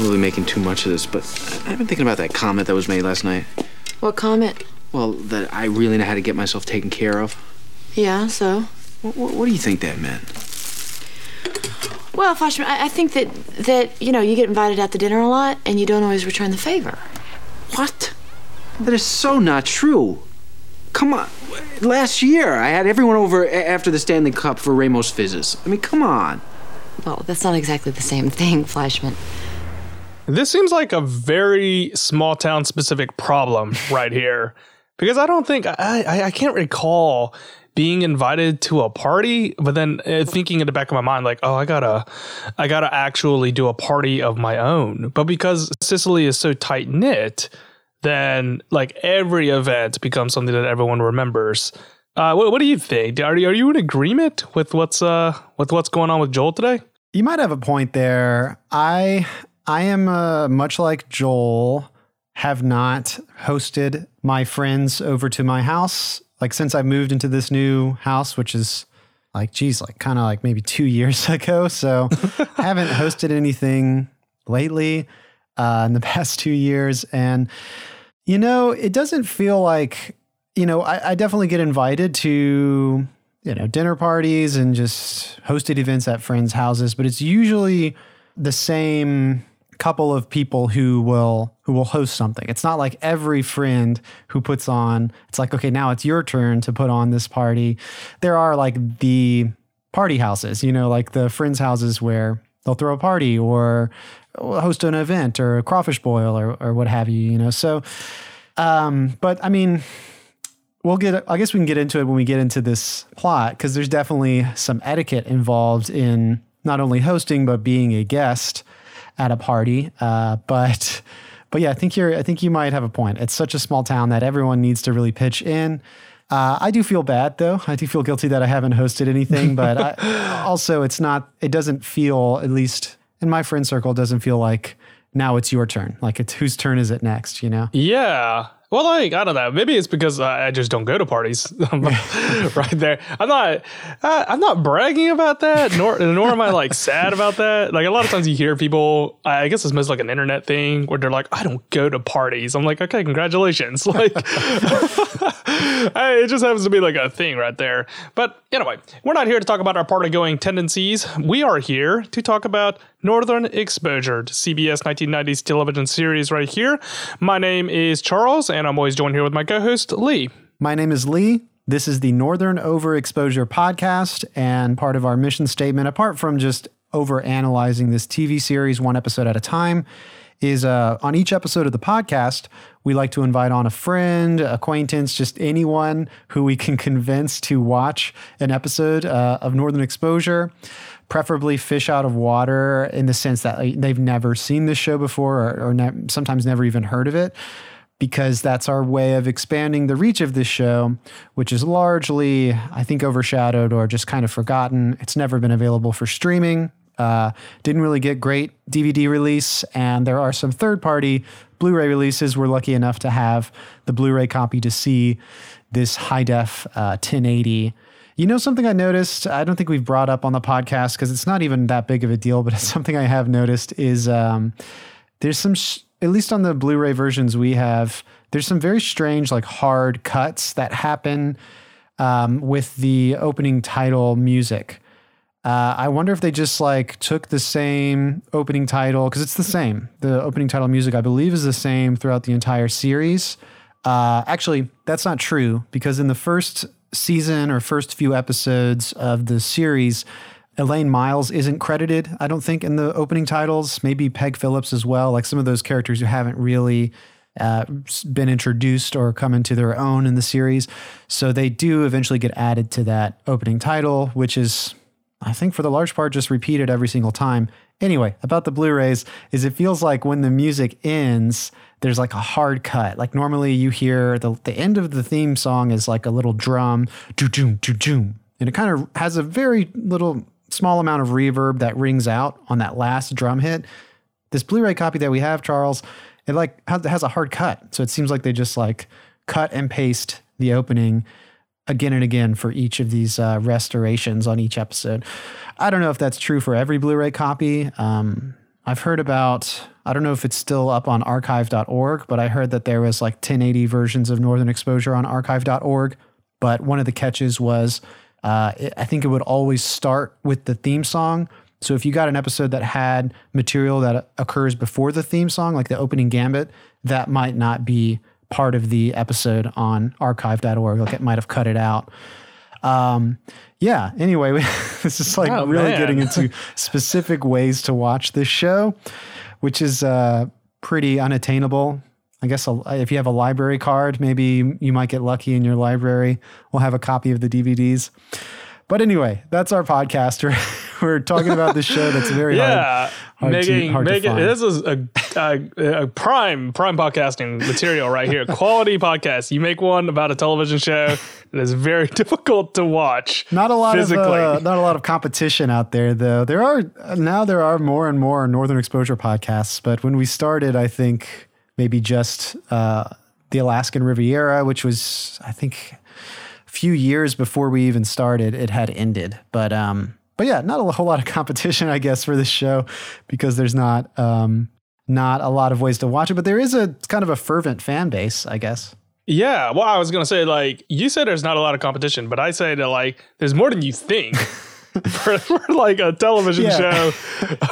probably making too much of this, but I- I've been thinking about that comment that was made last night. What comment? Well, that I really know how to get myself taken care of. Yeah, so? What, what, what do you think that meant? Well, Fleischman, I, I think that, that, you know, you get invited out to dinner a lot and you don't always return the favor. What? That is so not true. Come on. Last year, I had everyone over a- after the Stanley Cup for Ramos Fizzes. I mean, come on. Well, that's not exactly the same thing, Fleischman. This seems like a very small town specific problem right here because I don't think I, I, I can't recall being invited to a party, but then uh, thinking in the back of my mind like, oh, I gotta, I gotta actually do a party of my own. But because Cicely is so tight knit, then like every event becomes something that everyone remembers. Uh, what, what do you think? Are you, are you in agreement with what's uh with what's going on with Joel today? You might have a point there. I I am uh, much like Joel. Have not hosted my friends over to my house like since I moved into this new house, which is like geez, like kind of like maybe two years ago. So I haven't hosted anything lately uh, in the past two years, and you know it doesn't feel like you know I, I definitely get invited to you know dinner parties and just hosted events at friends' houses, but it's usually the same couple of people who will who will host something. It's not like every friend who puts on. It's like okay, now it's your turn to put on this party. There are like the party houses, you know, like the friends' houses where they'll throw a party or host an event or a crawfish boil or or what have you, you know. So, um, but I mean, we'll get i guess we can get into it when we get into this plot because there's definitely some etiquette involved in not only hosting but being a guest at a party uh, but but yeah i think you're i think you might have a point. It's such a small town that everyone needs to really pitch in. Uh, i do feel bad though. I do feel guilty that i haven't hosted anything but I, also it's not it doesn't feel at least in my friend circle it doesn't feel like now it's your turn. Like it's whose turn is it next you know? Yeah. Well, like I don't know. Maybe it's because I I just don't go to parties. right there, I'm not. Uh, I'm not bragging about that. Nor nor am I like sad about that. Like a lot of times you hear people. I guess it's most like an internet thing where they're like, I don't go to parties. I'm like, okay, congratulations. Like, I- it just happens to be like a thing right there. But anyway, we're not here to talk about our party going tendencies. We are here to talk about Northern Exposure, CBS 1990s television series right here. My name is Charles, and I'm always joined here with my co-host Lee. My name is Lee. This is the Northern Overexposure podcast, and part of our mission statement, apart from just over analyzing this TV series one episode at a time, is uh, on each episode of the podcast, we like to invite on a friend, acquaintance, just anyone who we can convince to watch an episode uh, of Northern Exposure preferably fish out of water in the sense that like, they've never seen this show before or, or ne- sometimes never even heard of it because that's our way of expanding the reach of this show, which is largely, I think, overshadowed or just kind of forgotten. It's never been available for streaming. Uh, didn't really get great DVD release, and there are some third party Blu ray releases. We're lucky enough to have the Blu ray copy to see this high def uh, 1080. You know, something I noticed, I don't think we've brought up on the podcast because it's not even that big of a deal, but it's something I have noticed is um, there's some, sh- at least on the Blu ray versions we have, there's some very strange, like hard cuts that happen um, with the opening title music. Uh, I wonder if they just like took the same opening title because it's the same. The opening title music, I believe, is the same throughout the entire series. Uh, actually, that's not true because in the first season or first few episodes of the series, Elaine Miles isn't credited, I don't think, in the opening titles. Maybe Peg Phillips as well, like some of those characters who haven't really uh, been introduced or come into their own in the series. So they do eventually get added to that opening title, which is, I think, for the large part, just repeated every single time. Anyway, about the Blu-rays is it feels like when the music ends, there's like a hard cut. Like normally you hear the the end of the theme song is like a little drum, doo doom, doo doom, and it kind of has a very little small amount of reverb that rings out on that last drum hit. This Blu-ray copy that we have, Charles, it like has, a hard cut, so it seems like they just like cut and paste the opening again and again for each of these uh, restorations on each episode. I don't know if that's true for every Blu-ray copy. Um, I've heard about, I don't know if it's still up on archive.org, but I heard that there was like 1080 versions of Northern Exposure on archive.org. But one of the catches was, uh, it, I think it would always start with the theme song. So if you got an episode that had material that occurs before the theme song, like the opening gambit, that might not be part of the episode on archive.org. Like it might have cut it out. Um, yeah. Anyway, we, this is like Oh, really man. getting into specific ways to watch this show, which is uh, pretty unattainable. I guess a, if you have a library card, maybe you might get lucky in your library. We'll have a copy of the DVDs. But anyway, that's our podcast. We're, we're talking about this show that's very. Yeah, hard to- making hard to making find. this is a, a, a prime prime podcasting material right here. Quality podcast. You make one about a television show that is very difficult to watch. Not a lot physically. of uh, not a lot of competition out there though. There are now there are more and more Northern Exposure podcasts, but when we started, I think maybe just uh, the Alaskan Riviera, which was I think a few years before we even started, it had ended. But um, but yeah, not a whole lot of competition, I guess, for this show because there's not um, not a lot of ways to watch it. But there is a kind of a fervent fan base, I guess. Yeah, well, I was gonna say like you said, there's not a lot of competition, but I say that like there's more than you think. for, for like a television Yeah. show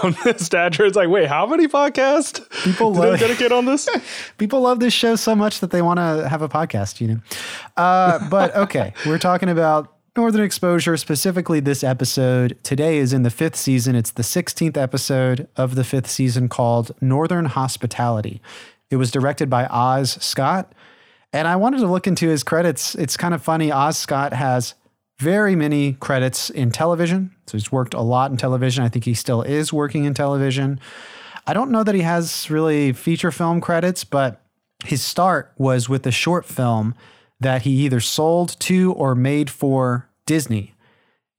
on this stature, it's like, wait, how many podcasts People love- dedicate on this? people love this show so much that they want to have a podcast, you know. Uh, but okay, we're talking about Northern Exposure, specifically this episode. Today is in the fifth season. It's the 16th episode of the fifth season called Northern Hospitality. It was directed by Oz Scott. And I wanted to look into his credits. It's kind of funny. Oz Scott has very many credits in television. So he's worked a lot in television. I think he still is working in television. I don't know that he has really feature film credits, but his start was with a short film that he either sold to or made for Disney.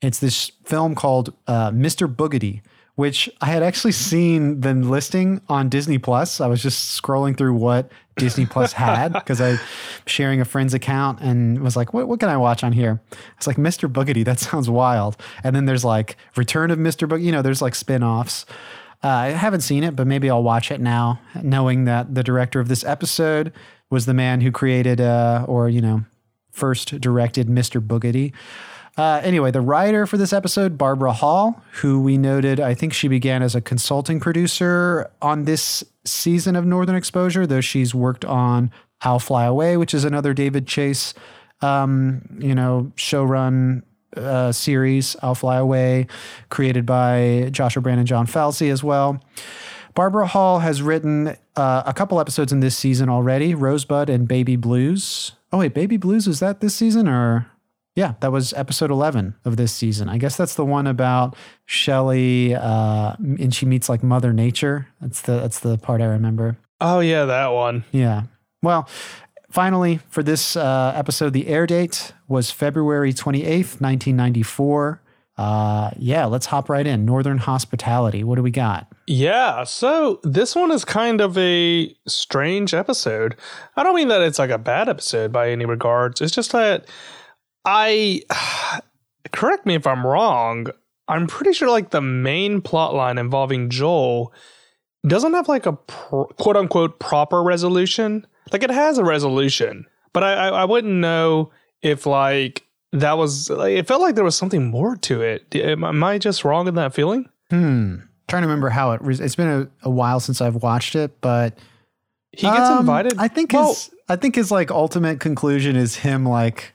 It's this film called uh, Mr. Boogedy, which I had actually seen the listing on Disney Plus. I was just scrolling through what Disney Plus had because I'm sharing a friend's account and was like, what, what can I watch on here? It's like Mr. Boogedy. That sounds wild. And then there's like Return of Mr. Boogedy. You know, there's like spin offs. Uh, I haven't seen it, but maybe I'll watch it now, knowing that the director of this episode was the man who created, uh, or, you know, first directed Mr. Boogedy. Uh, anyway, the writer for this episode, Barbara Hall, who we noted, I think she began as a consulting producer on this season of Northern Exposure, though she's worked on I'll Fly Away, which is another David Chase, um, you know, showrun uh, series, I'll Fly Away, created by Joshua Brand and John Falsey as well. Barbara Hall has written uh, a couple episodes in this season already Rosebud and Baby Blues. Oh, wait, Baby Blues, was that this season or? Yeah, that was episode 11 of this season. I guess that's the one about Shelley uh, and she meets like Mother Nature. That's the that's the part I remember. Oh yeah, that one. Yeah. Well, finally, for this uh, episode, the air date was February 28th, 1994. Uh, yeah, let's hop right in. Northern Hospitality. What do we got? Yeah, so this one is kind of a strange episode. I don't mean that it's like a bad episode by any regards. It's just that I correct me if I'm wrong. I'm pretty sure like the main plot line involving Joel doesn't have like a pro- quote unquote proper resolution. Like it has a resolution, but I I, I wouldn't know if like that was like, it felt like there was something more to it. Am, am I just wrong in that feeling? Hmm. Trying to remember how it. Res- it's been a, a while since I've watched it, but He gets Um, invited. I think Well, his I think his like ultimate conclusion is him like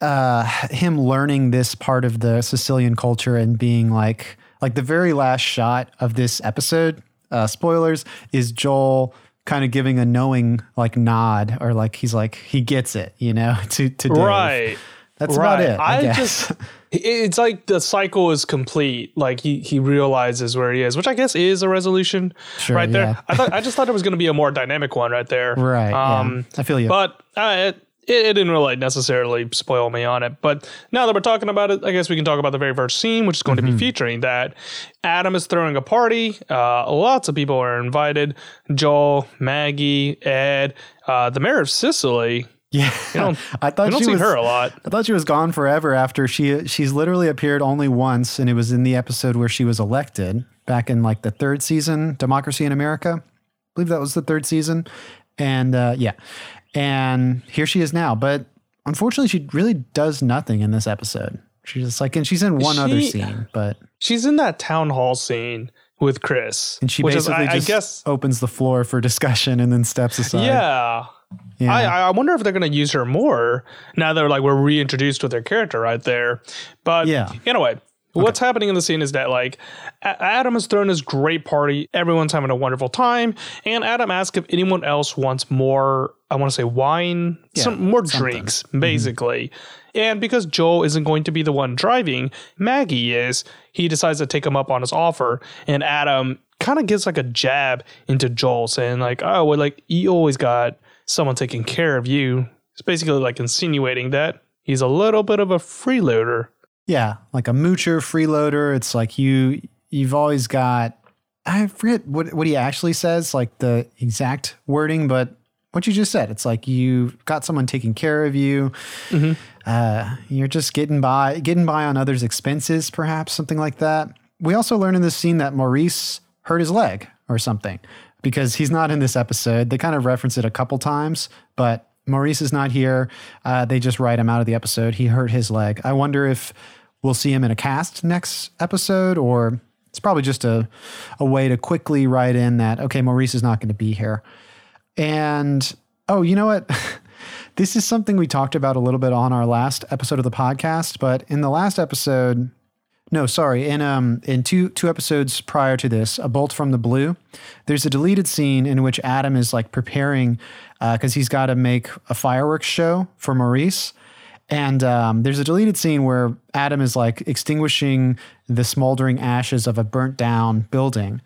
uh him learning this part of the Sicilian culture and being like like the very last shot of this episode, uh spoilers, is Joel kind of giving a knowing like nod or like he's like he gets it, you know, to to Dave. right. That's right. about it. I, I just it's like the cycle is complete. Like he he realizes where he is, which I guess is a resolution Sure, right there. yeah. I thought I just thought it was going to be a more dynamic one right there. right. Um, yeah. I feel you. but uh, it, it it didn't really necessarily spoil me on it. But now that we're talking about it, I guess we can talk about the very first scene, which is going Mm-hmm. to be featuring that Adam is throwing a party. Uh, lots of people are invited. Joel, Maggie, Ed, uh, the mayor of Cicely. yeah. I thought she see was her a lot. I thought she was gone forever after she she's literally appeared only once and it was in the episode where she was elected back in like the third season, Democracy in America. I believe that was the third season. And uh, yeah, and here she is now. But unfortunately, she really does nothing in this episode. She's just like, and she's in one other scene, but She's in that town hall scene with Chris. and she which is, basically I, I just guess, opens the floor for discussion and then steps aside. yeah. Yeah. I, I wonder if they're going to use her more now that like we're reintroduced with her character right there. But Yeah. anyway, what's happening in the scene is that like Adam has thrown this great party. Everyone's having a wonderful time, and Adam asks if anyone else wants more. I want to say wine, some more drinks, mm-hmm. basically. And because Joel isn't going to be the one driving, Maggie is. He decides to take him up on his offer, and Adam kind of gives like a jab into Joel, saying like, "Oh, well, like you always got someone taking care of you." It's basically like insinuating that he's a little bit of a freeloader. Yeah, like a moocher freeloader. It's like you you've always got I forget what what he actually says, like the exact wording, but what you just said. It's like you've got someone taking care of you. Uh, you're just getting by getting by on others' expenses, perhaps something like that. We also learn in this scene that Maurice hurt his leg or something because he's not in this episode. They kind of reference it a couple times, but Maurice is not here. Uh, they just write him out of the episode. He hurt his leg. I wonder if we'll see him in a cast next episode, or it's probably just a, a way to quickly write in that, okay, Maurice is not going to be here. And oh, you know what? this is something we talked about a little bit on our last episode of the podcast, but in the last episode, no, sorry. In um in two two episodes prior to this, a bolt from the blue, there's a deleted scene in which Adam is like preparing because he's got to make a fireworks show for Maurice. And um, there's a deleted scene where Adam is like extinguishing the smoldering ashes of a burnt down building.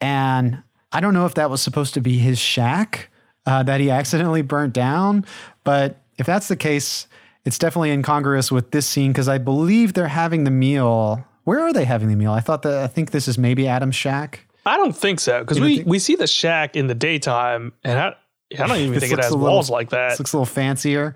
And I don't know if that was supposed to be his shack uh, that he accidentally burnt down, but if that's the case, it's definitely incongruous with this scene because I believe they're having the meal. Where are they having the meal? I thought that I think this is maybe Adam's shack. I don't think so because we, think- we see the shack in the daytime, and I, I don't even think it has a little- walls like that. Looks a little fancier.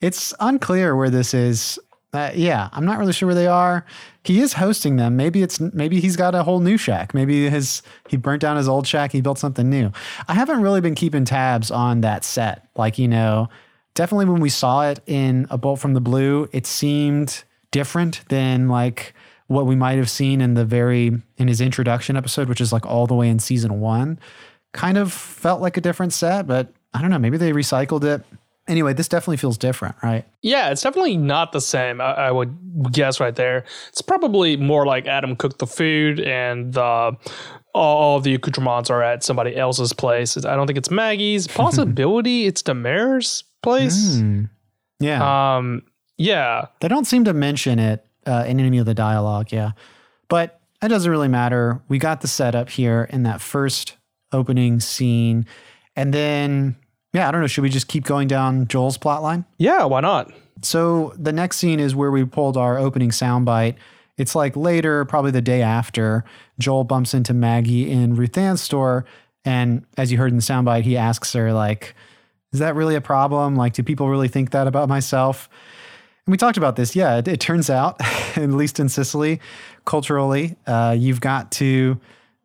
It's unclear where this is. Uh, yeah, I'm not really sure where they are. He is hosting them. Maybe it's maybe he's got a whole new shack. Maybe his he burnt down his old shack. He built something new. I haven't really been keeping tabs on that set. Like you know, definitely when we saw it in A Bolt from the Blue, it seemed different than like what we might have seen in the very in his introduction episode, which is like all the way in season one. Kind of felt like a different set, but I don't know. Maybe they recycled it. Anyway, this definitely feels different, right? Yeah, it's definitely not the same. I, I would guess right there. It's probably more like Adam cooked the food and the all the accoutrements are at somebody else's place. I don't think it's Maggie's. Possibility it's the mayor's place. Hmm. Yeah. Um, yeah, They don't seem to mention it uh, in any of the dialogue, yeah. But it doesn't really matter. We got the setup here in that first opening scene. And then, yeah, I don't know. Should we just keep going down Joel's plot line? yeah. Why not? So the next scene is where we pulled our opening soundbite. It's like later, probably the day after, Joel bumps into Maggie in Ruth Ann's store. And as you heard in the soundbite, he asks her, like, is that really a problem? Like, do people really think that about myself? And we talked about this. Yeah, it, it turns out, at least in Cicely, culturally, uh, you've got to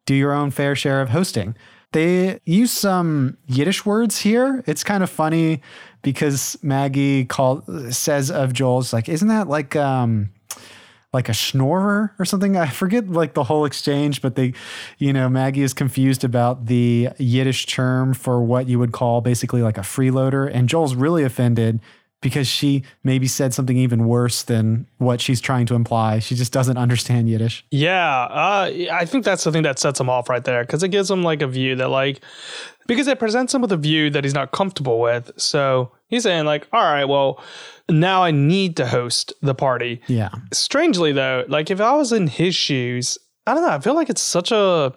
do your own fair share of hosting. They use some Yiddish words here. It's kind of funny because Maggie call, says of Joel's like, isn't that like um, like a schnorrer or something? I forget like the whole exchange, but they, you know, Maggie is confused about the Yiddish term for what you would call basically like a freeloader, and Joel's really offended because she maybe said something even worse than what she's trying to imply. She just doesn't understand Yiddish. Yeah, uh, I think that's the thing that sets him off right there because it gives him like a view that like because it presents him with a view that he's not comfortable with. So he's saying like, all right, well, now I need to host the party. Yeah. Strangely though, like if I was in his shoes, I don't know. I feel like it's such a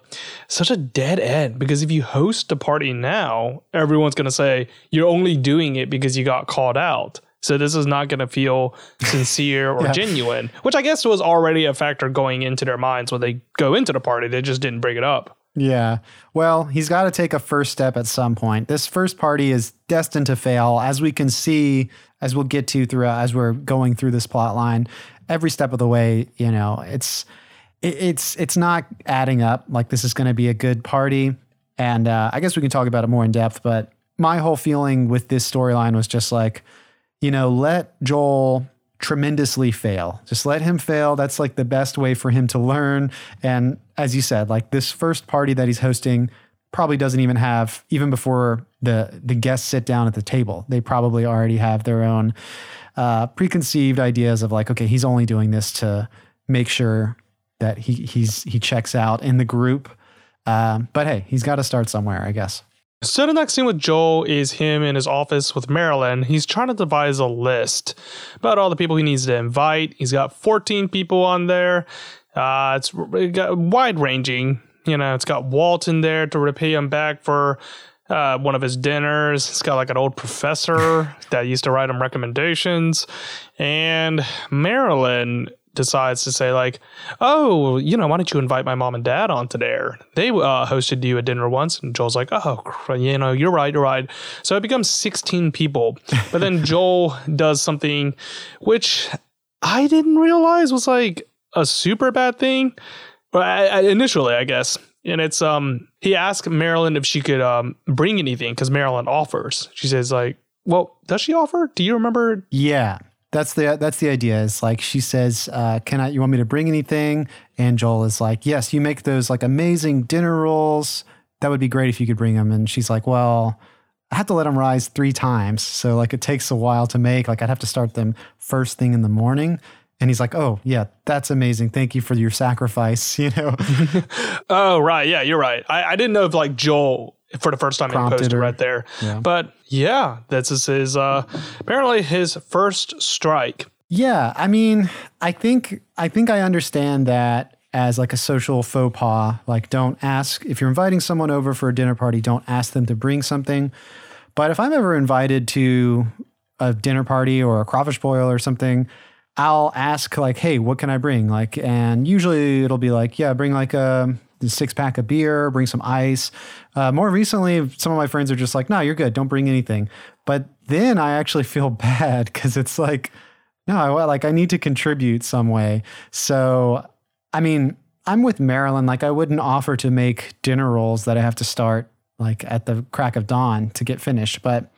such a dead end because if you host a party now, everyone's gonna say you're only doing it because you got called out. So this is not gonna feel sincere or Yeah. genuine, which I guess was already a factor going into their minds when they go into the party. They just didn't bring it up. Yeah. Well, he's got to take a first step at some point. This first party is destined to fail, as we can see, as we'll get to throughout, as we're going through this plot line. Every step of the way, you know, it's it, it's it's not adding up. Like this is going to be a good party, and uh, I guess we can talk about it more in depth. But my whole feeling with this storyline was just like, you know, let Joel tremendously fail. Just let him fail. That's like the best way for him to learn. And as you said, like this first party that he's hosting probably doesn't even have even before the the guests sit down at the table. They probably already have their own uh, preconceived ideas of like, okay, he's only doing this to make sure that he he's he checks out in the group. Um, but hey, he's got to start somewhere, I guess. So the next scene with Joel is him in his office with Marilyn. He's trying to devise a list about all the people he needs to invite. He's got 14 people on there. Uh, it's wide ranging. You know, it's got Walton there to repay him back for uh, one of his dinners. It's got like an old professor that used to write him recommendations. And Marilyn decides to say like, "Oh, you know, why don't you invite my mom and dad onto there? They uh, hosted you a dinner once." And Joel's like, "Oh, you know, you're right, you're right." So it becomes 16 people. But then Joel does something which I didn't realize was like a super bad thing. But I, I, initially, I guess, and it's um, he asked Marilyn if she could um bring anything because Marilyn offers. She says like, "Well, does she offer? Do you remember?" Yeah. That's the that's the idea. Is like she says, uh, "Can I? You want me to bring anything?" And Joel is like, "Yes, you make those like amazing dinner rolls. That would be great if you could bring them." And she's like, "Well, I have to let them rise three times, so like it takes a while to make. Like I'd have to start them first thing in the morning." And he's like, "Oh yeah, that's amazing. Thank you for your sacrifice." You know. oh right, yeah, you're right. I, I didn't know if like Joel for the first time in posted right there. Yeah. But yeah, this is his uh apparently his first strike. Yeah, I mean, I think I think I understand that as like a social faux pas. Like don't ask if you're inviting someone over for a dinner party, don't ask them to bring something. But if I'm ever invited to a dinner party or a crawfish boil or something, I'll ask like, "Hey, what can I bring?" Like, and usually it'll be like, "Yeah, bring like a six pack of beer, bring some ice. Uh, more recently, some of my friends are just like, no, you're good. Don't bring anything. But then I actually feel bad because it's like, no, I, like I need to contribute some way. So, I mean, I'm with Marilyn. Like, I wouldn't offer to make dinner rolls that I have to start like at the crack of dawn to get finished. But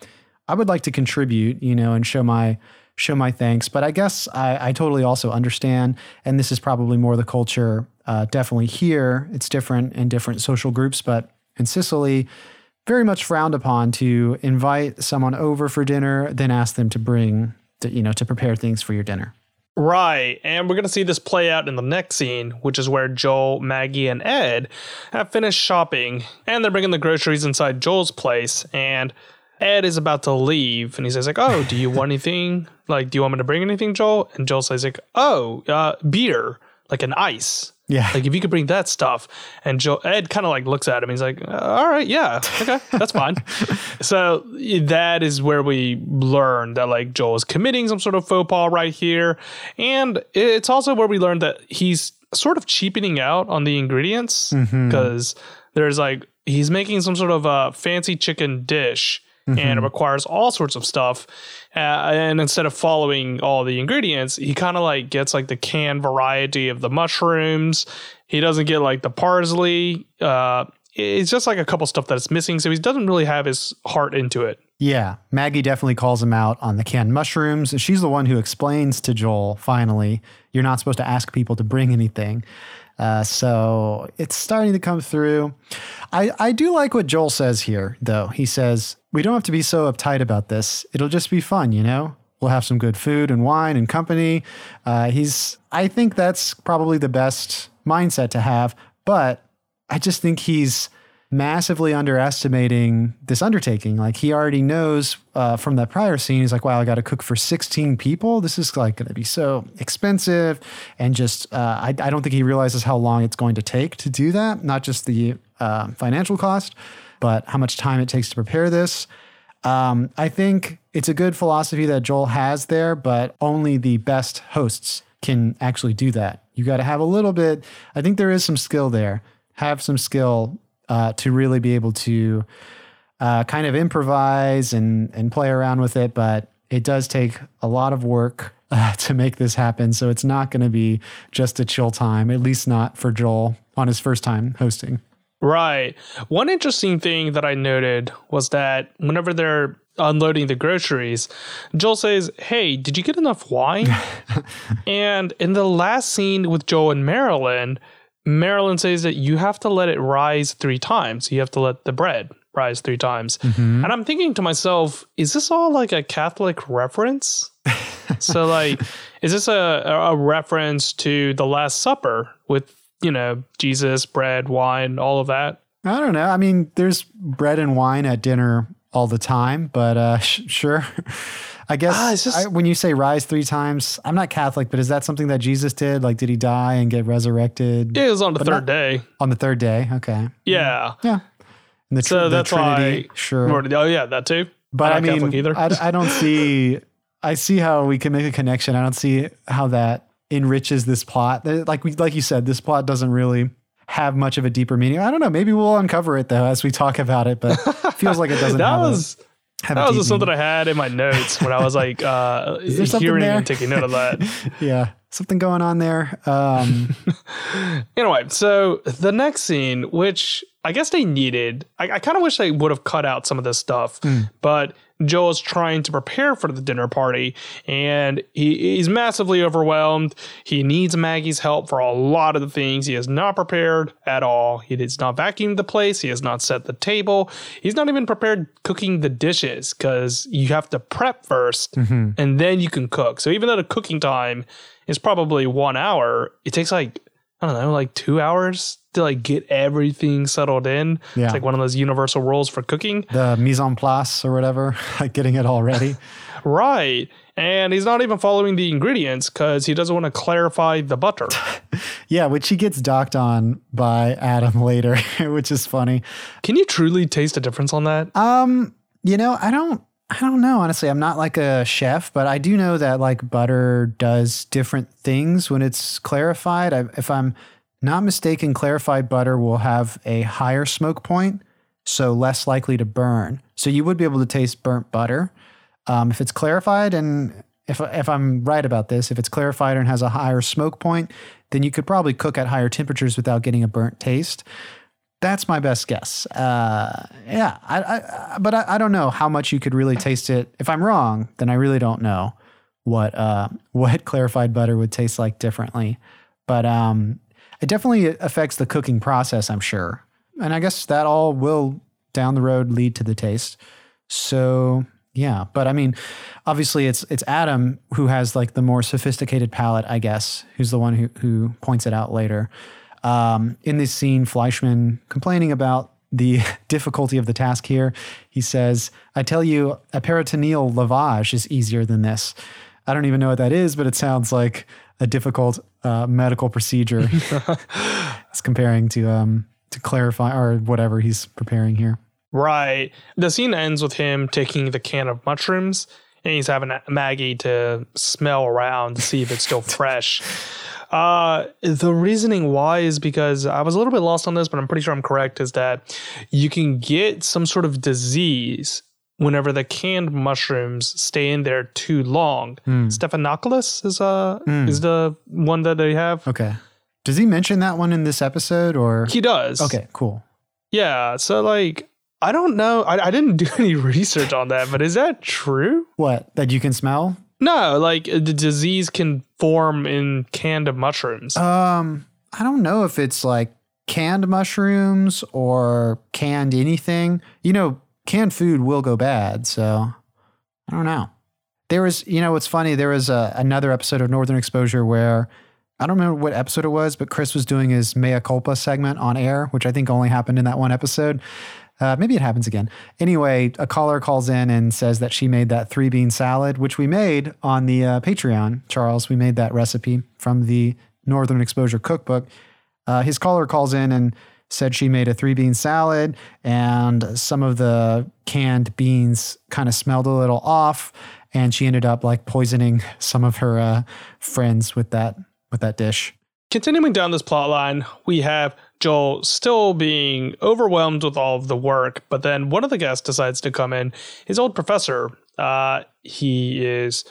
I would like to contribute, you know, and show my show my thanks. But I guess I, I totally also understand, and this is probably more the culture uh, definitely here, it's different in different social groups, but in Cicely, very much frowned upon to invite someone over for dinner, then ask them to bring, to, you know, to prepare things for your dinner. Right. And we're going to see this play out in the next scene, which is where Joel, Maggie, and Ed have finished shopping and they're bringing the groceries inside Joel's place. And Ed is about to leave and he says, like, oh, do you want anything? Like, do you want me to bring anything, Joel? And Joel says, like, oh, uh, beer, like an ice. Yeah. Like if you could bring that stuff. And Joe Ed kind of like looks at him. He's like, all right, yeah, okay, that's fine. so that is where we learn that like Joel is committing some sort of faux pas right here. And it's also where we learn that he's sort of cheapening out on the ingredients because mm-hmm. there's like he's making some sort of a fancy chicken dish mm-hmm. and it requires all sorts of stuff. Uh, and instead of following all the ingredients, he kind of like gets like the canned variety of the mushrooms. He doesn't get like the parsley. Uh, it's just like a couple stuff that's missing. So he doesn't really have his heart into it. Yeah. Maggie definitely calls him out on the canned mushrooms. She's the one who explains to Joel finally, you're not supposed to ask people to bring anything. Uh, so it's starting to come through. I, I do like what Joel says here, though. He says, We don't have to be so uptight about this. It'll just be fun, you know? We'll have some good food and wine and company. Uh, he's, I think that's probably the best mindset to have, but I just think he's massively underestimating this undertaking. Like he already knows uh, from that prior scene, he's like, "Wow, I got to cook for 16 people. This is like going to be so expensive." And just, uh, I, I, don't think he realizes how long it's going to take to do that. Not just the uh, financial cost, but how much time it takes to prepare this. Um, I think it's a good philosophy that Joel has there, but only the best hosts can actually do that. You got to have a little bit. I think there is some skill there. Have some skill uh, to really be able to uh, kind of improvise and and play around with it. But it does take a lot of work uh, to make this happen. So it's not going to be just a chill time, at least not for Joel on his first time hosting. Right. One interesting thing that I noted was that whenever they're unloading the groceries, Joel says, Hey, did you get enough wine? and in the last scene with Joel and Marilyn, Marilyn says that you have to let it rise three times. You have to let the bread rise three times. Mm-hmm. And I'm thinking to myself, is this all like a Catholic reference? so, like, is this a, a reference to the Last Supper with, you know, Jesus, bread, wine, all of that? I don't know. I mean, there's bread and wine at dinner all the time, but uh, sh- sure. I guess Ah, just- I, when you say rise three times, I'm not Catholic, but is that something that Jesus did? Like, did he die and get resurrected It was on the But third not- day. on the third day? Okay. Yeah. Yeah. And the, tr- So the that's Trinity, why. sure. Oh, yeah, that too. But I I'm not mean, Catholic either. I, I don't see. I see how we can make a connection. I don't see how that enriches this plot. Like we, like you said, this plot doesn't really have much of a deeper meaning. I don't know. Maybe we'll uncover it though as we talk about it. But it feels like it doesn't. that was. a, That was just something. I had in my notes when I was like uh, hearing there? and taking note of that. yeah, something going on there. Um, Anyway, so the next scene, which I guess they needed, I, I kind of wish they would have cut out some of this stuff, but Joel's trying to prepare for the dinner party and he, he's massively overwhelmed. He needs Maggie's help for a lot of the things. He is not prepared at all. He has not vacuumed the place. He has not set the table. He's not even prepared cooking the dishes because you have to prep 1st and then you can cook. So even though the cooking time is probably one hour, it takes like I don't know, like two hours to like get everything settled in. Yeah. It's like one of those universal rules for cooking. the mise en place or whatever, like getting it all ready. Right. And he's not even following the ingredients because he doesn't want to clarify the butter. Yeah, which he gets docked on by Adam later, which is funny. Can you truly taste a difference on that? Um, you know, I don't I don't know, honestly. I'm not like a chef, but I do know that like butter does different things when it's clarified. I, if I'm not mistaken, clarified butter will have a higher smoke point, so less likely to burn. So you would be able to taste burnt butter. Um, if it's clarified and if, if I'm right about this, if it's clarified and has a higher smoke point, then you could probably cook at higher temperatures without getting a burnt taste. That's my best guess. Uh, yeah, I, I, but I, I don't know how much you could really taste it. If I'm wrong, then I really don't know what uh, what clarified butter would taste like differently. But um, it definitely affects the cooking process, I'm sure. And I guess that all will down the road lead to the taste. So yeah, but I mean, obviously it's it's Adam who has like the more sophisticated palate, I guess, who's the one who who points it out later. Um, in this scene, Fleischman complaining about the difficulty of the task here. He says, I tell you, a peritoneal lavage is easier than this. I don't even know what that is, but it sounds like a difficult uh, medical procedure. it's comparing to um, to clarify or whatever he's preparing here. Right. The scene ends with him taking the can of mushrooms and he's having Maggie to smell around to see if it's still fresh. Uh, the reasoning why is because I was a little bit lost on this, but I'm pretty sure I'm correct. Is that you can get some sort of disease whenever the canned mushrooms stay in there too long. staphylococcus is uh is the one that they have. Okay. Does he mention that one in this episode or? He does. Okay, cool. Yeah. So like, I don't know. I, I didn't do any research on that, but is that true? What? That you can smell? No, like uh, the disease can form in canned mushrooms. Um, I don't know if it's like canned mushrooms or canned anything. You know, canned food will go bad, so I don't know. There was, you know, what's funny? There was a, another episode of Northern Exposure where I don't remember what episode it was, but Chris was doing his mea culpa segment on air, which I think only happened in that one episode. Uh, maybe it happens again. Anyway, a caller calls in and says that she made that three bean salad, which we made on the uh, Patreon. Charles, we made that recipe from the Northern Exposure cookbook. Uh, his caller calls in and said she made a three bean salad and some of the canned beans kind of smelled a little off, and she ended up like poisoning some of her uh, friends with that with that dish. Continuing down this plot line, we have Joel still being overwhelmed with all of the work, but then one of the guests decides to come in. His old professor, uh, he is,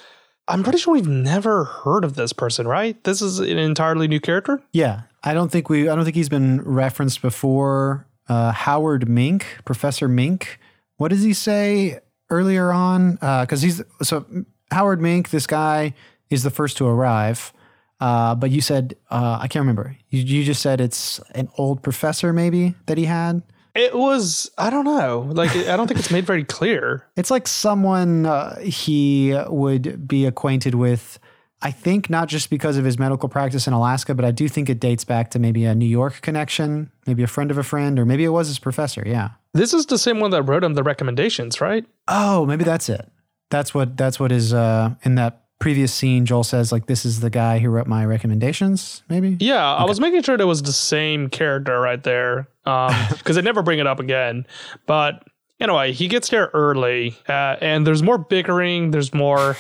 I'm pretty sure we've never heard of this person, right? This is an entirely new character. Yeah, I don't think we. I don't think he's been referenced before. Uh, Howard Mink, Professor Mink. What does he say earlier on? Because he's so Howard Mink. This guy is the first to arrive. Uh, but you said uh, I can't remember. You, you just said it's an old professor, maybe that he had. It was I don't know. Like I don't think it's made very clear. It's like someone uh, he would be acquainted with. I think not just because of his medical practice in Alaska, but I do think it dates back to maybe a New York connection, maybe a friend of a friend, or maybe it was his professor. Yeah. This is the same one that wrote him the recommendations, right? Oh, maybe that's it. That's what that's what is uh, in that previous scene. Joel says like, "This is the guy who wrote my recommendations." Maybe. Yeah, I was making sure that was the same character right there because they never bring it up again. But anyway, he gets there early, uh, and there's more bickering. There's more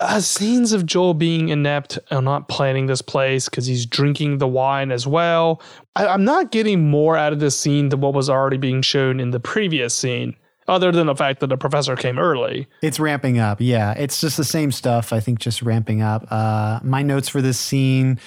uh, scenes of Joel being inept and not planning this place because he's drinking the wine as well. I, I'm not getting more out of this scene than what was already being shown in the previous scene. Other than the fact that the professor came early. It's ramping up. Yeah, it's just the same stuff. I think just ramping up. Uh, my notes for this scene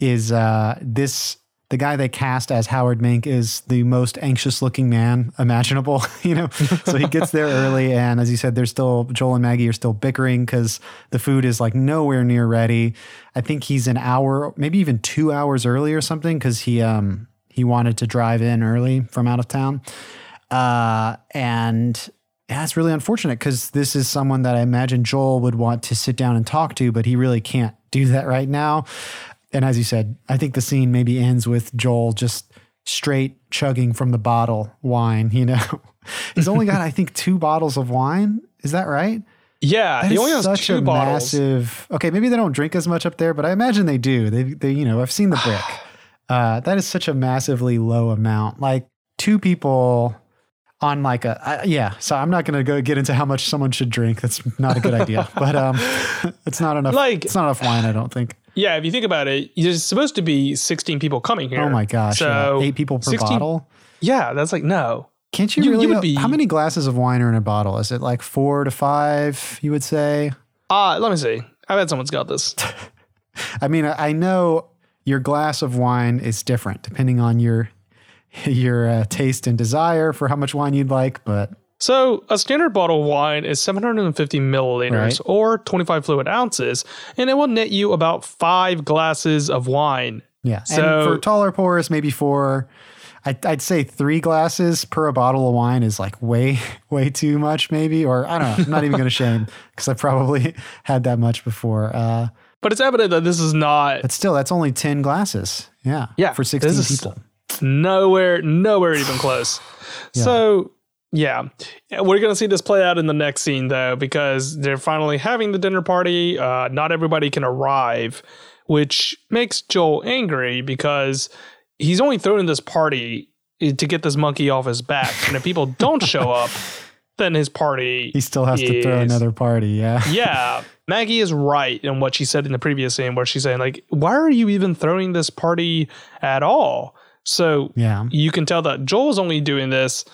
is uh, this the guy they cast as Howard Mink is the most anxious looking man imaginable, you know. so he gets there early, and as you said, there's still Joel and Maggie are still bickering because the food is like nowhere near ready. I think he's an hour, maybe even two hours early or something, because he um he wanted to drive in early from out of town, uh, and it's really unfortunate because this is someone that I imagine Joel would want to sit down and talk to, but he really can't do that right now. And as you said, I think the scene maybe ends with Joel just straight chugging from the bottle wine. You know, he's only got I think two bottles of wine. Is that right? Yeah, That he only has such two a bottles. massive. Okay, maybe they don't drink as much up there, but I imagine they do. They, they you know, I've seen the brick. Uh, that is such a massively low amount. Like two people on like a I, yeah. So I'm not gonna go get into how much someone should drink. That's not a good idea. but um, it's not enough. Like- it's not enough wine. I don't think. Yeah, if you think about it, there's supposed to be 16 people coming here. Oh my gosh! So yeah. Eight people per 16 bottle. Yeah, that's like no. Can't you, You- you really? would be- how many glasses of wine are in a bottle? Is it like four to five? You would say. Uh, let me see. I bet someone's got this. I mean, I know your glass of wine is different depending on your your uh, taste and desire for how much wine you'd like, but So, a standard bottle of wine is 750 milliliters Right. or 25 fluid ounces, and it will net you about five glasses of wine. yeah. So- and for taller pours, maybe four. I'd, I'd say three glasses per a bottle of wine is like way, way too much, maybe. Or I don't know. I'm not even going to shame because I probably had that much before. Uh, But it's evident that this is not but still, that's only 10 glasses. Yeah. Yeah, For 16 this is- nowhere, nowhere even close. So, yeah, we're gonna see this play out in the next scene though, because they're finally having the dinner party. Uh, not everybody can arrive, which makes Joel angry because he's only throwing this party to get this monkey off his back, and if people don't show up, then his party He still has to throw another party. Yeah. yeah, Maggie is right in what she said in the previous scene, where she's saying like, "Why are you even throwing this party at all?" So Yeah. you can tell that Joel's only doing this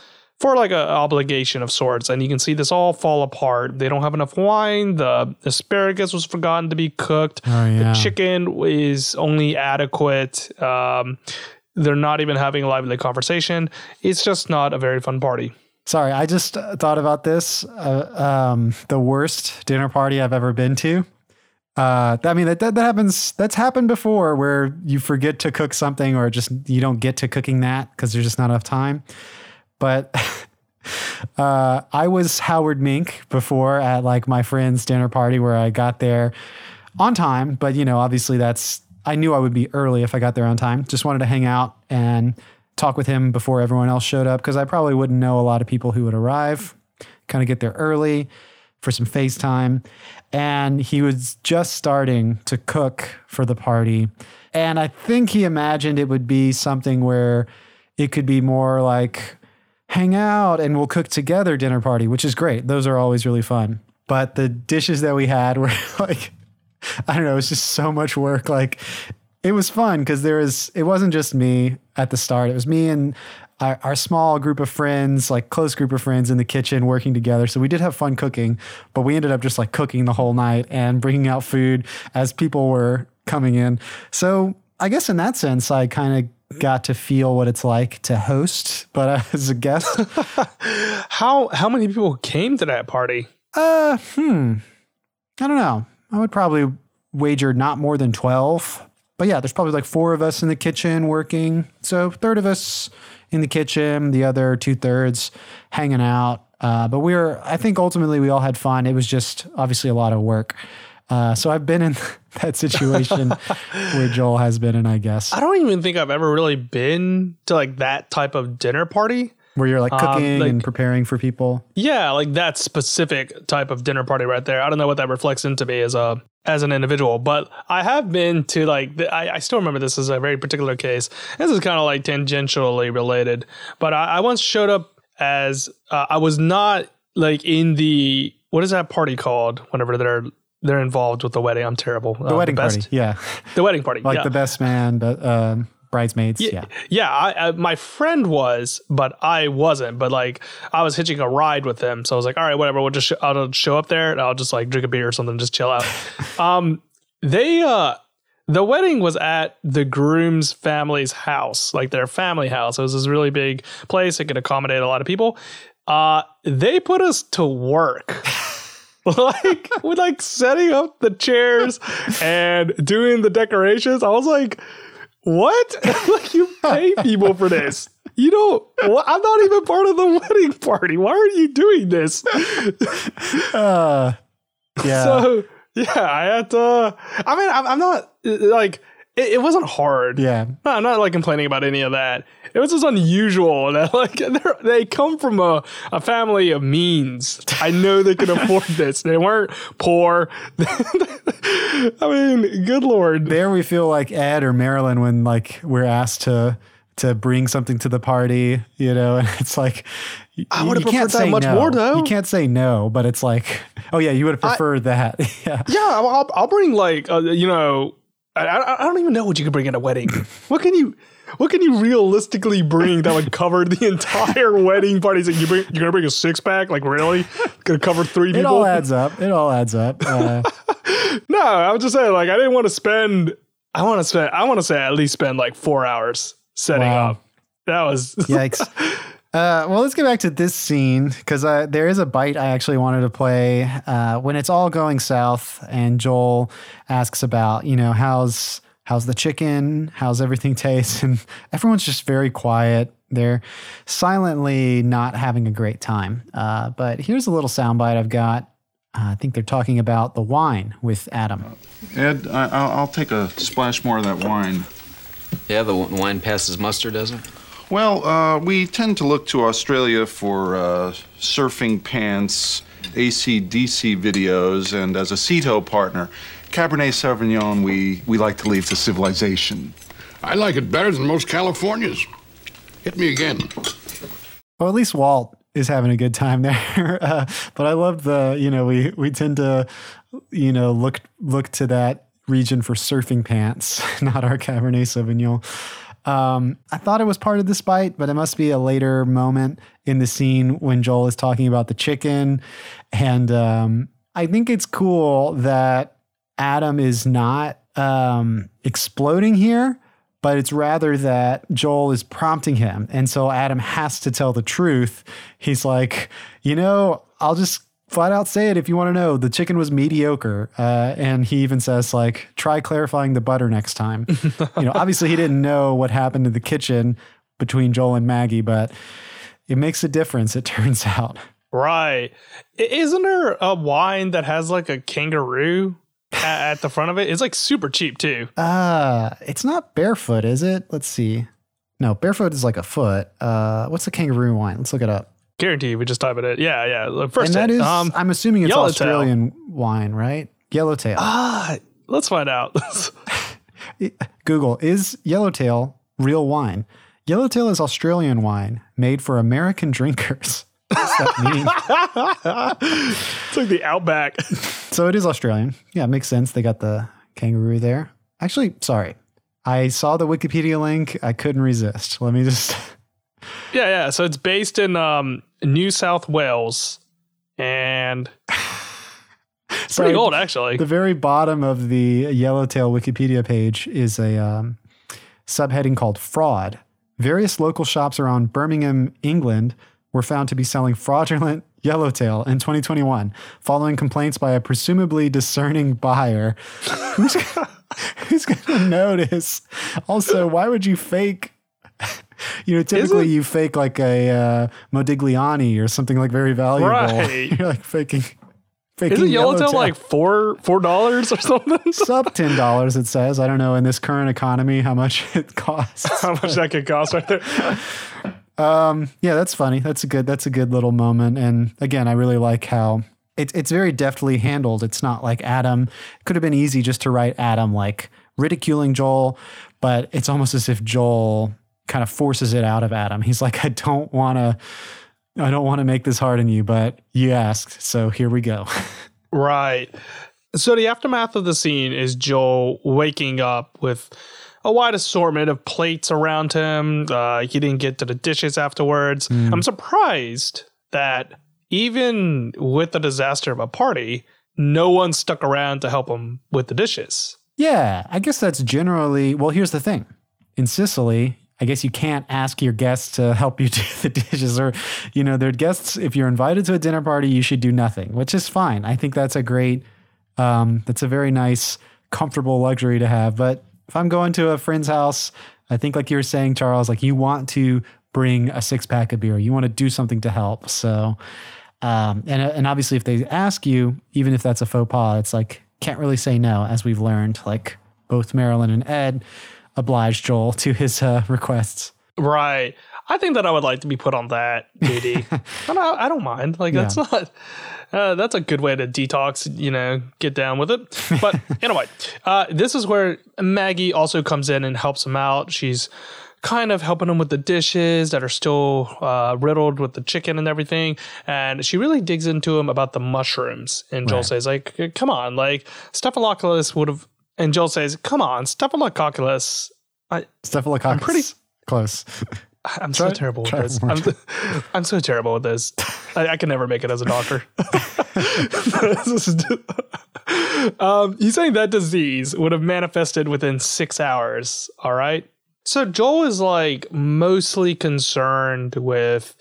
for like an obligation of sorts, and you can see this all fall apart. They don't have enough wine. The asparagus was forgotten to be cooked. Oh, yeah. The chicken is only adequate. Um, they're not even having a lively conversation. It's just not a very fun party. Sorry, I just uh, thought about this. Uh, um, the worst dinner party I've ever been to. Uh, I mean, that, that, that happens. That's happened before where you forget to cook something or just you don't get to cooking that because there's just not enough time. But uh, I was Howard Mink before at like my friend's dinner party where I got there on time. But, you know, obviously that's, I knew I would be early if I got there on time. Just wanted to hang out and talk with him before everyone else showed up because I probably wouldn't know a lot of people who would arrive. Kind of get there early for some FaceTime. And he was just starting to cook for the party. And I think he imagined it would be something where it could be more like hang out and we'll cook together dinner party, which is great. Those are always really fun. But the dishes that we had were like, I don't know, it's just so much work. Like it was fun because there was it wasn't just me at the start. It was me and our, our small group of friends, like close group of friends in the kitchen working together. So we did have fun cooking, but we ended up just like cooking the whole night and bringing out food as people were coming in. So I guess in that sense, I kind of got to feel what it's like to host, but as a guest, How how many people came to that party? uh, hmm, I don't know. I would probably wager not more than 12. But yeah, there's probably like four of us in the kitchen working. So third of us in the kitchen, the other two thirds hanging out. Uh, but we were, I think ultimately we all had fun. It was just obviously a lot of work. Uh, so I've been in that situation where Joel has been in, I guess, I don't even think I've ever really been to like that type of dinner party. where you're like cooking like- and preparing for people. Yeah, like that specific type of dinner party right there. I don't know what that reflects into me as a as an individual, but I have been to like the, I, I still remember this as a very particular case. This is kind of like tangentially related, but I, I once showed up as uh, I was not like in the what is that party called? Whenever they're they're involved with the wedding, I'm terrible. The wedding party. Yeah. The wedding party. like yeah. the best man, but um, bridesmaids. Yeah. Yeah, I, I, my friend was, but I wasn't. But like, I was hitching a ride with him, so I was like, all right, whatever. We'll just sh- I'll show up there and I'll just like drink a beer or something, just chill out. um, they uh, the wedding was at the groom's family's house, like their family house. It was this really big place It could accommodate a lot of people. Uh, they put us to work. like with like setting up the chairs and doing the decorations. I was like, what? like you pay people for this. You don't. Well, I'm not even part of the wedding party. Why are you doing this? Uh, yeah. So yeah, I had to. I mean, I'm, I'm not like it, it wasn't hard. yeah. No, I'm not like complaining about any of that. It was just unusual that like they're- come from a, a family of means. I know they can afford this. They weren't poor. I mean, good lord. there we feel like Ed or Marilyn when like we're asked to to bring something to the party, you know, and it's like I would've can't preferred that say much no. more, though. You can't say no, but it's like, oh yeah, you would have preferred that. yeah. Yeah, I'll, I'll- I'll bring like uh, you know, I, I don't even know what you could bring at a wedding. what can you? What can you realistically bring that would cover the entire wedding party? So you bring, you're gonna bring a six pack? Like really? Gonna cover three people? It all adds up. It all adds up. Uh, No, I was just saying, like, I didn't want to spend. I want to spend. I want to say at least spend like four hours setting Wow. up. That was Yikes. Uh, well, let's get back to this scene because uh, there is a bite I actually wanted to play uh, when it's all going south, and Joel asks about, you know, how's how's the chicken, how's everything taste, and everyone's just very quiet. They're silently not having a great time. Uh, but here's a little soundbite I've got. Uh, I think they're talking about the wine with Adam. Ed, I, I'll, I'll take a splash more of that wine. Yeah, the wine passes muster, does it? Well, uh, we tend to look to Australia for uh, surfing pants, ACDC videos, and as a Cito partner, Cabernet Sauvignon, we, we like to leave to civilization. I like it better than most Californias. Hit me again. Well, at least Walt is having a good time there. Uh, but I love the, you know, we we tend to, you know, look look to that region for surfing pants, not our Cabernet Sauvignon. Um, I thought it was part of this bite, but it must be a later moment in the scene when Joel is talking about the chicken. And um, I think it's cool that Adam is not um, exploding here, but it's rather that Joel is prompting him. And so Adam has to tell the truth. He's like, you know, I'll just flat out say it if you want to know. The chicken was mediocre. Uh, and he even says, like, try clarifying the butter next time. you know, obviously he didn't know what happened in the kitchen between Joel and Maggie, but it makes a difference, it turns out. right. Isn't there a wine that has like a kangaroo at, the front of it? It's like super cheap too. Uh, it's not barefoot, is it? Let's see. No, barefoot is like a foot. Uh, what's the kangaroo wine? Let's look it up. Guarantee we just type it in. Yeah, yeah. First and that hit. is, um, I'm assuming it's Yellowtail. Australian wine, right? Yellowtail. ah, let's find out. Google is Yellowtail real wine? Yellowtail is Australian wine made for American drinkers. What does that mean? it's like the Outback. so it is Australian. Yeah, it makes sense. They got the kangaroo there. Actually, sorry. I saw the Wikipedia link. I couldn't resist. Let me just. Yeah, yeah. So it's based in um, New South Wales, and it's pretty old actually. The very bottom of the Yellowtail Wikipedia page is a um, subheading called Fraud. Various local shops around Birmingham, England, were found to be selling fraudulent Yellowtail in 2021, following complaints by a presumably discerning buyer. Who's, who's going to notice? Also, why would you fake? You know, typically you fake like a uh, Modigliani or something like very valuable. Right. You're like faking. faking Isn't Yellowtail Yellowtail. like four four dollars or something? sub ten dollars? It says. I don't know in this current economy how much it costs. How much that could cost right there? Yeah, that's funny. That's a good. That's a good little moment. And again, I really like how it's it's very deftly handled. It's not like Adam. It could have been easy just to write Adam like ridiculing Joel, but it's almost as if Joel kind of forces it out of Adam. He's like, I don't want to. I don't want to make this hard on you, but you asked, so here we go. Right. So the aftermath of the scene is Joel waking up with a wide assortment of plates around him. Uh, he didn't get to the dishes afterwards. I'm surprised that even with the disaster of a party, no one stuck around to help him with the dishes. Yeah, I guess that's generally. Well, here's the thing in Cicely, I guess you can't ask your guests to help you do the dishes, or, you know, their guests, if you're invited to a dinner party, you should do nothing, which is fine. I think that's a great, um, that's a very nice, comfortable luxury to have. But if I'm going to a friend's house, I think, like you were saying, Charles, like you want to bring a six pack of beer, you want to do something to help. So, um, and and obviously, if they ask you, even if that's a faux pas, it's like can't really say no, as we've learned. Like both Marilyn and Ed obliged Joel to his uh, requests. Right. I think that I would like to be put on that duty. I, I don't mind. Like that's not. Uh, that's a good way to detox. You know, get down with it. But anyway, uh, this is where Maggie also comes in and helps him out. She's kind of helping him with the dishes that are still uh, riddled with the chicken and everything. And she really digs into him about the mushrooms. And Joel Right. says, like, come on, like Staphylococcus would have. And Joel says, come on, Staphylococcus. I, Staphylococcus. I'm pretty- close. I'm Try- so terrible with this. I'm, I'm so terrible with this. I, I can never make it as a doctor. Um, he's saying that disease would have manifested within six hours. All right. So Joel is like mostly concerned with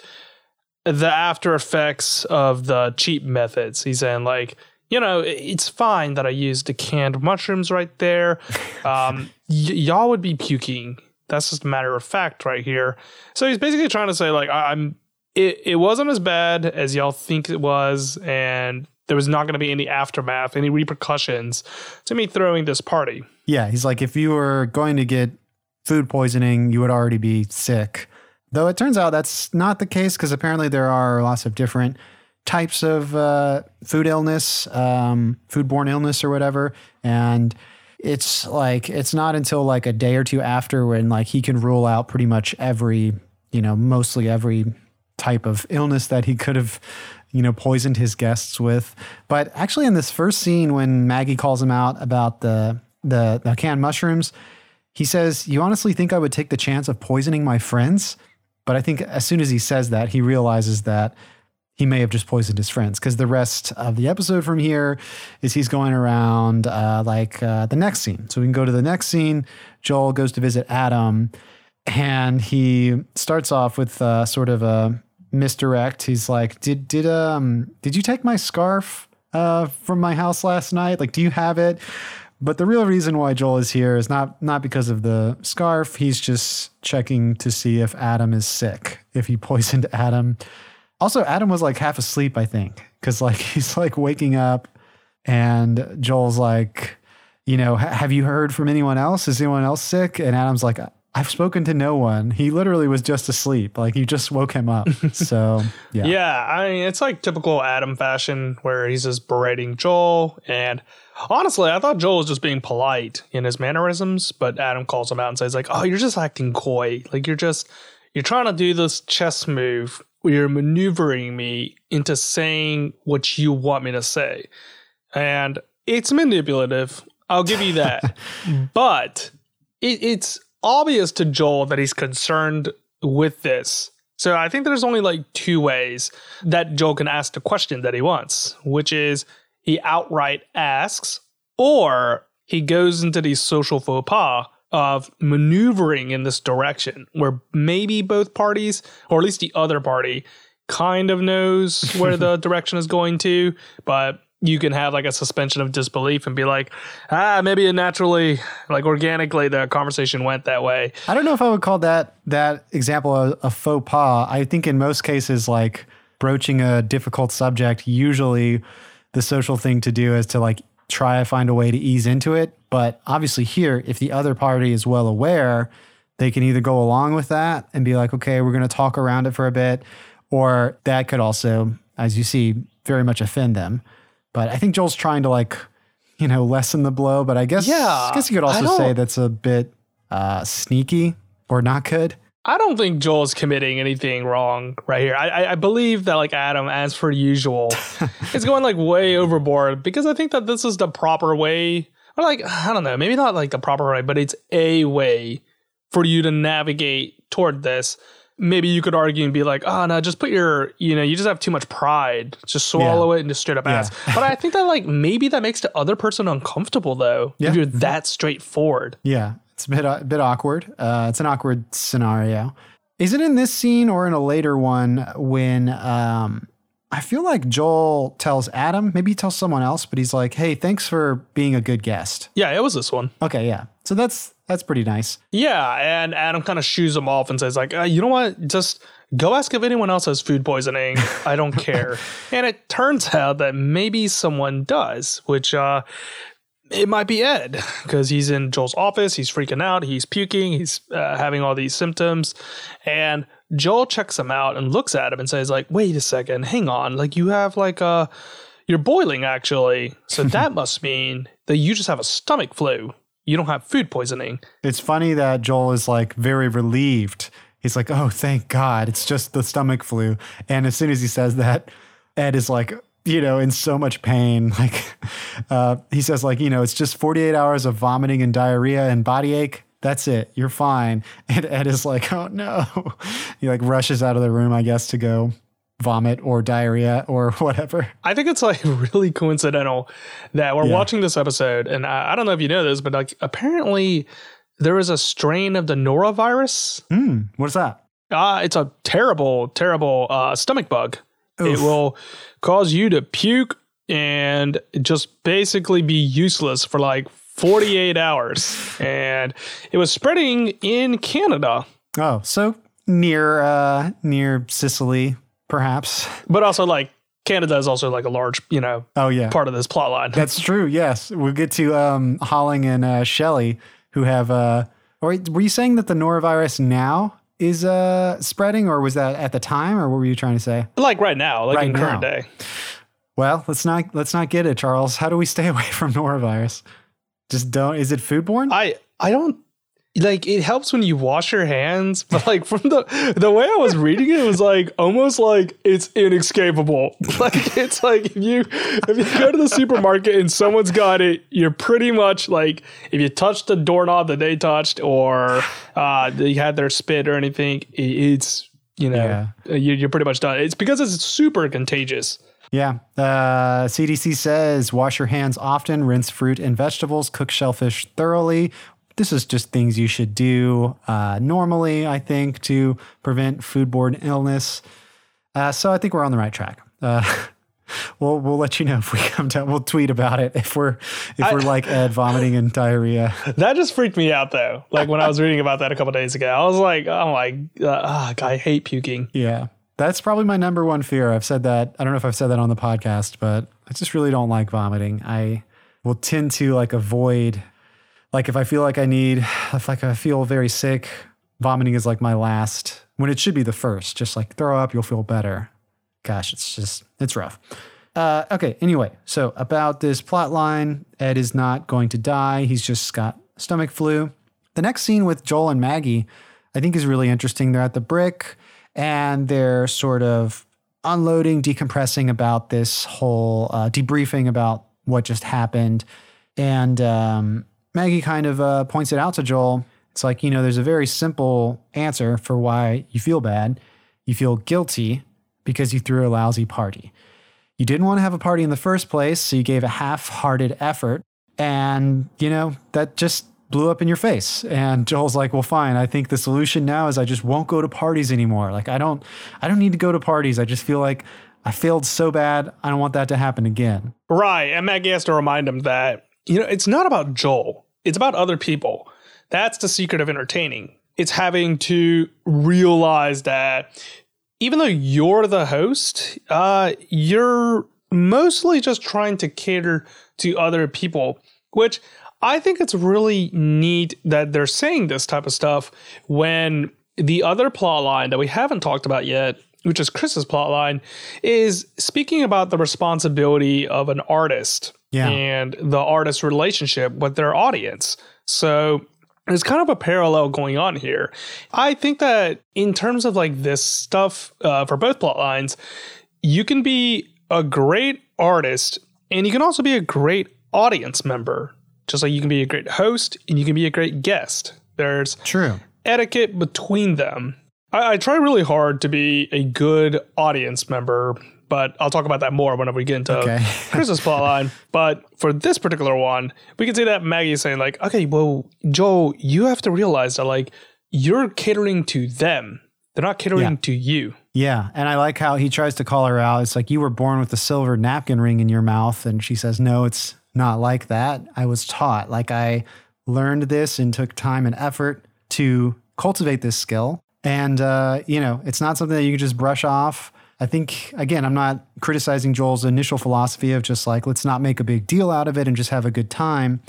the after effects of the cheap methods. He's saying like, you know, it's fine that I used the canned mushrooms right there. Um, y- y'all would be puking. That's just a matter of fact right here. So he's basically trying to say like, I- I'm. It, it wasn't as bad as y'all think it was, and there was not going to be any aftermath, any repercussions to me throwing this party. Yeah, he's like, if you were going to get food poisoning, you would already be sick. Though it turns out that's not the case because apparently there are lots of different types of uh, food illness, um, foodborne illness or whatever. And it's like, it's not until like a day or two after when like he can rule out pretty much every, you know, mostly every type of illness that he could have, you know, poisoned his guests with. But actually, in this first scene, when Maggie calls him out about the the, the canned mushrooms, he says, "You honestly think I would take the chance of poisoning my friends?" But I think as soon as he says that, he realizes that he may have just poisoned his friends because the rest of the episode from here is he's going around uh, like uh, the next scene. So we can go to the next scene. Joel goes to visit Adam, and he starts off with uh, sort of a misdirect. He's like, "Did did um did you take my scarf uh, from my house last night? Like, do you have it?" But the real reason why Joel is here is not not because of the scarf. He's just checking to see if Adam is sick. If he poisoned Adam. Also, Adam was like half asleep, I think, because like he's like waking up, and Joel's like, you know, have you heard from anyone else? Is anyone else sick? And Adam's like, I've spoken to no one. He literally was just asleep. Like you just woke him up. So yeah, Yeah, I mean, it's like typical Adam fashion where he's just berating Joel. And honestly, I thought Joel was just being polite in his mannerisms, but Adam calls him out and says, like, oh, you're just acting coy. Like, you're just, you're trying to do this chess move you're maneuvering me into saying what you want me to say. And it's manipulative. I'll give you that. but it, it's obvious to Joel that he's concerned with this. So I think there's only like two ways that Joel can ask the question that he wants, which is he outright asks, or he goes into the social faux pas of maneuvering in this direction where maybe both parties, or at least the other party, kind of knows where the direction is going to, but you can have like a suspension of disbelief and be like, ah, maybe it naturally, like organically, the conversation went that way. I don't know if I would call that that example a, a faux pas. I think in most cases, like broaching a difficult subject, usually the social thing to do is to like try to find a way to ease into it. But obviously, here, if the other party is well aware, they can either go along with that and be like, okay, we're going to talk around it for a bit, or that could also, as you see, very much offend them. But I think Joel's trying to like, you know, lessen the blow. But I guess, Yeah, I guess you could also say that's a bit uh, sneaky or not good. I don't think Joel's committing anything wrong right here. I, I, I believe that like Adam, as per usual, is going like way overboard because I think that this is the proper way, or like I don't know, maybe not like the proper way, but it's a way for you to navigate toward this. Maybe you could argue and be like, oh no, just put your, you know, you just have too much pride. Just swallow it and just straight up Yeah. ask. But I think that like maybe that makes the other person uncomfortable though, Yeah. if you're mm-hmm. that straightforward. Yeah, it's a bit a bit awkward. Uh, it's an awkward scenario. Is it in this scene or in a later one when um, I feel like Joel tells Adam, maybe he tells someone else, but he's like, "Hey, thanks for being a good guest." Yeah, it was this one. Okay, yeah. So that's that's pretty nice. Yeah, and Adam kind of shoos him off and says like, uh, "You know what? Just go ask if anyone else has food poisoning. I don't care." and it turns out that maybe someone does, which uh it might be Ed because he's in Joel's office. He's freaking out. He's puking. He's uh, having all these symptoms, and Joel checks him out and looks at him and says like, "Wait a second, hang on. Like you have like uh you're boiling actually. So that must mean that you just have a stomach flu. You don't have food poisoning." It's funny that Joel is like very relieved. He's like, "Oh, thank God, it's just the stomach flu." And as soon as he says that, Ed is like, you know, in so much pain. Like, uh, he says, like, you know, it's just 48 hours of vomiting and diarrhea and body ache. That's it. You're fine. And Ed is like, "Oh no!" He like rushes out of the room, I guess, to go vomit or diarrhea or whatever. I think it's like really coincidental that we're Yeah. watching this episode, and I, I don't know if you know this, but like apparently there is a strain of the norovirus. Hmm. What's that? Uh, it's a terrible, terrible uh, stomach bug. Oof. It will cause you to puke and just basically be useless for like 48 hours. And it was spreading in Canada, Oh, so near uh near Cicely, perhaps. but also like Canada is also like a large, you know, Oh yeah. part of this plot line. That's true. Yes, we'll get to um, Holling and uh, Shelley, who have. Uh, or were you saying that the norovirus now is uh, spreading, or was that at the time, or what were you trying to say? like right now, like Right in current day. Well, let's not let's not get it, Charles. How do we stay away from norovirus? Just don't. Is it foodborne? I I don't like it helps when you wash your hands, but like from the the way I was reading it, it was like almost like it's inescapable. Like it's like if you if you go to the supermarket and someone's got it, you're pretty much like if you touch the doorknob that they touched or uh they had their spit or anything, i- it's you know you- you're pretty much done. It's because it's super contagious. Yeah. Uh, CDC says wash your hands often, rinse fruit and vegetables, cook shellfish thoroughly. This is just things you should do uh, normally, I think, to prevent foodborne illness. Uh, so I think we're on the right track. Uh, we'll we'll let you know if we come down. We'll tweet about it if we're if we're like Ed vomiting and diarrhea. That just freaked me out though. Like when I was reading about that a couple days ago, I was like, oh my, uh, I hate puking. Yeah. That's probably my number one fear. I've said that. I don't know if I've said that on the podcast, but I just really don't like vomiting. I will tend to like avoid, like if I feel like I need, if like I feel very sick, vomiting is like my last, when it should be the first. Just like throw up, you'll feel better. Gosh, it's just, it's rough. Uh, okay, anyway, so about this plot line, Ed is not going to die. He's just got stomach flu. The next scene with Joel and Maggie, I think, is really interesting. They're at the brick and they're sort of unloading, decompressing about this whole uh, debriefing about what just happened. And um, Maggie kind of uh, points it out to Joel. It's like, you know, there's a very simple answer for why you feel bad. You feel guilty because you threw a lousy party. You didn't want to have a party in the first place, so you gave a half hearted effort. And, you know, that just blew up in your face. And Joel's like, well, fine. I think the solution now is I just won't go to parties anymore. Like, I don't, I don't need to go to parties. I just feel like I failed so bad. I don't want that to happen again. Right. And Maggie has to remind him that, you know, it's not about Joel, it's about other people. That's the secret of entertaining. It's having to realize that even though you're the host, uh, you're mostly just trying to cater to other people, which I think it's really neat that they're saying this type of stuff when the other plot line that we haven't talked about yet, which is Chris's plot line, is speaking about the responsibility of an artist Yeah. and the artist's relationship with their audience. So there's kind of a parallel going on here. I think that in terms of like this stuff uh, for both plot lines, you can be a great artist and you can also be a great audience member. Just like you can be a great host and you can be a great guest. There's True. etiquette between them. I, I try really hard to be a good audience member, but I'll talk about that more whenever we get into Okay. Chris's plotline. But for this particular one, we can see that Maggie is saying, like, okay, well, Joe, you have to realize that like you're catering to them. They're not catering Yeah. to you. Yeah. And I like how he tries to call her out. It's like, you were born with a silver napkin ring in your mouth. And she says, no, it's not like that. I was taught. Like, I learned this and took time and effort to cultivate this skill. And, uh, you know, it's not something that you can just brush off. I think, again, I'm not criticizing Joel's initial philosophy of just like, let's not make a big deal out of it and just have a good time.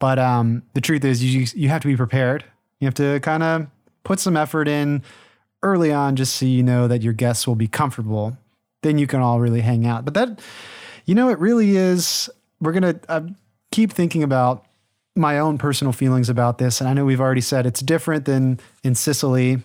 But um, the truth is, you, you have to be prepared. You have to kind of put some effort in early on just so you know that your guests will be comfortable. Then you can all really hang out. But that, you know, it really is. We're going to uh, keep thinking about my own personal feelings about this. And I know we've already said it's different than in Cicely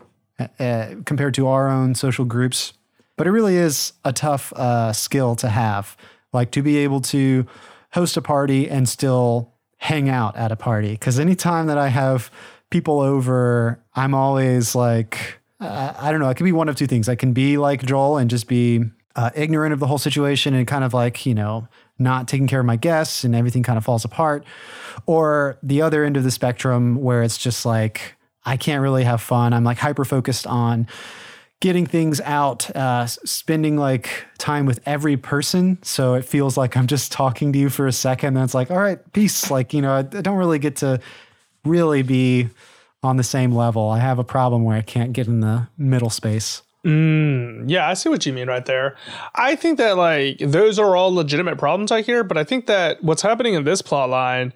uh, compared to our own social groups, but it really is a tough uh, skill to have. Like to be able to host a party and still hang out at a party. Because anytime that I have people over, I'm always like, uh, I don't know. It can be one of two things. I can be like Joel and just be uh, ignorant of the whole situation and kind of like, you know, not taking care of my guests and everything kind of falls apart. Or the other end of the spectrum where it's just like, I can't really have fun. I'm like hyper focused on getting things out, uh, spending like time with every person. So it feels like I'm just talking to you for a second. And it's like, all right, peace. Like, you know, I, I don't really get to really be on the same level. I have a problem where I can't get in the middle space. Yeah, I see what you mean right there. I think that like those are all legitimate problems I hear, but I think that what's happening in this plot line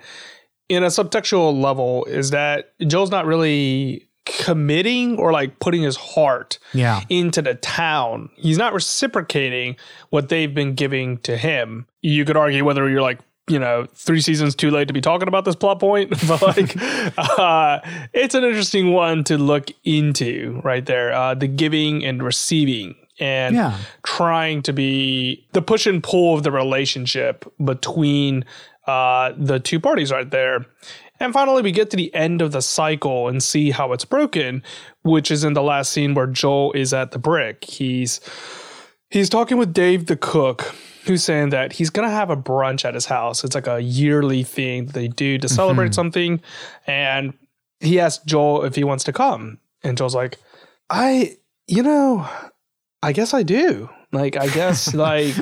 in a subtextual level is that Joel's not really committing or like putting his heart Yeah. into the town. He's not reciprocating what they've been giving to him. You could argue whether you're like, you know, three seasons too late to be talking about this plot point, but like, uh, it's an interesting one to look into right there. Uh, the giving and receiving and Yeah. trying to be the push and pull of the relationship between uh, the two parties right there. And finally, we get to the end of the cycle and see how it's broken, which is in the last scene where Joel is at the brick. He's he's talking with Dave the cook, who's saying that he's gonna have a brunch at his house. It's like a yearly thing that they do to celebrate mm-hmm. something. And he asked Joel if he wants to come. And Joel's like, I, you know, I guess I do. Like, I guess, like,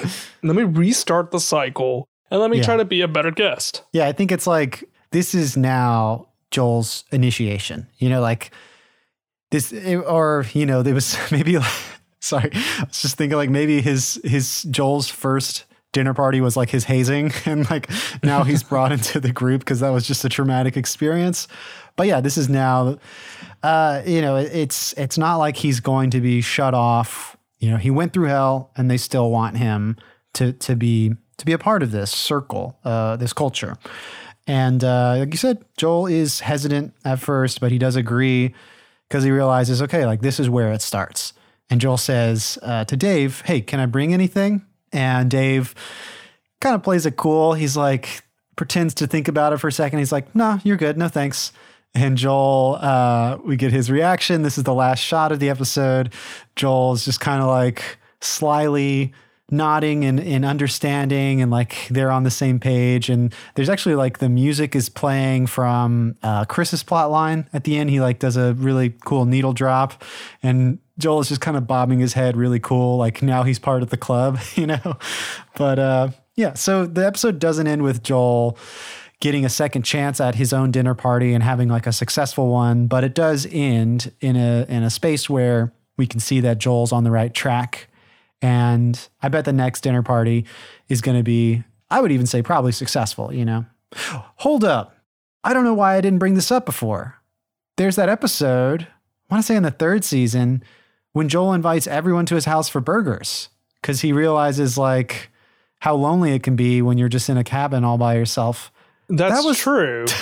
let me restart the cycle and let me Yeah. try to be a better guest. Yeah, I think it's like this is now Joel's initiation. You know, like this, or you know, there was maybe. Sorry, I was just thinking like maybe his his Joel's first dinner party was like his hazing, and like now he's brought into the group because that was just a traumatic experience. But yeah, this is now. Uh, you know, it- it's it's not like he's going to be shut off. You know, he went through hell, and they still want him to to be to be a part of this circle, uh, this culture. And uh, like you said, Joel is hesitant at first, but he does agree because he realizes, okay, like this is where it starts. And Joel says uh, to Dave, "Hey, can I bring anything?" And Dave kind of plays it cool. He's like pretends to think about it for a second. He's like, "No, you're good. No thanks." And Joel, uh, we get his reaction. This is the last shot of the episode. Joel's just kind of like slyly nodding and, and understanding and like they're on the same page. And there's actually like the music is playing from uh, chris's plot line at the end. He like does a really cool needle drop. And joel is just kind of bobbing his head really cool like now he's part of the club you know? But uh yeah so the episode doesn't end with joel getting a second chance at his own dinner party and having like a successful one but it does end in a in a space where we can see that joel's on the right track and I bet the next dinner party is going to be, I would even say, probably successful, you know? Hold up. I don't know why I didn't bring this up before. There's that episode, I want to say in the third season, when Joel invites everyone to his house for burgers because he realizes, like, how lonely it can be when you're just in a cabin all by yourself. That's That was- true.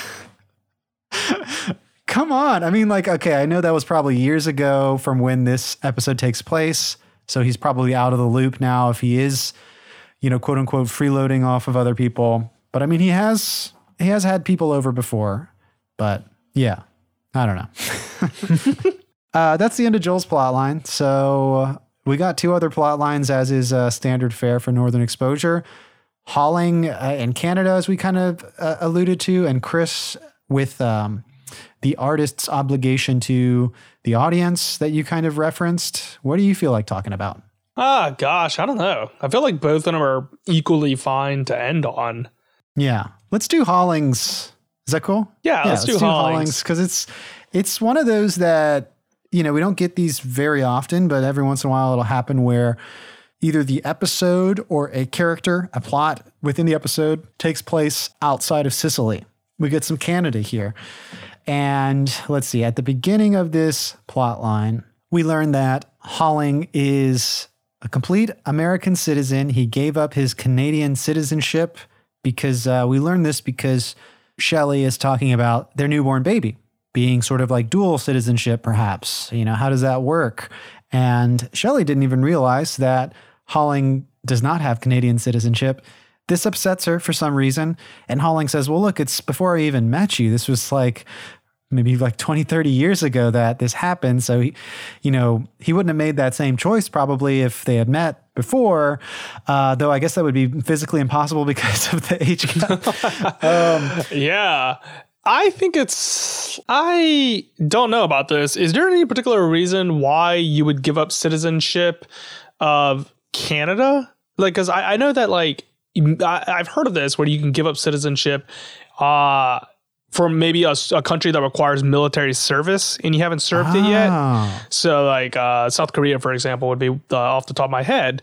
Come on. I mean, like, okay, I know that was probably years ago from when this episode takes place. So he's probably out of the loop now if he is, you know, quote unquote, freeloading off of other people. But I mean, he has he has had people over before. But yeah, I don't know. uh, that's the end of Joel's plot line. So we got two other plot lines, as is uh, standard fare for Northern Exposure. Holling uh, in Canada, as we kind of uh, alluded to, and Chris with um, the artist's obligation to the audience that you kind of referenced. What do you feel like talking about? Ah, gosh, I don't know. I feel like both of them are equally fine to end on. Yeah, let's do Holling's. Is that cool? Yeah, let's do Holling's. because it's it's one of those that you know we don't get these very often, but every once in a while it'll happen where either the episode or a character, a plot within the episode takes place outside of Cicely. We get some Canada here. And let's see, at the beginning of this plot line, we learn that Holling is a complete American citizen. He gave up his Canadian citizenship because uh, we learned this because Shelley is talking about their newborn baby being sort of like dual citizenship, perhaps. You know, how does that work? And Shelley didn't even realize that Holling does not have Canadian citizenship. This upsets her for some reason. And Holling says, Well, look, it's before I even met you. This was like maybe like 20, 30 years ago that this happened. So, he, you know, he wouldn't have made that same choice probably if they had met before. Uh, though I guess that would be physically impossible because of the age gap. Yeah. I think it's. I don't know about this. Is there any particular reason why you would give up citizenship of Canada? Like, because I, I know that, like, I, I've heard of this where you can give up citizenship uh, for maybe a country that requires military service and you haven't served it yet. Oh. So, like uh, South Korea, for example, would be uh, off the top of my head.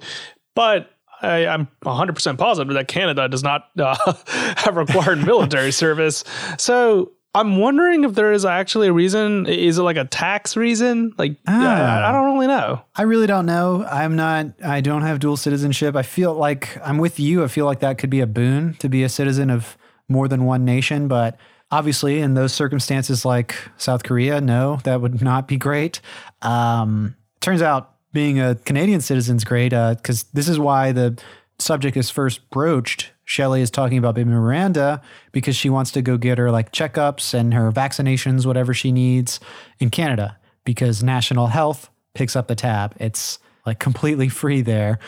But I, I'm 100% positive that Canada does not uh, have required military service. So, I'm wondering if there is actually a reason. Is it like a tax reason? Like, Ah. I, I don't really know. I really don't know. I'm not, I don't have dual citizenship. I feel like I'm with you. I feel like that could be a boon to be a citizen of more than one nation. But obviously, in those circumstances like South Korea, no, that would not be great. Um, turns out being a Canadian citizen is great because this is why the subject is first broached. Shelley is talking about baby Miranda because she wants to go get her like checkups and her vaccinations, whatever she needs in Canada, because national health picks up the tab. It's like completely free there.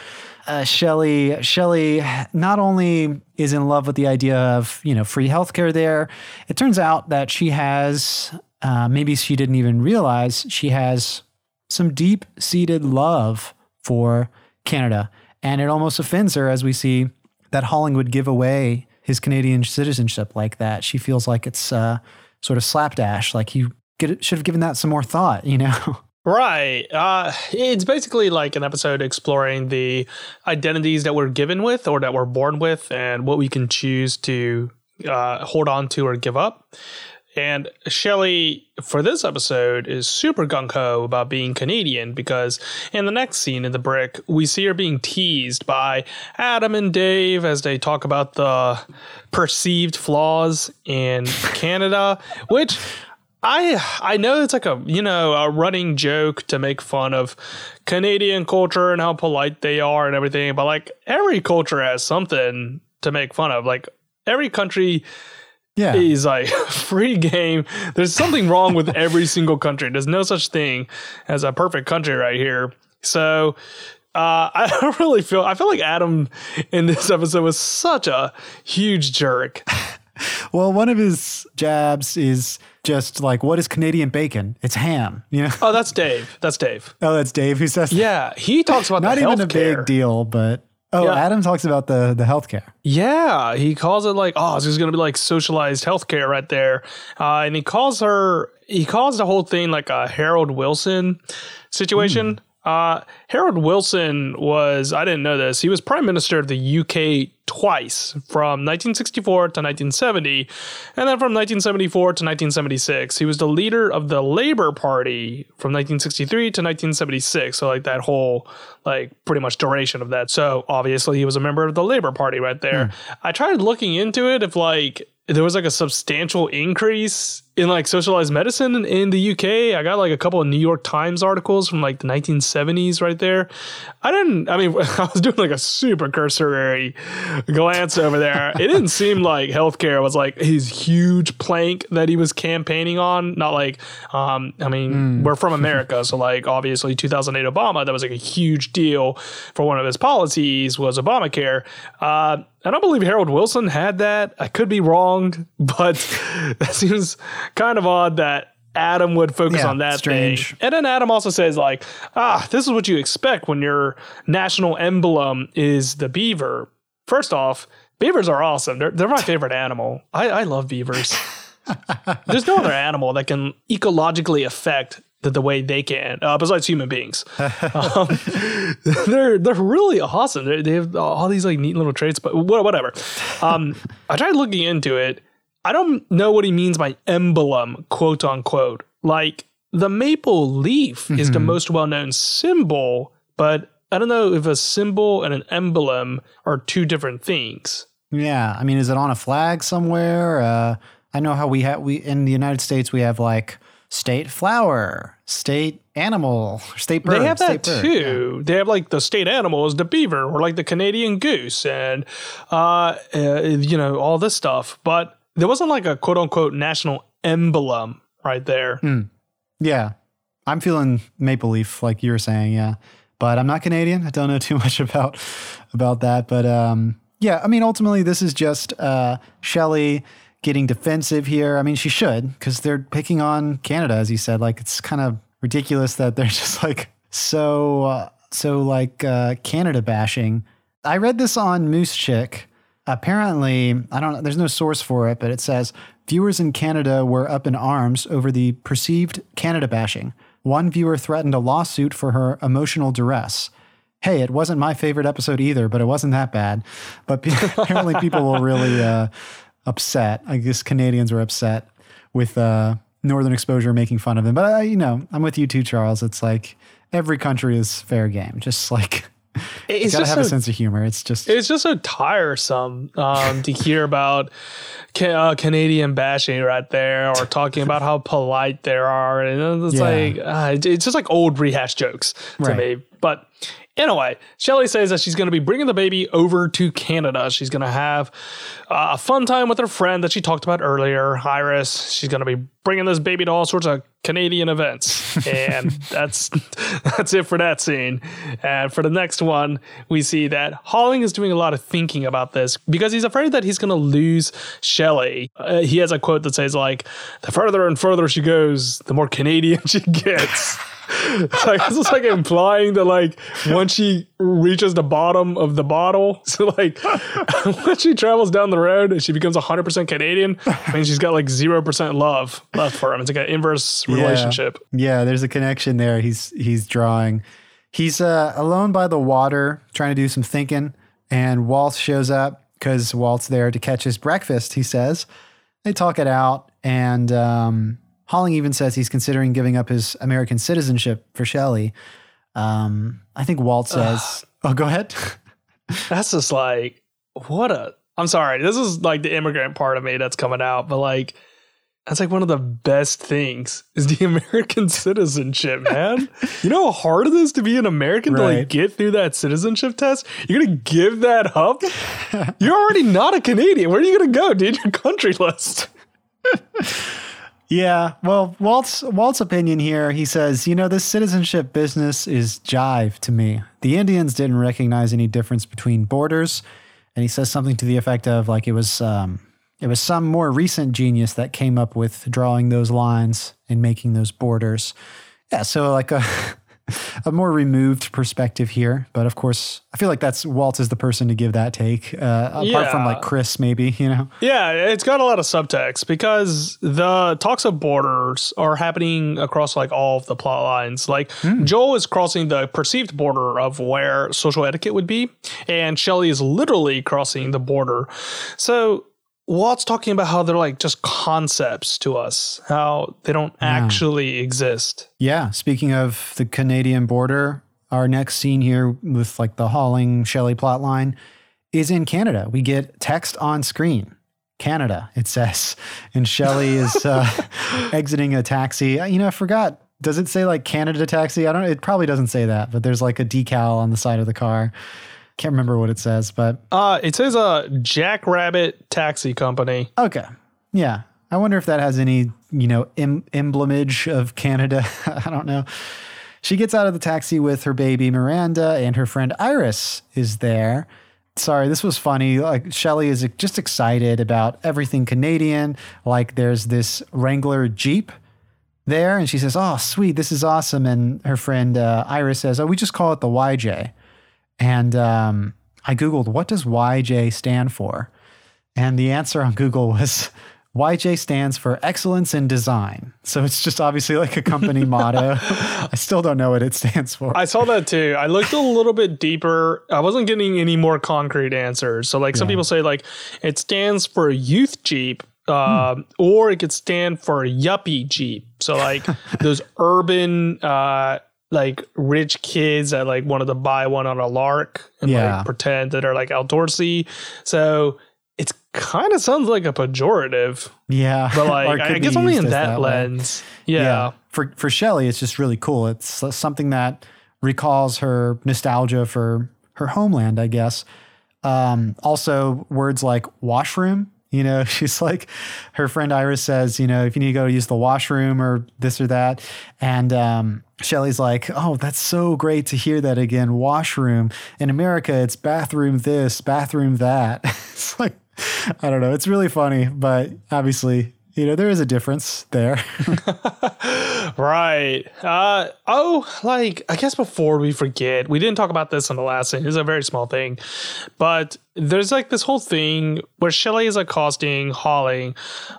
Uh, Shelly, Shelley not only is in love with the idea of you know free healthcare there, it turns out that she has uh, maybe she didn't even realize she has some deep seated love for Canada. And it almost offends her as we see that Holling would give away his Canadian citizenship like that. She feels like it's uh, sort of slapdash, like you get, should have given that some more thought, you know? Right. Uh, it's basically like an episode exploring the identities that we're given with or that we're born with and what we can choose to uh, hold on to or give up. And Shelley, for this episode, is super gung ho about being Canadian because in the next scene in the brick, we see her being teased by Adam and Dave as they talk about the perceived flaws in Canada, which I I know it's like a you know a running joke to make fun of Canadian culture and how polite they are and everything, but like every culture has something to make fun of. Like every country Yeah. He's like, free game. There's something wrong with every single country. There's no such thing as a perfect country right here. So uh, I don't really feel, I feel like Adam in this episode was such a huge jerk. Well, one of his jabs is just like, what is Canadian bacon? It's ham. You know? Oh, that's Dave. That's Dave. Oh, that's Dave who says that. Yeah. He talks about Not the even a big deal, but oh, Yeah. Adam talks about the the healthcare. Yeah, he calls it like, oh, this is gonna be like socialized healthcare right there, uh, and he calls her, he calls the whole thing like a Harold Wilson situation. Uh, Harold Wilson was, I didn't know this, he was prime minister of the UK twice from 1964 to 1970, and then from 1974 to 1976. He was the leader of the Labour Party from 1963 to 1976. So, like, that whole, like, pretty much duration of that. So, obviously, he was a member of the Labour Party right there. I tried looking into it if, like, there was like a substantial increase in like socialized medicine in, the UK. I got like a couple of New York Times articles from like the 1970s right there. I didn't, I mean, I was doing like a super cursory glance over there. It didn't seem like healthcare was like his huge plank that he was campaigning on. Not like, um, I mean, we're from America. So like obviously 2008 Obama, that was like a huge deal for one of his policies was Obamacare. Uh, I don't believe Harold Wilson had that. I could be wrong, but that seems kind of odd that Adam would focus Yeah, on that strange. thing. And then Adam also says like, ah, this is what you expect when your national emblem is the beaver. First off, beavers are awesome. They're, they're my favorite animal. I, I love beavers. There's no other animal that can ecologically affect the, the way they can, uh, besides human beings. Um, they're they're really awesome. They they have all these like neat little traits, but whatever. Um, I tried looking into it. I don't know what he means by emblem, quote unquote. Like the maple leaf is the most well known symbol, but I don't know if a symbol and an emblem are two different things. Yeah, I mean, is it on a flag somewhere? Uh, I know how we have we in the United States we have like state flower, state animal, state bird. they have that bird. too. They have like the state animal is the beaver or like the Canadian goose and uh, uh you know all this stuff. But there wasn't like a quote unquote national emblem right there. Yeah, I'm feeling maple leaf, like you were saying. Yeah, but I'm not Canadian. I don't know too much about about that. But um, yeah, I mean, ultimately, this is just uh, Shelley getting defensive here. I mean, she should because they're picking on Canada, as you said. Like, it's kind of ridiculous that they're just like so uh, so like uh, Canada bashing. I read this on Moosechick. Apparently, I don't know, there's no source for it, but it says viewers in Canada were up in arms over the perceived Canada bashing. One viewer threatened a lawsuit for her emotional duress. Hey, it wasn't my favorite episode either, but it wasn't that bad. But apparently, people were really uh, upset. I guess Canadians were upset with uh, Northern Exposure making fun of them. But, uh, you know, I'm with you too, Charles. It's like every country is fair game. Just like, It's you gotta just have a sense of humor. It's just, It's just so tiresome um, to hear about ca- uh, Canadian bashing right there, or talking about how polite they are, and it's Yeah. like uh, it's just like old rehash jokes to Right. me. But anyway, Shelley says that she's going to be bringing the baby over to Canada. She's going to have uh, a fun time with her friend that she talked about earlier, Iris. She's going to be bringing this baby to all sorts of Canadian events, and that's that's it for that scene. And for the next one, we see that Holling is doing a lot of thinking about this because he's afraid that he's going to lose Shelley. Uh, he has a quote that says like, "The further and further she goes, the more Canadian she gets." like this is like implying that like once she reaches the bottom of the bottle, so like when she travels down the road and she becomes 100% Canadian, I mean she's got like 0% love left for him. It's like an inverse relationship. Yeah, there's a connection there. He's he's drawing. He's uh, alone by the water, trying to do some thinking, and Walt shows up because Walt's there to catch his breakfast. He says they talk it out, and um, Holling even says he's considering giving up his American citizenship for Shelley. Um, I think Walt says, "Oh, go ahead." That's just like what a I'm sorry. This is like the immigrant part of me that's coming out, but like That's like one of the best things is the American citizenship, man. you know how hard it is to be an American to like get through that citizenship test? You're gonna give that up? You're already not a Canadian. Where are you gonna go, dude? Your country list. Yeah, well, Walt's Walt's opinion here. He says, you know, this citizenship business is jive to me. The Indians didn't recognize any difference between borders, and he says something to the effect of like it was um, it was some more recent genius that came up with drawing those lines and making those borders. Yeah, so like a a more removed perspective here, but of course, I feel like that's Walt is the person to give that take. Uh, apart from like Chris, maybe you know. Yeah, it's got a lot of subtext because the talks of borders are happening across like all of the plot lines. Like Joel is crossing the perceived border of where social etiquette would be, and Shelley is literally crossing the border. So Walt's talking about how they're like just concepts to us, how they don't actually exist. Yeah. Speaking of the Canadian border, our next scene here with like the Holling Shelley plot line is in Canada. We get text on screen. Canada, it says. And Shelley is uh, exiting a taxi. Uh, You know, I forgot. Does it say like Canada taxi? I don't It probably doesn't say that, but there's like a decal on the side of the car. Can't remember what it says, but Uh, it says a Jackrabbit Taxi Company. okay. Yeah. I wonder if that has any, you know, em- emblemage of Canada. I don't know. She gets out of the taxi with her baby Miranda and her friend Iris is there. Sorry, this was funny. Like Shelly is just excited about everything Canadian. Like there's this Wrangler Jeep there, and she says, "Oh, sweet, this is awesome." And her friend uh, Iris says, "Oh, we just call it the YJ." And um, I googled, "What does YJ stand for?" And the answer on Google was YJ stands for excellence in design. So it's just obviously like a company motto. I still don't know what it stands for. I saw that too. I looked a little bit deeper. I wasn't getting any more concrete answers. So, like some people say, like it stands for youth Jeep, um, or it could stand for yuppie Jeep. So, like those urban, uh, like rich kids that like wanted to buy one on a lark and Yeah. like pretend that are like outdoorsy. So it's kind of sounds like a pejorative, yeah. but like I guess only in that, way. lens. yeah. For for Shelley, it's just really cool. It's something that recalls her nostalgia for her homeland, I guess. Um, also, words like washroom. You know, she's like, her friend Iris says, you know, if you need to go use the washroom or this or that. And um, Shelly's like, oh, that's so great to hear that again. Washroom. In America, it's bathroom this, bathroom that. it's like, I don't know. It's really funny, but obviously, you know, there is a difference there. Right. Uh oh, like I guess before we forget, we didn't talk about this in the last scene. It's a very small thing. But there's like this whole thing where Shelley is accosting Holling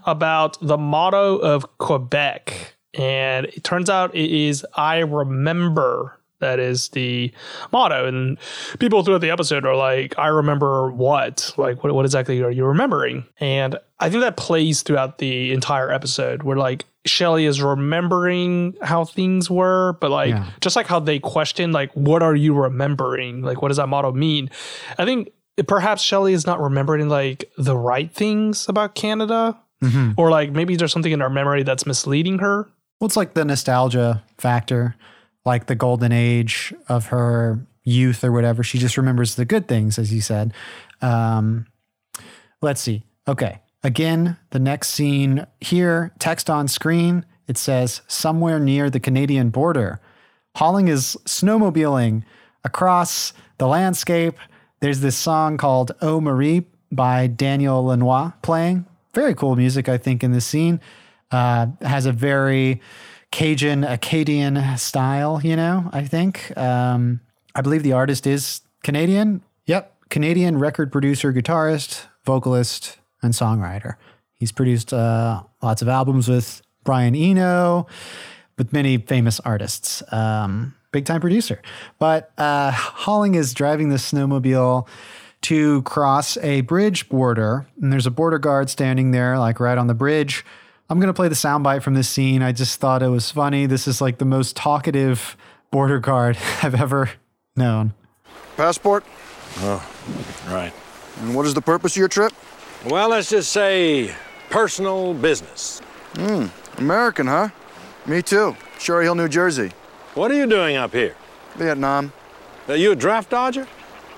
about the motto of Quebec. And it turns out it is I remember that is the motto. And people throughout the episode are like, I remember what? Like, what, what exactly are you remembering? And I think that plays throughout the entire episode where like Shelly is remembering how things were, but like Yeah. just like how they question, like, what are you remembering? Like, what does that motto mean? I think perhaps Shelly is not remembering like the right things about Canada. Mm-hmm. Or like maybe there's something in her memory that's misleading her. Well, it's like the nostalgia factor, like the golden age of her youth or whatever. She just remembers the good things, as you said. Um, let's see. Okay. Again, the next scene here, text on screen, it says somewhere near the Canadian border. Holling is snowmobiling across the landscape. There's this song called Oh Marie by Daniel Lanois playing. Very cool music, I think, in this scene. Uh, has a very Cajun, Acadian style, you know, I think. Um, I believe the artist is Canadian. Yep. Canadian record producer, guitarist, vocalist, and songwriter. He's produced uh, lots of albums with Brian Eno, with many famous artists. Um, big time producer. But uh, Holling is driving the snowmobile to cross a bridge border, and there's a border guard standing there, like right on the bridge. I'm gonna play the soundbite from this scene. I just thought it was funny. This is like the most talkative border guard I've ever known. Passport? Oh, right. And what is the purpose of your trip? Well, let's just say personal business. Hmm, American, huh? Me too. Cherry Hill, New Jersey. What are you doing up here? Vietnam. Are you a draft dodger?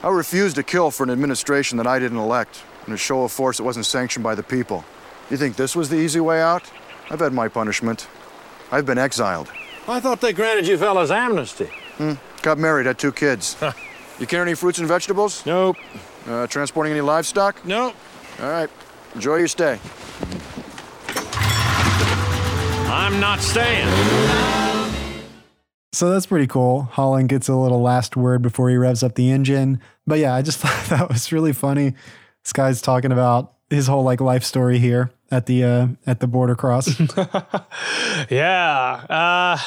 I refused to kill for an administration that I didn't elect, in a show of force that wasn't sanctioned by the people. You think this was the easy way out? I've had my punishment. I've been exiled. I thought they granted you fellas amnesty. Got married, had two kids. you carry any fruits and vegetables? Nope. Uh, transporting any livestock? Nope. All right. Enjoy your stay. I'm not staying. So that's pretty cool. Holling gets a little last word before he revs up the engine. But yeah, I just thought that was really funny. This guy's talking about his whole like life story here at the uh at the border cross. Yeah. Uh,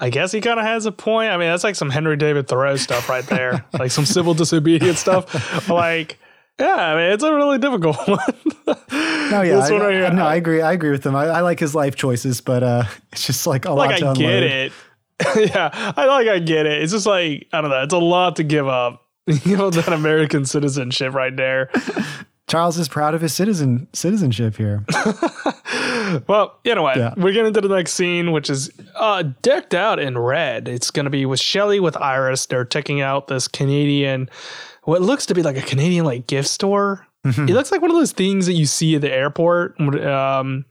I guess he kind of has a point. I mean, that's like some Henry David Thoreau stuff right there, like some civil disobedience stuff. Like, yeah, I mean, it's a really difficult one. No, yeah, This I, one right here. no, I agree. I agree with him. I, I like his life choices, but uh, it's just like a lot like to I unload. get it. yeah, I like I get it. It's just like I don't know. It's a lot to give up. You know that American citizenship right there. Charles is proud of his citizen citizenship here. Well, anyway, Yeah. we're getting to the next scene, which is uh, decked out in red. It's going to be with Shelly with Iris. They're checking out this Canadian, what looks to be like a Canadian like gift store. It looks like one of those things that you see at the airport um,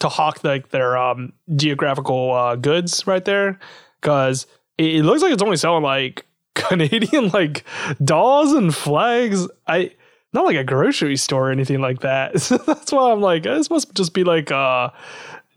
to hawk like their um, geographical uh, goods right there, because it, it looks like it's only selling like Canadian like dolls and flags. I not like a grocery store or anything like that. That's why I'm like, this must just be like uh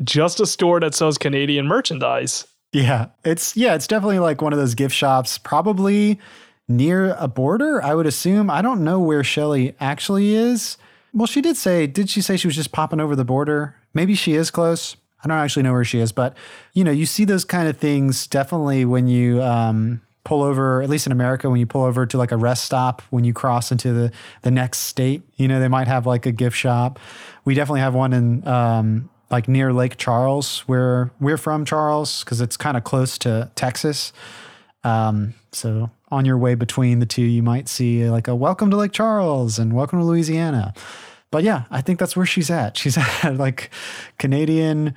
just a store that sells Canadian merchandise. Yeah, it's yeah, it's definitely like one of those gift shops, probably near a border. I would assume. I don't know where Shelly actually is. Well, she did say, did she say she was just popping over the border? Maybe she is close. I don't actually know where she is, but you know, you see those kind of things definitely when you um, pull over, at least in America, when you pull over to like a rest stop when you cross into the the next state. You know, they might have like a gift shop. We definitely have one in um, like near Lake Charles, where we're from, Charles, because it's kind of close to Texas. Um, so on your way between the two, you might see like a welcome to Lake Charles and welcome to Louisiana. But yeah, I think that's where she's at. She's at like Canadian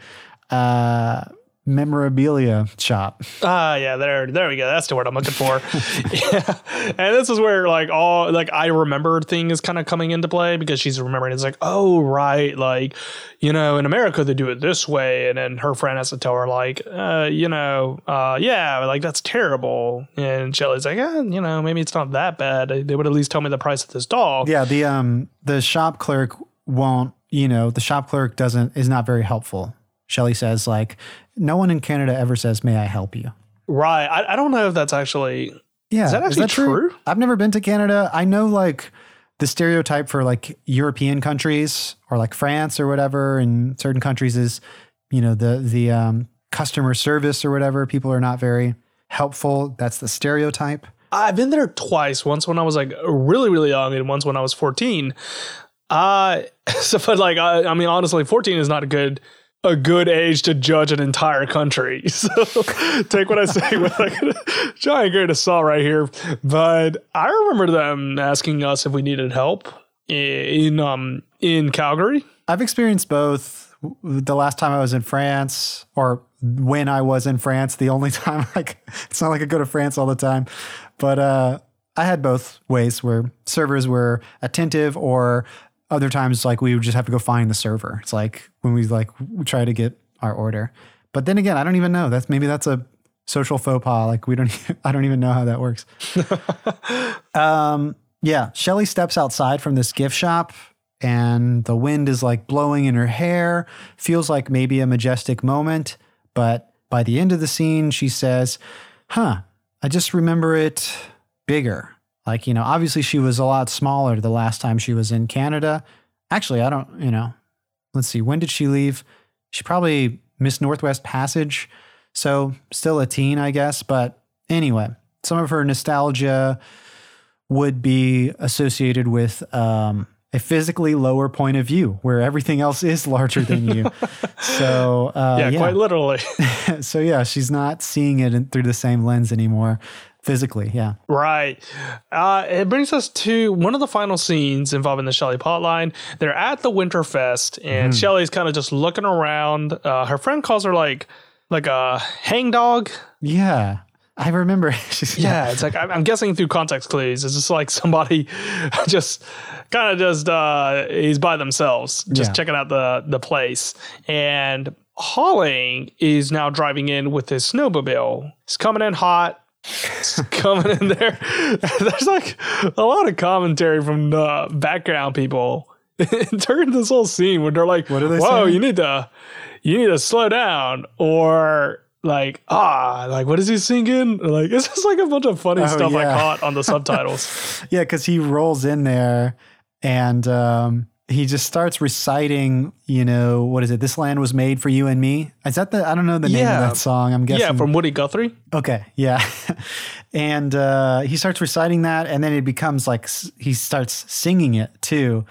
uh, memorabilia shop. Ah, yeah, there, there we go. That's the word I'm looking for. yeah, and this is where like all like I remember thing is kind of coming into play because she's remembering. It's like, oh right, like you know, in America they do it this way, and then her friend has to tell her like, uh, you know, uh, yeah, like that's terrible. And Shelly's like, eh, you know, maybe it's not that bad. They would at least tell me the price of this doll. Yeah, the um the shop clerk won't, you know, the shop clerk doesn't is not very helpful. Shelly says like, no one in Canada ever says, "May I help you?" Right. I, I don't know if that's actually Yeah, Is that actually true? I've never been to Canada. I know like the stereotype for like European countries or like France or whatever in certain countries is, you know, the the um, customer service or whatever. People are not very helpful. That's the stereotype. I've been there twice. Once when I was like really, really young, and once when I was 14. Uh so but like I, I mean honestly, 14 is not a good a good age to judge an entire country. So take what I say with like a giant grain of salt right here. But I remember them asking us if we needed help in um in Calgary. I've experienced both. The last time I was in France, or when I was in France, the only time like it's not like I go to France all the time, but uh, I had both ways where servers were attentive, or other times like we would just have to go find the server. It's like when we like we try to get our order, but then again, I don't even know. That's maybe that's a social faux pas. Like we don't, I don't even know how that works. um, yeah, Shelly steps outside from this gift shop and the wind is like blowing in her hair. Feels like maybe a majestic moment. But by the end of the scene, she says, Huh, I just remember it bigger. Like, you know, obviously she was a lot smaller the last time she was in Canada. Actually, I don't, you know, let's see, when did she leave? She probably missed Northwest Passage. So still a teen, I guess. But anyway, some of her nostalgia would be associated with um, a physically lower point of view where everything else is larger than you. so uh, yeah, yeah, quite literally. so yeah, she's not seeing it through the same lens anymore. Physically. Yeah. Right. Uh, it brings us to one of the final scenes involving the Shelley plotline. They're at the Winterfest, and Shelley's kind of just looking around. Uh, her friend calls her like like a hangdog. Yeah. I remember. She's, Yeah, it's like I'm, guessing through context clues. It's just like somebody just kind of just uh, he's by themselves, just Yeah. checking out the the place. And Holling is now driving in with his snowmobile. He's coming in hot. Coming in there. There's like a lot of commentary from the background people during this whole scene where they're like, What are they "Whoa, saying? you need to, you need to slow down," or like, "Ah, like what is he singing?" Or, like it's just like a bunch of funny Oh, stuff I caught on the subtitles. Yeah, because he rolls in there and um, he just starts reciting, you know, what is it? This land was made for you and me. Is that the, I don't know the name Yeah. of that song. I'm guessing. yeah, from Woody Guthrie. Okay, yeah. and uh, he starts reciting that, and then it becomes like he starts singing it too.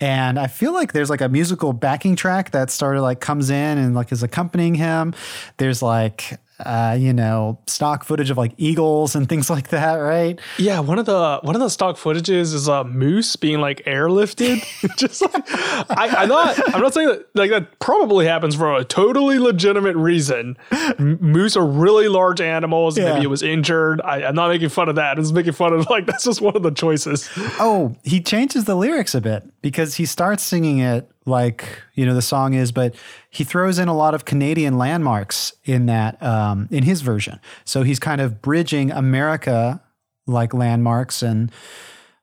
And I feel like there's like a musical backing track that of like comes in and like is accompanying him. There's like, uh, you know, stock footage of like eagles and things like that, right? Yeah, one of the one of the stock footages is a moose being like airlifted. Just like I, I'm not I'm not saying that like that probably happens for a totally legitimate reason. M- moose are really large animals. Yeah. Maybe it was injured. I, I'm not making fun of that. I'm just making fun of like that's just one of the choices. Oh, he changes the lyrics a bit because he starts singing it like you know the song is, but he throws in a lot of Canadian landmarks in that um, in his version. So he's kind of bridging America like landmarks and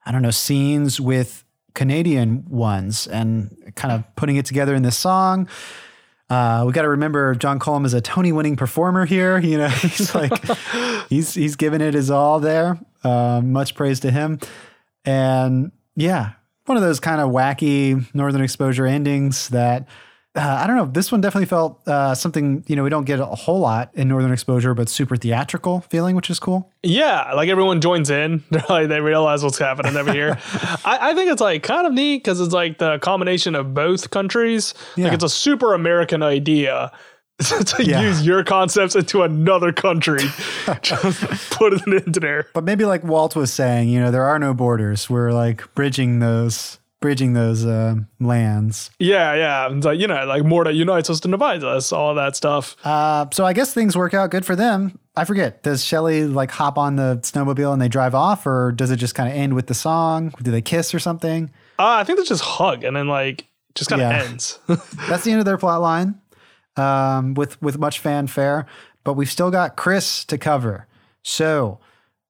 I don't know scenes with Canadian ones and kind of putting it together in this song. Uh, we got to remember John Cullum is a Tony-winning performer here. You know, he's like he's he's giving it his all there. Uh, much praise to him. And yeah, one of those kind of wacky Northern Exposure endings that uh, I don't know. This one definitely felt uh, something you know we don't get a whole lot in Northern Exposure, but super theatrical feeling, which is cool. Yeah, like everyone joins in. Like they realize what's happening over here. I, I think it's like kind of neat because it's like the combination of both countries. Like it's a super American idea to Yeah. use your concepts into another country. Just put it into there. But maybe like Walt was saying, you know, there are no borders. We're like bridging those bridging those uh, lands. Yeah, yeah. It's like, you know, like more that unites us than divides us, all that stuff. Uh, so I guess things work out good for them. I forget. Does Shelley like hop on the snowmobile and they drive off, or does it just kind of end with the song? Do they kiss or something? Uh, I think they just hug and then like just kind of Yeah. ends. That's the end of their plot line um, with with much fanfare. But we've still got Chris to cover. So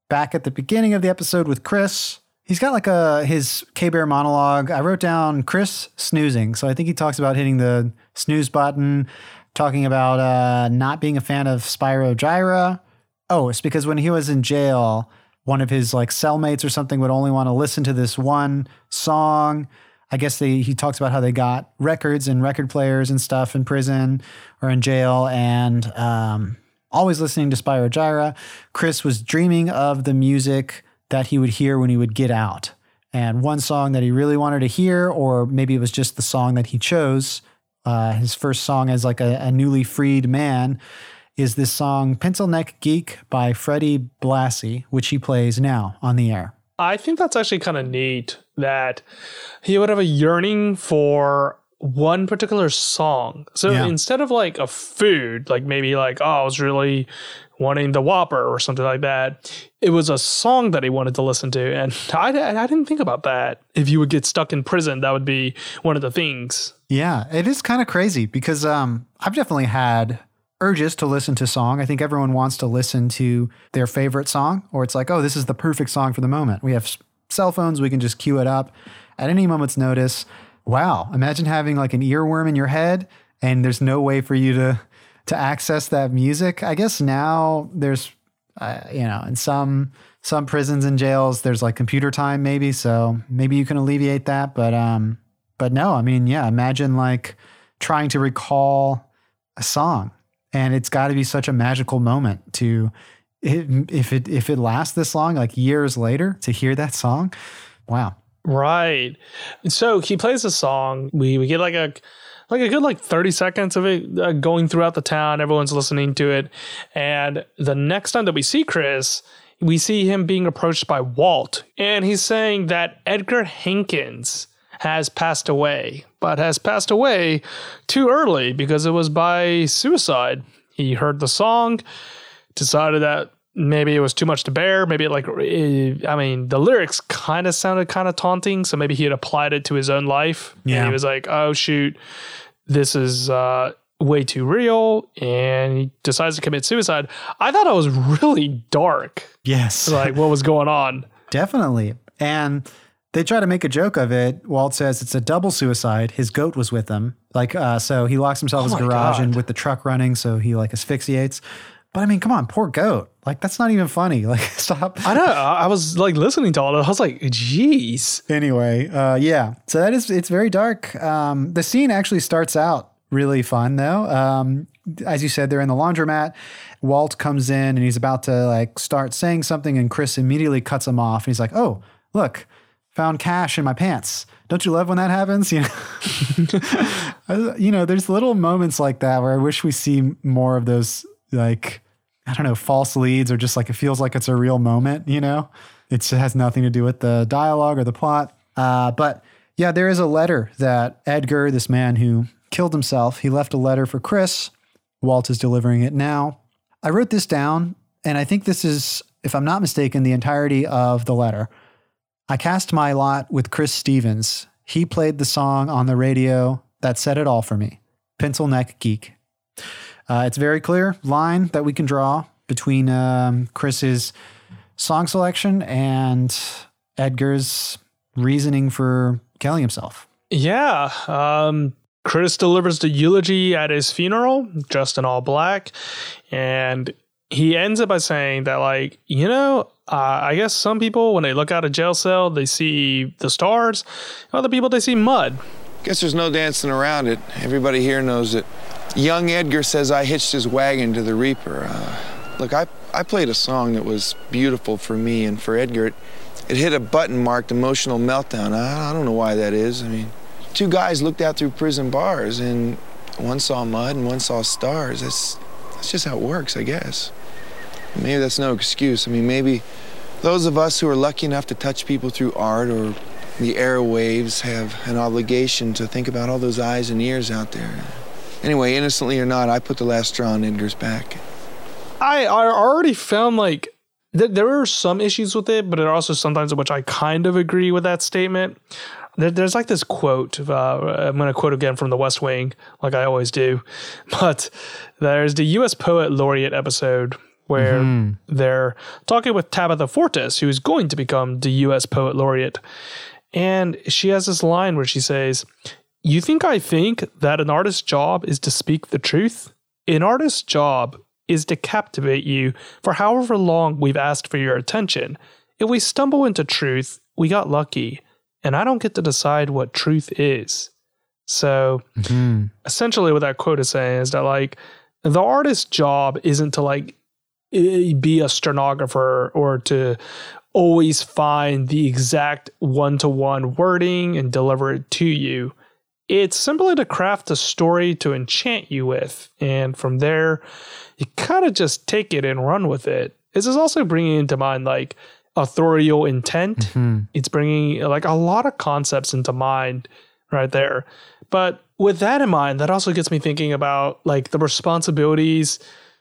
back at the beginning of the episode with Chris, he's got like a his K Bear monologue. I wrote down Chris snoozing. So I think he talks about hitting the snooze button, talking about uh, not being a fan of Spyro Gyra. Oh, it's because when he was in jail, one of his like cellmates or something would only want to listen to this one song. I guess they he talks about how they got records and record players and stuff in prison or in jail and um, always listening to Spyro Gyra. Chris was dreaming of the music that he would hear when he would get out. And one song that he really wanted to hear, or maybe it was just the song that he chose, uh, his first song as like a, a newly freed man, is this song Pencil Neck Geek by Freddie Blassie, which he plays now on the air. I think that's actually kind of neat that he would have a yearning for one particular song. So Yeah. instead of like a food, like maybe like, oh, I was really wanting the Whopper or something like that, it was a song that he wanted to listen to. And I, I didn't think about that. If you would get stuck in prison, that would be one of the things. Yeah, it is kind of crazy because um, I've definitely had urges to listen to song. I think everyone wants to listen to their favorite song, or it's like, oh, this is the perfect song for the moment. We have cell phones, we can just cue it up at any moment's notice. Wow, imagine having like an earworm in your head and there's no way for you to to access that music. I guess now there's uh, you know, in some some prisons and jails there's like computer time maybe, so maybe you can alleviate that, but um but no, I mean, yeah, imagine like trying to recall a song and it's got to be such a magical moment to it, if it if it lasts this long like years later to hear that song. Wow. Right. So he plays a song. We we get like a like a good like 30 seconds of it uh, going throughout the town. Everyone's listening to it. And the next time that we see Chris, we see him being approached by Walt, and he's saying that Edgar Hankins has passed away, but has passed away too early because it was by suicide. He heard the song, decided that maybe it was too much to bear. Maybe like, eh, I mean, the lyrics kind of sounded kind of taunting. So maybe he had applied it to his own life. And Yeah. he was like, oh, shoot, this is uh, way too real. And he decides to commit suicide. I thought it was really dark, Yes. like what was going on. Definitely. And they try to make a joke of it. Walt says it's a double suicide. His goat was with him. Like, uh, so he locks himself in his Oh garage and with the truck running, so he like asphyxiates. But I mean, come on, poor goat. Like, that's not even funny. Like, stop. I know. I was like listening to all that. I was like, geez. anyway, uh, yeah. So that is it's very dark. Um, the scene actually starts out really fun though. Um, as you said, they're in the laundromat. Walt comes in and he's about to like start saying something, and Chris immediately cuts him off. And he's like, "Oh, look, found cash in my pants." Don't you love when that happens? You know, you know, there's little moments like that where I wish we see more of those, like I don't know, false leads or just like it feels like it's a real moment. You know, it has nothing to do with the dialogue or the plot. Uh, but yeah, there is a letter that Edgar, this man who killed himself, he left a letter for Chris. Walt is delivering it now. I wrote this down, and I think this is, if I'm not mistaken, the entirety of the letter. I cast my lot with Chris Stevens. He played the song on the radio that said it all for me. Pencil Neck Geek. Uh, it's a very clear line that we can draw between um, Chris's song selection and Edgar's reasoning for killing himself. Yeah. Um, Chris delivers the eulogy at his funeral, dressed in all black. And he ends it by saying that, like, you know, uh, I guess some people, when they look out a jail cell, they see the stars. Other people, they see mud. Guess there's no dancing around it. Everybody here knows that young Edgar says I hitched his wagon to the Reaper. Uh, look, I, I played a song that was beautiful for me and for Edgar. It, it hit a button marked emotional meltdown. I, I don't know why that is. I mean, two guys looked out through prison bars and one saw mud and one saw stars. That's, that's just how it works, I guess. Maybe that's no excuse. I mean, maybe those of us who are lucky enough to touch people through art or the airwaves have an obligation to think about all those eyes and ears out there. Anyway, innocently or not, I put the last straw on Edgar's back. I, I already found like th- there are some issues with it, but there are also sometimes in which I kind of agree with that statement. There, there's like this quote. Uh, I'm going to quote again from The West Wing, like I always do. But there's the U.S. Poet Laureate episode where they're talking with Tabatha Fortis, who is going to become the U.S. Poet Laureate. And she has this line where she says, You think I think that an artist's job is to speak the truth? An artist's job is to captivate you for however long we've asked for your attention. If we stumble into truth, we got lucky, and I don't get to decide what truth is. So mm-hmm. essentially, what that quote is saying is that, like, the artist's job isn't to, like, be a stenographer or to always find the exact one to one wording and deliver it to you. It's simply to craft a story to enchant you with. And from there, you kind of just take it and run with it. This is also bringing into mind like authorial intent. It's bringing like a lot of concepts into mind right there. But with that in mind, that also gets me thinking about like the responsibilities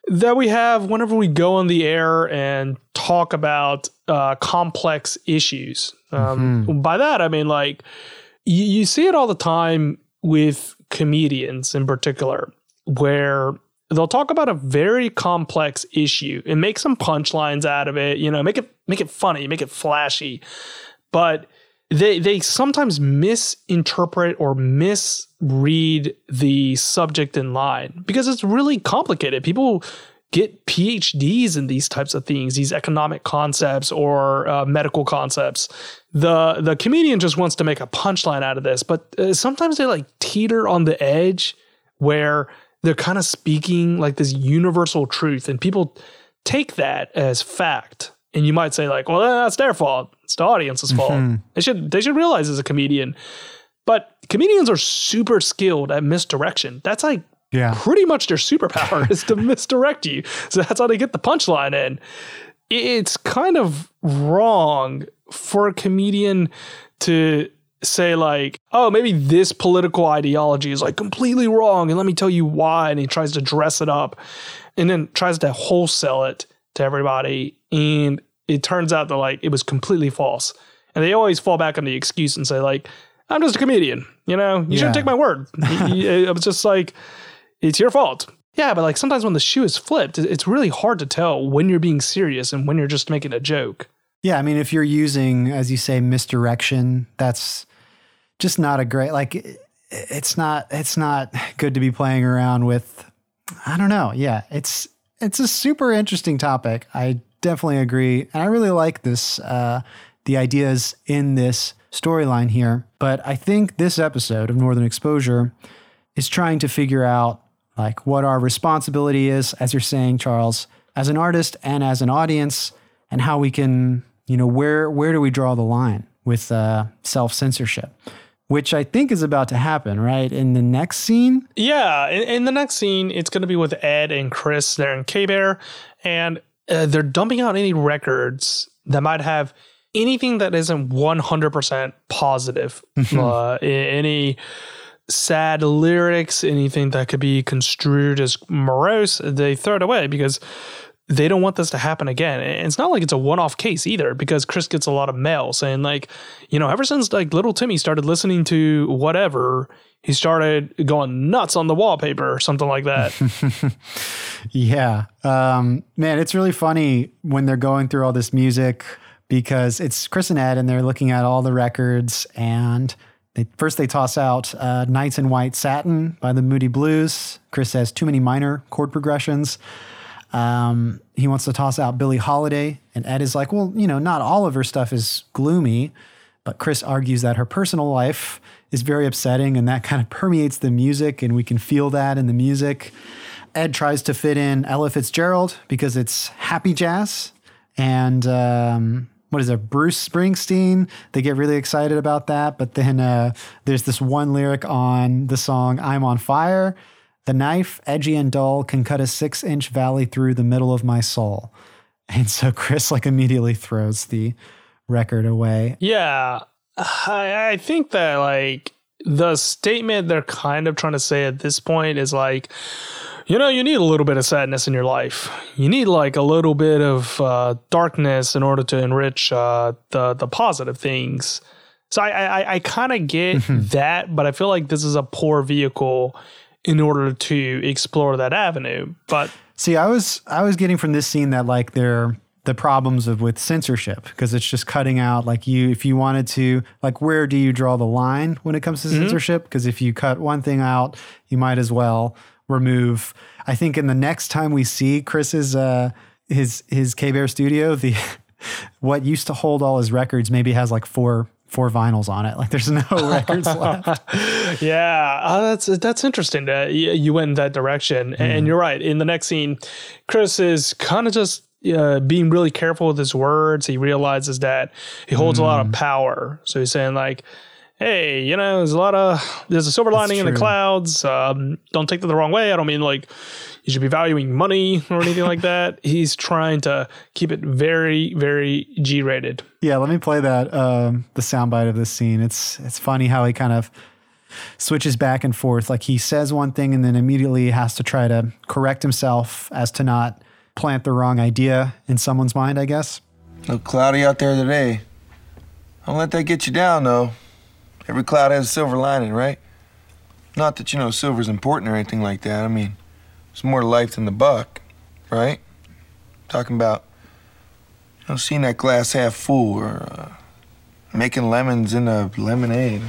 that we have whenever we go on the air and talk about uh, complex issues. Um, By that, I mean like you, you see it all the time with comedians in particular, where they'll talk about a very complex issue and make some punchlines out of it. You know, make it make it funny, make it flashy, but they they sometimes misinterpret or misread the subject in line because it's really complicated. People get PhDs in these types of things, these economic concepts or uh, medical concepts. The the comedian just wants to make a punchline out of this, but uh, sometimes they like teeter on the edge where they're kind of speaking like this universal truth, and people take that as fact. And you might say like, well, that's their fault. It's the audience's fault. They should they should realize as a comedian. But comedians are super skilled at misdirection. That's like Yeah. pretty much their superpower is to misdirect you. So that's how they get the punchline in. it's kind of wrong for a comedian to say like, oh, maybe this political ideology is like completely wrong, and let me tell you why. And he tries to dress it up, and then tries to wholesale it to everybody, and it turns out that like it was completely false. And they always fall back on the excuse and say like, I'm just a comedian, you know, you shouldn't take my word. it was just like, it's your fault. Yeah, but like sometimes when the shoe is flipped, it's really hard to tell when you're being serious and when you're just making a joke. Yeah, I mean, if you're using, as you say, misdirection, that's just not a great. Like, it's not. It's not good to be playing around with. I don't know. Yeah, it's it's a super interesting topic. I definitely agree, and I really like this. Uh, the ideas in this storyline here, but I think this episode of Northern Exposure is trying to figure out like what our responsibility is, as you're saying, Charles, as an artist and as an audience, and how we can, you know, where where do we draw the line with uh, self censorship, which I think is about to happen, right? In the next scene, Yeah, in, in the next scene, it's going to be with Ed and Chris. They're in K Bear, and uh, they're dumping out any records that might have anything that isn't 100% positive. uh, any sad lyrics, anything that could be construed as morose, they throw it away because they don't want this to happen again. And it's not like it's a one-off case either, because Chris gets a lot of mail saying like, you know, ever since like little Timmy started listening to whatever, he started going nuts on the wallpaper or something like that. Yeah. Um, man, it's really funny when they're going through all this music because it's Chris and Ed and they're looking at all the records and they first they toss out uh, Nights in White Satin by the Moody Blues. Chris has too many minor chord progressions. Um, he wants to toss out Billie Holiday and Ed is like, well, you know, not all of her stuff is gloomy, but Chris argues that her personal life is very upsetting and that kind of permeates the music and we can feel that in the music. Ed tries to fit in Ella Fitzgerald because it's happy jazz. And um, what is it, Bruce Springsteen? They get really excited about that. But then uh, there's this one lyric on the song I'm on Fire. The knife, edgy and dull, can cut a six inch valley through the middle of my soul. And so Chris like immediately throws the record away. yeah, I, I think that like the statement they're kind of trying to say at this point is like, you know, you need a little bit of sadness in your life. You need like a little bit of uh, darkness in order to enrich uh, the the positive things. So I I, I kind of get that, but I feel like this is a poor vehicle in order to explore that avenue. But See, I was I was getting from this scene that like they're the problems of with censorship because it's just cutting out like you if you wanted to like where do you draw the line when it comes to censorship because if you cut one thing out you might as well remove. I think in the next time we see Chris's uh his his K Bear studio the what used to hold all his records maybe has like four four vinyls on it. Like there's no records left. Yeah, uh, that's that's interesting that you went in that direction, and you're right. In the next scene, Chris is kind of just uh, being really careful with his words. He realizes that he holds a lot of power, so he's saying like, "Hey, you know, there's a lot of there's a silver lining in the clouds. Um, don't take that the wrong way. I don't mean like." You should be valuing money or anything like that. He's trying to keep it very, very G rated. Yeah, let me play that um, the soundbite of this scene. It's it's funny how he kind of switches back and forth. Like he says one thing and then immediately has to try to correct himself as to not plant the wrong idea in someone's mind. I guess. Look cloudy out there today. Don't let that get you down, though. Every cloud has a silver lining, right? Not that you know silver's important or anything like that. I mean, it's more life than the buck, right? talking about, you know, seeing that glass half full or uh, making lemons into lemonade.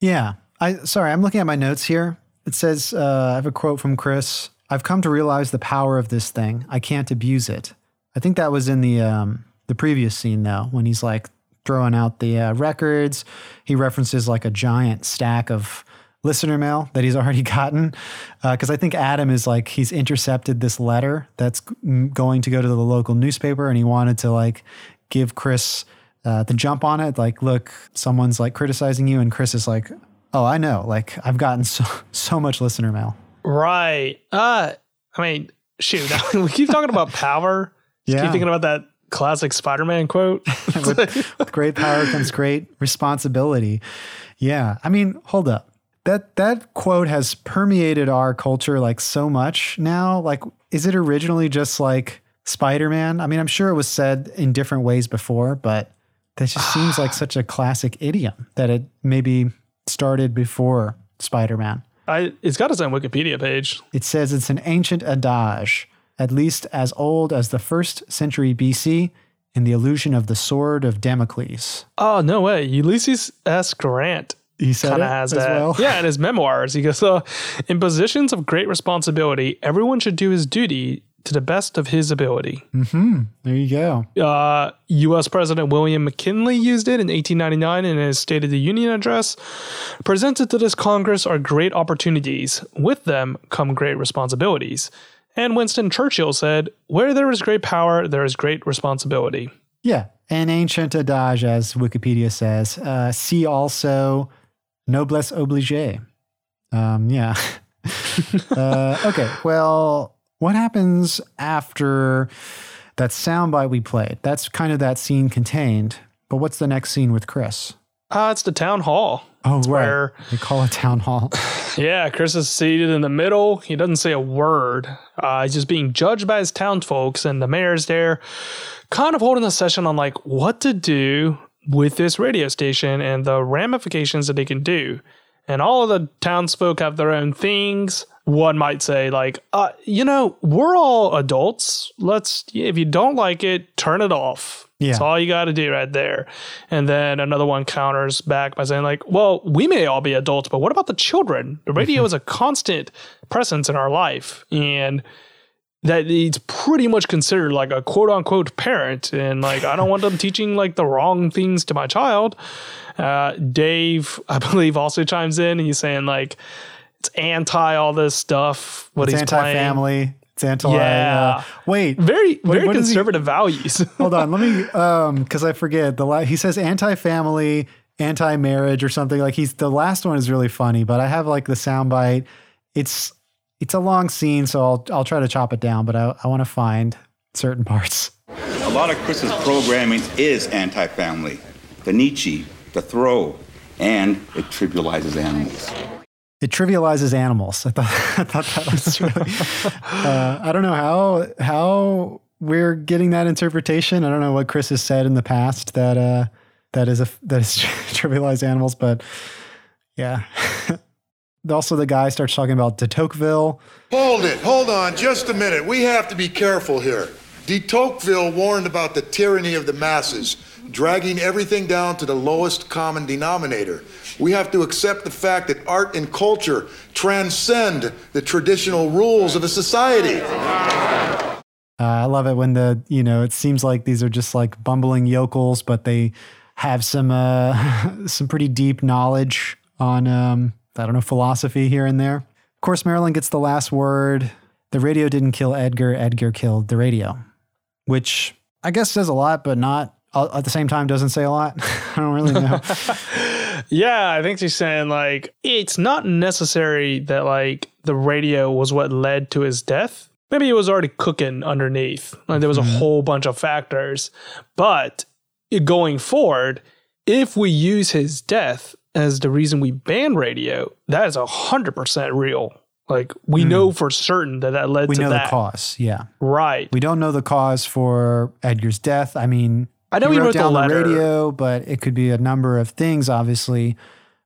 Yeah. I sorry, I'm looking at my notes here. It says uh, I have a quote from Chris. I've come to realize the power of this thing. I can't abuse it. I think that was in the um, the previous scene though, when he's like throwing out the uh, records. He references like a giant stack of listener mail that he's already gotten because I think Adam is like he's intercepted this letter that's going to go to the local newspaper, and he wanted to like give Chris uh, the jump on it. Like, look, someone's like criticizing you, and Chris is like, "Oh, I know. Like, I've gotten so so much listener mail." Right. Uh I mean, shoot, we keep talking about power. Just Yeah. keep thinking about that classic Spider-Man quote. with, with great power comes great responsibility. Yeah. I mean, hold up. That that quote has permeated our culture like so much now. Like, is it originally just like Spider-Man? I mean, I'm sure it was said in different ways before, but that just seems like such a classic idiom that it maybe started before Spider-Man. I, it's got its own Wikipedia page. It says it's an ancient adage, at least as old as the first century BC, in the illusion of the sword of Damocles. Oh no way! Ulysses S. Grant He said of has that. well. Yeah, in his memoirs, he goes, uh, "In positions of great responsibility, everyone should do his duty to the best of his ability." There you go. Uh, U.S. President William McKinley used it in 1899 in his State of the Union address. Presented to this Congress are great opportunities. With them come great responsibilities. And Winston Churchill said, "Where there is great power, there is great responsibility." Yeah, an ancient adage, as Wikipedia says. Uh, see also noblesse oblige. Um, yeah. uh, okay, well, what happens after that soundbite we played? That's kind of that scene contained. But what's the next scene with Chris? Ah, it's the town hall. Oh, right. where- They call it town hall. Yeah, Chris is seated in the middle. He doesn't say a word. Uh, he's just being judged by his townsfolk, and the mayor's there, kind of holding a session on like what to do with this radio station and the ramifications that they can do. And all of the townsfolk have their own things. One might say, like, uh, you know, we're all adults. Let's, if you don't like it, turn it off. That's all you got to do right there. And then another one counters back by saying, like, well, we may all be adults, but what about the children? The radio is a constant presence in our life. And that it's pretty much considered like a quote unquote parent. And like, I don't want them teaching like the wrong things to my child. Uh, Dave, I believe, also chimes in and he's saying, like, it's anti all this stuff. What It's he's playing. anti-family. It's anti. Yeah. Uh, wait, Very, What- very what does he- conservative values. hold on. Let me, um, because I forget the. La- he says anti-family, anti-marriage, or something. Like he's the last one is really funny, but I have like the soundbite. It's it's a long scene, so I'll I'll try to chop it down, but I I want to find certain parts. A lot of Chris's programming is anti-family. The Nietzsche, the Thoreau, and it trivializes animals. It trivializes animals. I thought I thought that was really. uh, I don't know how how we're getting that interpretation. I don't know what Chris has said in the past that uh that is a that is trivialize animals, but yeah. also, the guy starts talking about de Tocqueville. Hold it, hold on just a minute. We have to be careful here. De Tocqueville warned about the tyranny of the masses, dragging everything down to the lowest common denominator. We have to accept the fact that art and culture transcend the traditional rules of a society. Uh, I love it when the you know it seems like these are just like bumbling yokels, but they have some uh, some pretty deep knowledge on um, I don't know philosophy here and there. Of course, Marilyn gets the last word. The radio didn't kill Edgar. Edgar killed the radio, which I guess says a lot, but not Uh, at the same time doesn't say a lot. I don't really know. Yeah, I think she's saying like it's not necessary that like the radio was what led to his death. Maybe it was already cooking underneath. Like there was a mm-hmm. whole bunch of factors. But going forward, if we use his death as the reason we ban radio, that is a hundred percent real. Like we mm. know for certain that that led to that. we to know that. the cause. Yeah, Right. we don't know the cause for Edgar's death. I mean, I know he wrote the down letter. radio, but it could be a number of things. Obviously,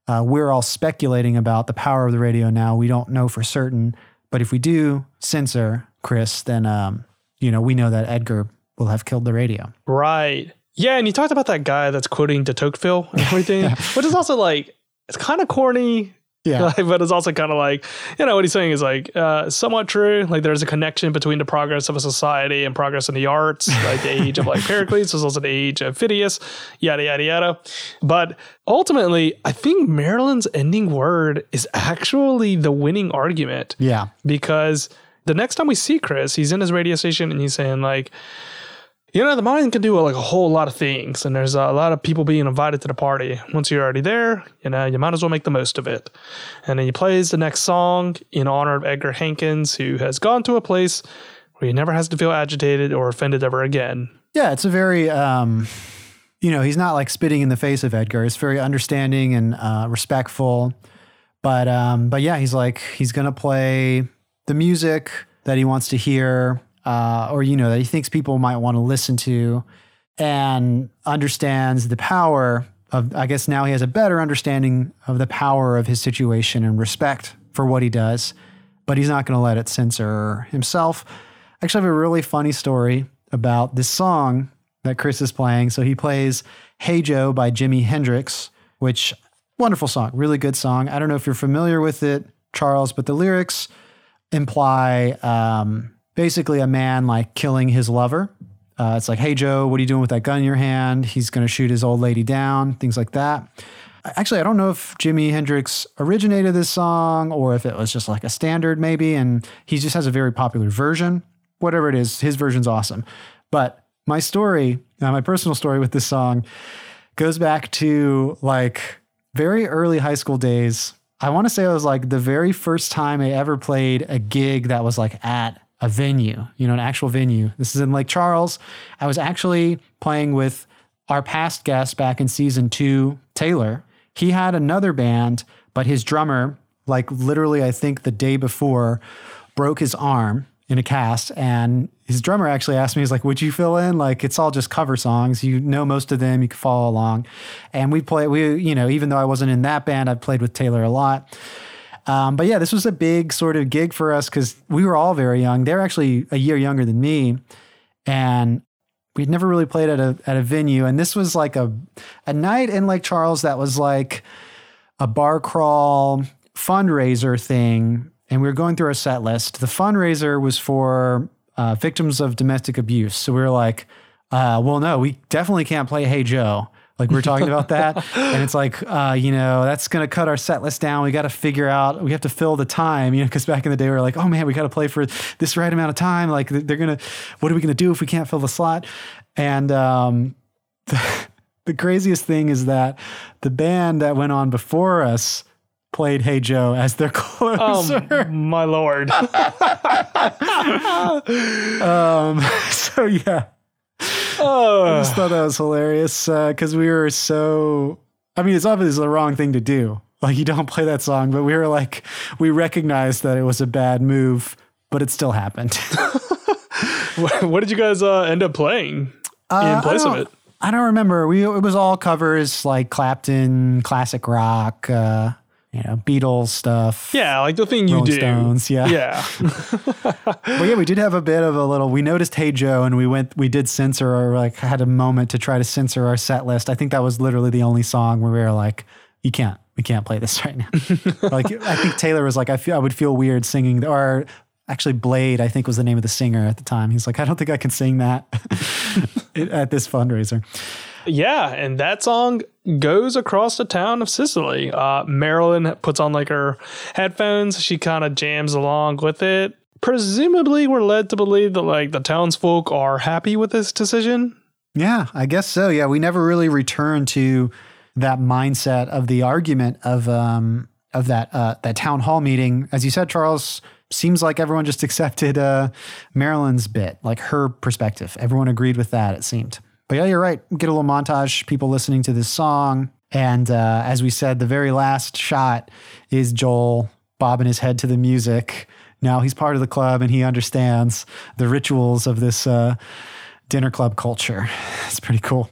uh, we're all speculating about the power of the radio now. We don't know for certain, but if we do censor Chris, then um, you know we know that Edgar will have killed the radio. Right. Yeah, and you talked about that guy that's quoting de Tocqueville and everything, which is also like it's kind of corny. Yeah. like, but it's also kind of like you know what he's saying is like uh, somewhat true. Like there's a connection between the progress of a society and progress in the arts. Like the age of like Pericles was also the age of Phidias, yada yada yada. But ultimately, I think Marilyn's ending word is actually the winning argument Yeah, because the next time we see Chris, he's in his radio station and he's saying like, you know, the mind can do like a whole lot of things, and there's a lot of people being invited to the party. Once you're already there, you know, you might as well make the most of it. And then he plays the next song in honor of Edgar Hankins, who has gone to a place where he never has to feel agitated or offended ever again. Yeah, it's a very, um, you know, he's not like spitting in the face of Edgar. It's very understanding and uh, respectful. But um, but yeah, he's like he's gonna play the music that he wants to hear, uh, or you know that he thinks people might want to listen to, and understands the power of. I guess now he has a better understanding of the power of his situation and respect for what he does, but he's not going to let it censor himself. I Actually, have a really funny story about this song that Chris is playing. So he plays Hey Joe by Jimi Hendrix, which wonderful song, really good song. I don't know if you're familiar with it, Charles, but the lyrics imply um, basically a man like killing his lover. Uh, it's like, hey, Joe, what are you doing with that gun in your hand? He's going to shoot his old lady down, things like that. Actually, I don't know if Jimi Hendrix originated this song or if it was just like a standard, maybe. And he just has a very popular version. Whatever it is, his version's awesome. But my story, uh, my personal story with this song, goes back to like very early high school days. I want to say it was like the very first time I ever played a gig that was like at a venue, you know, an actual venue. This is in Lake Charles. I was actually playing with our past guest back in season two, Taylor. He had another band, but his drummer, like literally, I think the day before, broke his arm in a cast. And his drummer actually asked me, he's like, Would you fill in? Like, it's all just cover songs. You know most of them, you can follow along. And we play, we, you know, even though I wasn't in that band, I played with Taylor a lot. Um, but yeah, this was a big sort of gig for us because we were all very young. They're actually a year younger than me. And we'd never really played at a at a venue. And this was like a a night in Lake Charles that was like a bar crawl fundraiser thing. And we were going through our set list. The fundraiser was for uh, victims of domestic abuse. So we were like, uh, well, no, we definitely can't play Hey Joe. Like we are talking about that. and it's like, uh, you know, that's going to cut our set list down. We got to figure out, we have to fill the time, you know, because back in the day we were like, oh man, we got to play for this right amount of time. Like they're going to, what are we going to do if we can't fill the slot? And um, the, the craziest thing is that the band that went on before us played Hey Joe as their closer. Oh, my lord. um, so yeah. I just thought that was hilarious because we were so. I mean, it's obviously the wrong thing to do. Like, you don't play that song, but we were like, we recognized that it was a bad move, but it still happened. what, what did you guys uh, end up playing Uh, in place of it? I don't remember. We it was all covers like Clapton, classic rock, uh, you know, Beatles stuff. Yeah, like the thing you Rolling do. Stones, yeah. Yeah. But yeah, we did have a bit of a little. We noticed Hey Joe, and we went. We did censor, or like had a moment to try to censor our set list. I think that was literally the only song where we were like, "You can't, we can't play this right now." like I think Taylor was like, "I feel I would feel weird singing," or actually Blade, I think was the name of the singer at the time. He's like, "I don't think I can sing that at this fundraiser." Yeah, and that song goes across the town of Cicely. Uh, Marilyn puts on like her headphones. She kind of jams along with it. Presumably, we're led to believe that like the townsfolk are happy with this decision. Yeah, I guess so. Yeah, we never really return to that mindset of the argument of um of that uh that town hall meeting. As you said, Charles, seems like everyone just accepted uh Marilyn's bit, like her perspective. Everyone agreed with that, it seemed. But yeah, you're right. Get a little montage, people listening to this song. And uh, as we said, the very last shot is Joel bobbing his head to the music. Now he's part of the club and he understands the rituals of this uh, dinner club culture. It's pretty cool.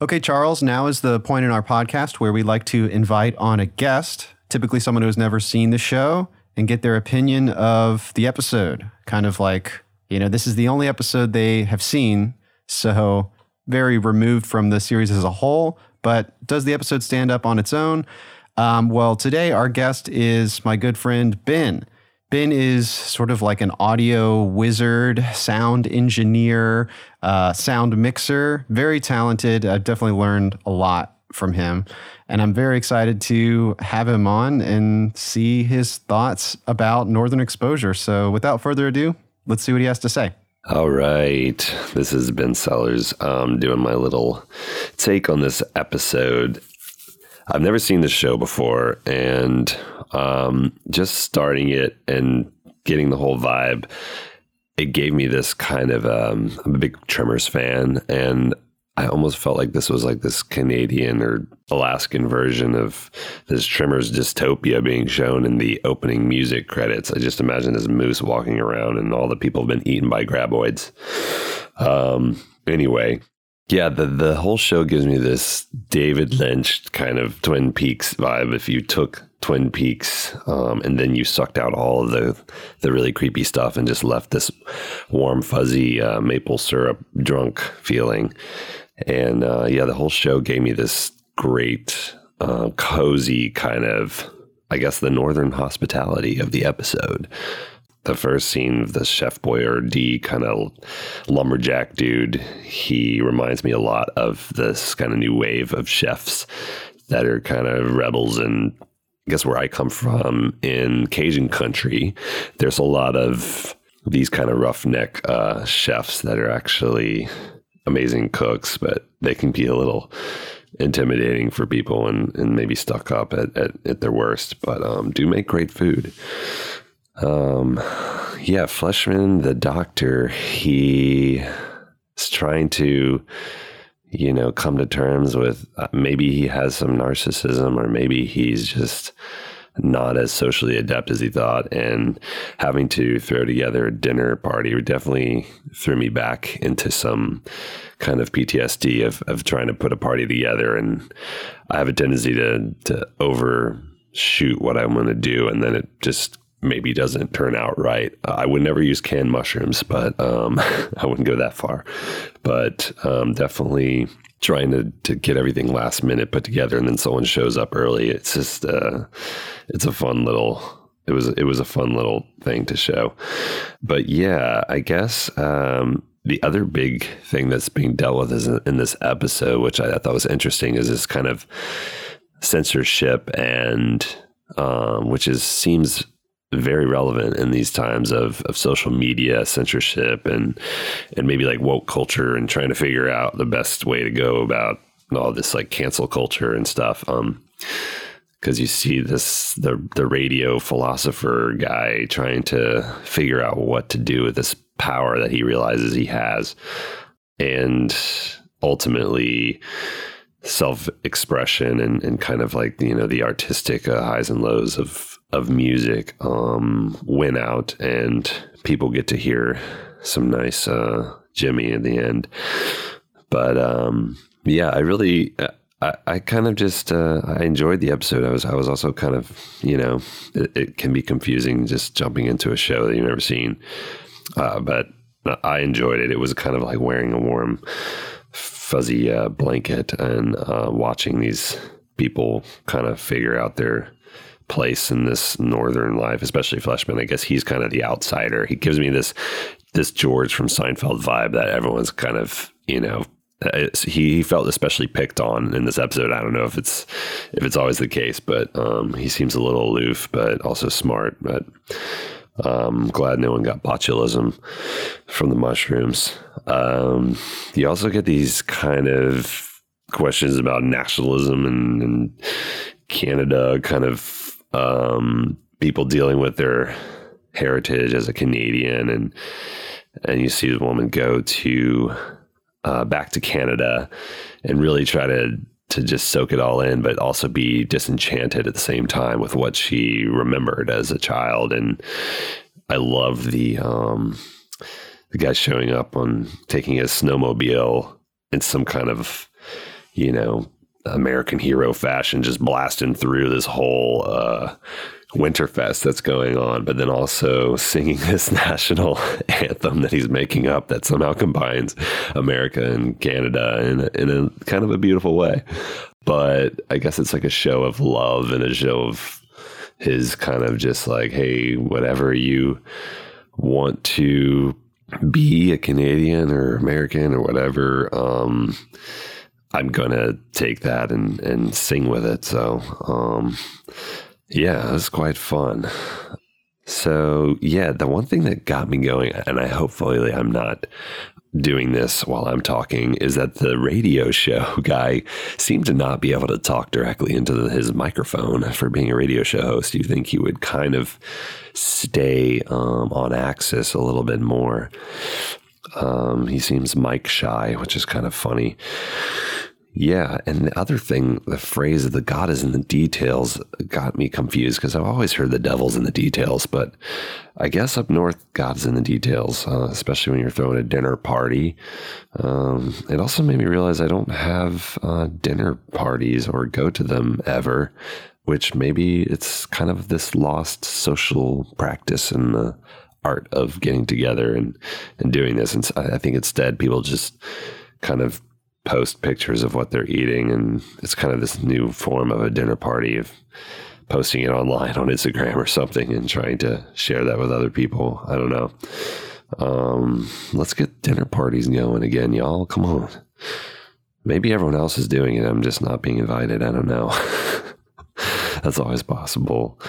Okay, Charles, now is the point in our podcast where we like to invite on a guest, typically someone who has never seen the show, and get their opinion of the episode. Kind of like, you know, this is the only episode they have seen, so very removed from the series as a whole. But does the episode stand up on its own? Um, well, today our guest is my good friend Ben. Ben is sort of like an audio wizard, sound engineer, uh, sound mixer, very talented. I've definitely learned a lot from him. And I'm very excited to have him on and see his thoughts about Northern Exposure. So without further ado, let's see what he has to say. All right. This is Ben Sellers um, doing my little take on this episode. I've never seen this show before, and um, just starting it and getting the whole vibe. it gave me this kind of um, I'm a big Tremors fan, and I almost felt like this was like this Canadian or Alaskan version of this Tremors dystopia being shown in the opening music credits. I just imagine this moose walking around and all the people have been eaten by graboids. Um, anyway, yeah, the the whole show gives me this David Lynch kind of Twin Peaks vibe. If you took Twin Peaks um, and then you sucked out all of the the really creepy stuff and just left this warm, fuzzy uh, maple syrup drunk feeling, and uh, yeah, the whole show gave me this great, uh, cozy kind of, I guess, the northern hospitality of the episode. The first scene of the Chef Boyardee kind of lumberjack dude, he reminds me a lot of this kind of new wave of chefs that are kind of rebels and I guess where I come from in Cajun country, there's a lot of these kind of roughneck uh, chefs that are actually amazing cooks, but they can be a little intimidating for people and, and maybe stuck up at, at, at their worst, but um, do make great food. Um, yeah, Fleischman, the doctor, he is trying to, you know, come to terms with uh, maybe he has some narcissism or maybe he's just not as socially adept as he thought. And having to throw together a dinner party definitely threw me back into some kind of PTSD of, of trying to put a party together. And I have a tendency to, to overshoot what I want to do. And then it just maybe doesn't turn out right. Uh, I would never use canned mushrooms, but um, I wouldn't go that far. But um, definitely trying to, to get everything last minute put together, and then someone shows up early. It's just uh, it's a fun little. It was it was a fun little thing to show. But yeah, I guess um, the other big thing that's being dealt with is in this episode, which I thought was interesting, is this kind of censorship and um, which is seems very relevant in these times of, of social media censorship and and maybe like woke culture and trying to figure out the best way to go about all this like cancel culture and stuff. Um because you see this the the radio philosopher guy trying to figure out what to do with this power that he realizes he has and ultimately self expression and, and kind of like you know the artistic uh, highs and lows of of music um, went out, and people get to hear some nice uh, Jimi in the end. But um, yeah, I really. I, I kind of just uh, I enjoyed the episode. I was I was also kind of you know it, it can be confusing just jumping into a show that you've never seen, uh, but I enjoyed it. It was kind of like wearing a warm, fuzzy uh, blanket and uh, watching these people kind of figure out their place in this northern life, especially Fleischman. I guess he's kind of the outsider. He gives me this this George from Seinfeld vibe that everyone's kind of you know he, he felt especially picked on in this episode. I don't know if it's if it's always the case, but um, he seems a little aloof, but also smart. But um, glad no one got botulism from the mushrooms. Um, you also get these kind of questions about nationalism and, and Canada, kind of um, people dealing with their heritage as a Canadian, and and you see the woman go to uh, back to Canada and really try to to just soak it all in, but also be disenchanted at the same time with what she remembered as a child. And I love the um, the guy showing up on taking his snowmobile in some kind of you know American hero fashion, just blasting through this whole uh, Winterfest that's going on, but then also singing this national anthem that he's making up that somehow combines America and Canada in a, in a kind of a beautiful way. But I guess it's like a show of love and a show of his kind of just like, hey, whatever you want to be a Canadian or American or whatever. Um, I'm gonna take that and and sing with it. So um, yeah, it was quite fun. So yeah, the one thing that got me going, and I hopefully I'm not doing this while I'm talking is that the radio show guy seemed to not be able to talk directly into the, his microphone for being a radio show host. You think he would kind of stay um, on axis a little bit more. Um, he seems mic shy, which is kind of funny. Yeah, and the other thing, the phrase of "the God is in the details" got me confused because I've always heard the devil's in the details, but I guess up north, God's in the details, uh, especially when you're throwing a dinner party. Um, it also made me realize I don't have uh, dinner parties or go to them ever, which maybe it's kind of this lost social practice in the art of getting together and and doing this. And I think instead, people just kind of post pictures of what they're eating and it's kind of this new form of a dinner party of posting it online on Instagram or something and trying to share that with other people. I don't know. Um, let's get dinner parties going again, y'all. Come on. Maybe everyone else is doing it. I'm just not being invited. I don't know. That's always possible.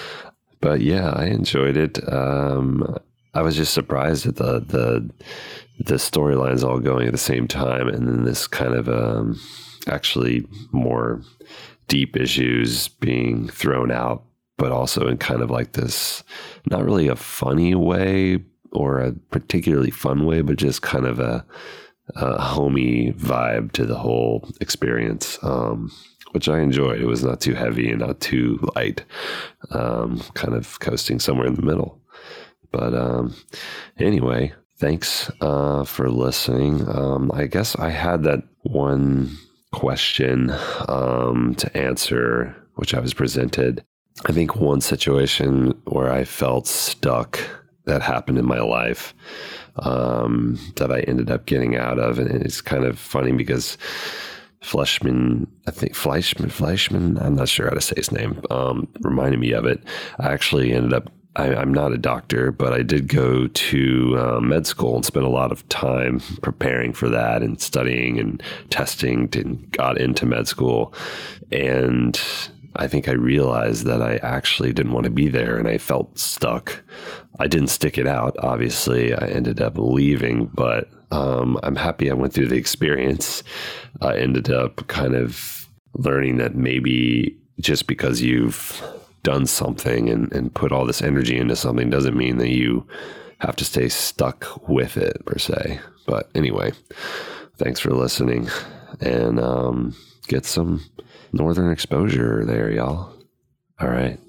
But yeah, I enjoyed it. Um, I was just surprised at the the the storylines all going at the same time, and then this kind of um, actually more deep issues being thrown out, but also in kind of like this not really a funny way or a particularly fun way, but just kind of a, a homey vibe to the whole experience. Um, which I enjoyed. It was not too heavy and not too light, um, kind of coasting somewhere in the middle. But um, anyway, thanks uh, for listening. Um, I guess I had that one question um, to answer, which I was presented. I think one situation where I felt stuck that happened in my life um, that I ended up getting out of. And it's kind of funny because Fleischman, I think Fleischman, Fleischman, I'm not sure how to say his name, um, reminded me of it. I actually ended up, I, am not a doctor, but I did go to uh, med school and spent a lot of time preparing for that and studying and testing and got into med school. And I think I realized that I actually didn't want to be there and I felt stuck. I didn't stick it out, obviously. I ended up leaving, but um, I'm happy I went through the experience. I ended up kind of learning that maybe just because you've done something and, and put all this energy into something doesn't mean that you have to stay stuck with it per se. But anyway, thanks for listening and um, get some northern exposure there, y'all. All right.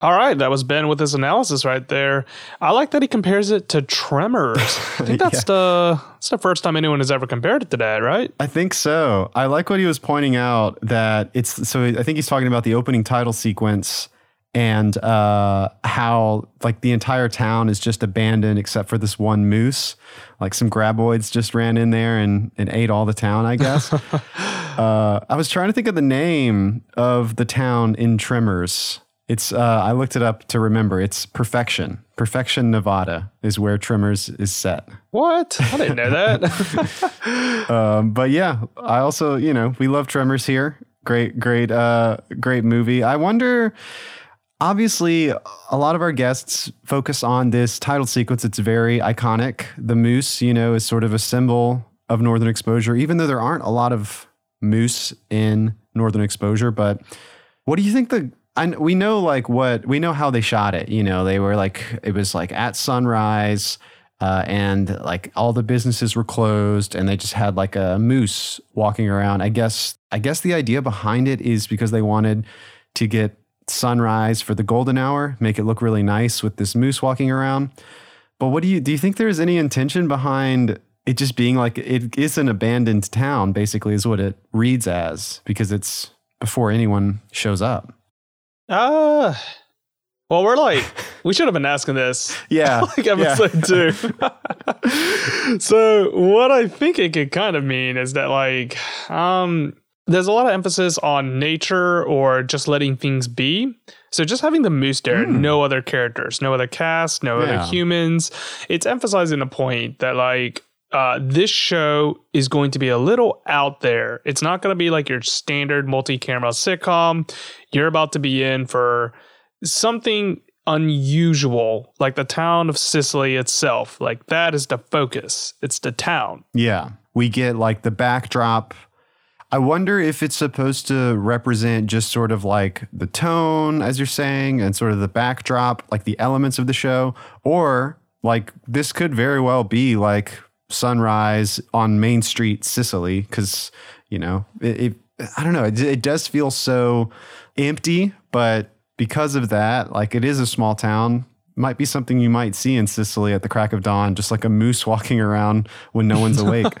All right, that was Ben with his analysis right there. I like that he compares it to Tremors. I think that's yeah. the that's the first time anyone has ever compared it to that, right? I think so. I like what he was pointing out that it's so I think he's talking about the opening title sequence and uh, how like the entire town is just abandoned except for this one moose. Like some graboids just ran in there and, and ate all the town, I guess. uh, I was trying to think of the name of the town in Tremors. It's uh, I looked it up to remember. It's Perfection. Perfection, Nevada is where Tremors is set. What? I didn't know that. um, but yeah, I also you know we love Tremors here. Great, great, uh, great movie. I wonder. Obviously, a lot of our guests focus on this title sequence. It's very iconic. The moose, you know, is sort of a symbol of Northern Exposure, even though there aren't a lot of moose in Northern Exposure. But what do you think the we know like what we know how they shot it. You know, they were like it was like at sunrise, uh, and like all the businesses were closed, and they just had like a moose walking around. I guess I guess the idea behind it is because they wanted to get sunrise for the golden hour, make it look really nice with this moose walking around. But what do you do? You think there's any intention behind it just being like it is an abandoned town? Basically, is what it reads as because it's before anyone shows up. Uh well, we're like, we should have been asking this. Yeah. like episode yeah. two. so, what I think it could kind of mean is that, like, um, there's a lot of emphasis on nature or just letting things be. So, just having the moose there, mm. no other characters, no other cast, no yeah. other humans, it's emphasizing the point that, like, uh, this show is going to be a little out there. It's not going to be like your standard multi camera sitcom. You're about to be in for something unusual, like the town of Cicely itself. Like that is the focus. It's the town. Yeah. We get like the backdrop. I wonder if it's supposed to represent just sort of like the tone, as you're saying, and sort of the backdrop, like the elements of the show, or like this could very well be like sunrise on Main Street, Cicely, because, you know, it, it, I don't know, it, it does feel so empty, but because of that, like it is a small town. Might be something you might see in Cicely at the crack of dawn, just like a moose walking around when no one's awake.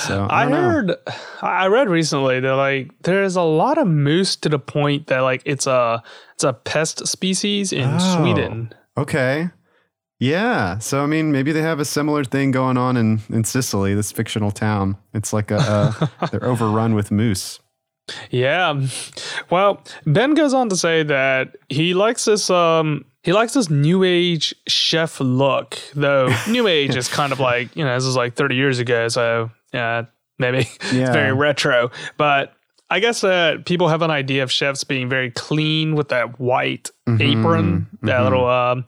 So I, I, know. heard, I read recently that like there's a lot of moose to the point that like it's a it's a pest species in Oh, Sweden. Okay. Yeah. So I mean, maybe they have a similar thing going on in in Cicely, this fictional town. It's like a, a they're overrun with moose. Yeah. Well, Ben goes on to say that he likes this um he likes this new age chef look, though new age is kind of like, you know, this is like 30 years ago, so yeah, maybe it's very retro. But I guess that people have an idea of chefs being very clean with that white apron, that mhm. little um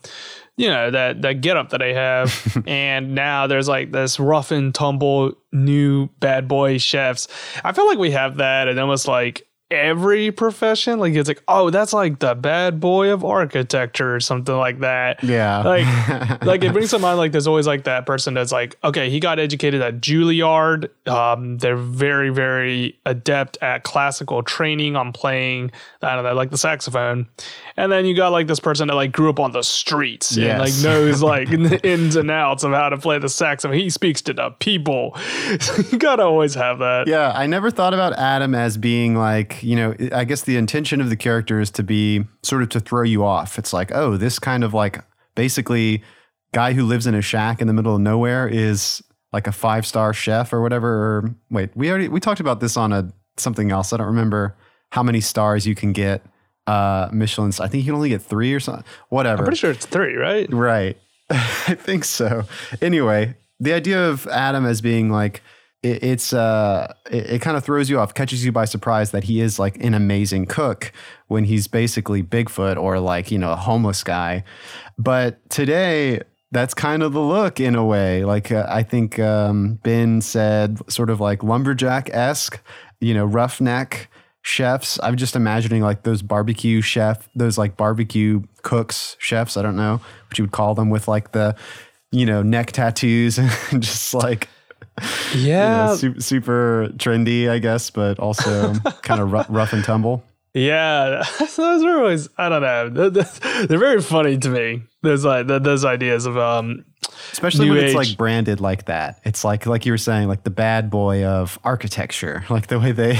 you know, that that get up that they have. and now there's like this rough and tumble new bad boy chefs. I feel like we have that and almost like every profession. Like it's like, oh, that's like the bad boy of architecture or something like that. Yeah. Like like it brings to mind like there's always like that person that's like, okay, he got educated at Juilliard. Um, they're very, very adept at classical training on playing, I don't know, like the saxophone. And then you got like this person that like grew up on the streets and like knows like the ins and outs of how to play the saxophone. He speaks to the people. you gotta always have that. Yeah, I never thought about Adam as being like, you know, I guess the intention of the character is to be sort of to throw you off. It's like, oh, this kind of like basically guy who lives in a shack in the middle of nowhere is like a five star chef or whatever. Or wait, we already we talked about this on a something else. I don't remember how many stars you can get. Uh, Michelin. I think you can only get three or something. Whatever. I'm pretty sure it's three, right? Right. I think so. Anyway, the idea of Adam as being like it, it's uh it, it kind of throws you off, catches you by surprise that he is like an amazing cook when he's basically Bigfoot or like, you know, a homeless guy. But today that's kind of the look in a way. Like uh, I think um, Ben said, sort of like lumberjack esque, you know, roughneck chefs. I'm just imagining like those barbecue chef, those like barbecue cooks, chefs. I don't know what you would call them with like the, you know, neck tattoos and just like, you know, Yeah. super trendy, I guess, but also kind of rough, rough and tumble. Yeah, those are always I don't know. They're, very funny to me. There's like those ideas of um, Especially when it's like branded like that. It's like like you were saying, like the bad boy of architecture, like the way they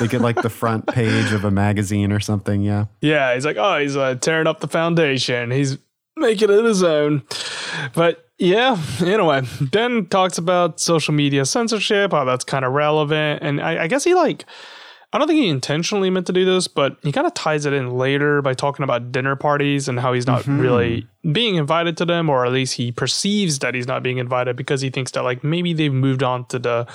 they get like the front page of a magazine or something. Yeah. yeah. He's like, oh, he's uh, tearing up the foundation. He's making it his own. But yeah, anyway, Ben talks about social media censorship, how that's kind of relevant, and I, I guess he like. I don't think he intentionally meant to do this, but he kind of ties it in later by talking about dinner parties and how he's not Mhm. really being invited to them, or at least he perceives that he's not being invited because he thinks that like maybe they've moved on to the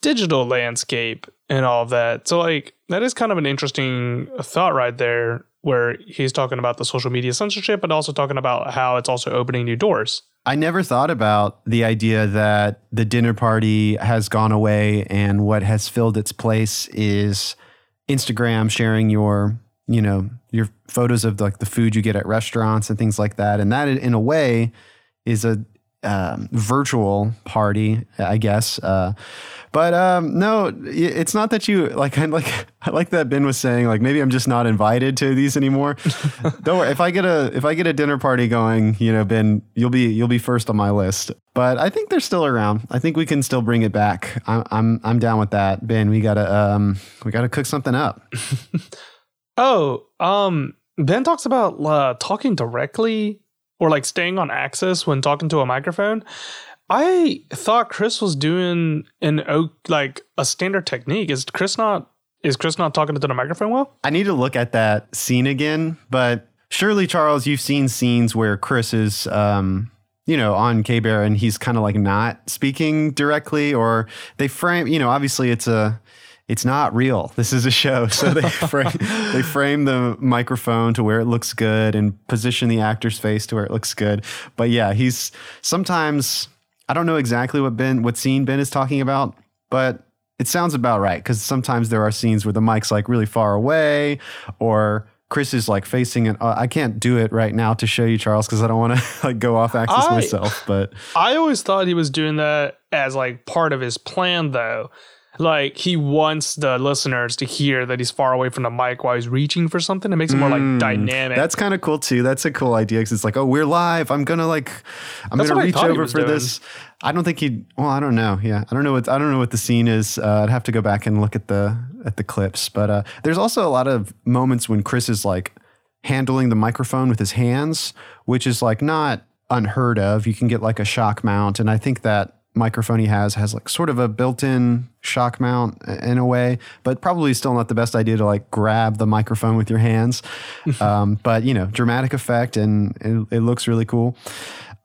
digital landscape and all of that. So like that is kind of an interesting thought right there, where he's talking about the social media censorship, but also talking about how it's also opening new doors. I never thought about the idea that the dinner party has gone away and what has filled its place is Instagram sharing your, you know, your photos of like the food you get at restaurants and things like that. And that in a way is a um, virtual party, I guess. Uh, but um, no, it's not that you like. I like. I like that Ben was saying. Like maybe I'm just not invited to these anymore. Don't worry. If I get a if I get a dinner party going, you know, Ben, you'll be you'll be first on my list. But I think they're still around. I think we can still bring it back. I'm I'm I'm down with that, Ben. We gotta um we gotta cook something up. Oh, um, Ben talks about uh, talking directly or like staying on axis when talking to a microphone. I thought Chris was doing an like a standard technique. Is Chris not? Is Chris not talking to the microphone well? I need to look at that scene again, but surely Charles, you've seen scenes where Chris is um you know, on K Bear and he's kind of like not speaking directly or they frame, you know, obviously it's a it's not real. This is a show. So they frame, they frame the microphone to where it looks good and position the actor's face to where it looks good. But yeah, he's sometimes I don't know exactly what Ben what scene Ben is talking about, but it sounds about right because sometimes there are scenes where the mic's like really far away or Chris is like facing it. Uh, I can't do it right now to show you, Charles, because I don't want to like go off axis myself. But I always thought he was doing that as like part of his plan, though. Like he wants the listeners to hear that he's far away from the mic while he's reaching for something. It makes it more like Mm, dynamic. That's kind of cool too. That's a cool idea because it's like, oh, we're live. I'm gonna like, I'm That's gonna reach over for doing. this. I don't think he. Well, I don't know. Yeah, I don't know what I don't know what the scene is. Uh, I'd have to go back and look at the at the clips. But uh, there's also a lot of moments when Chris is like handling the microphone with his hands, which is like not unheard of. You can get like a shock mount, and I think that microphone he has has like sort of a built-in shock mount in a way, but probably still not the best idea to like grab the microphone with your hands. um, but you know, dramatic effect, and it, it looks really cool.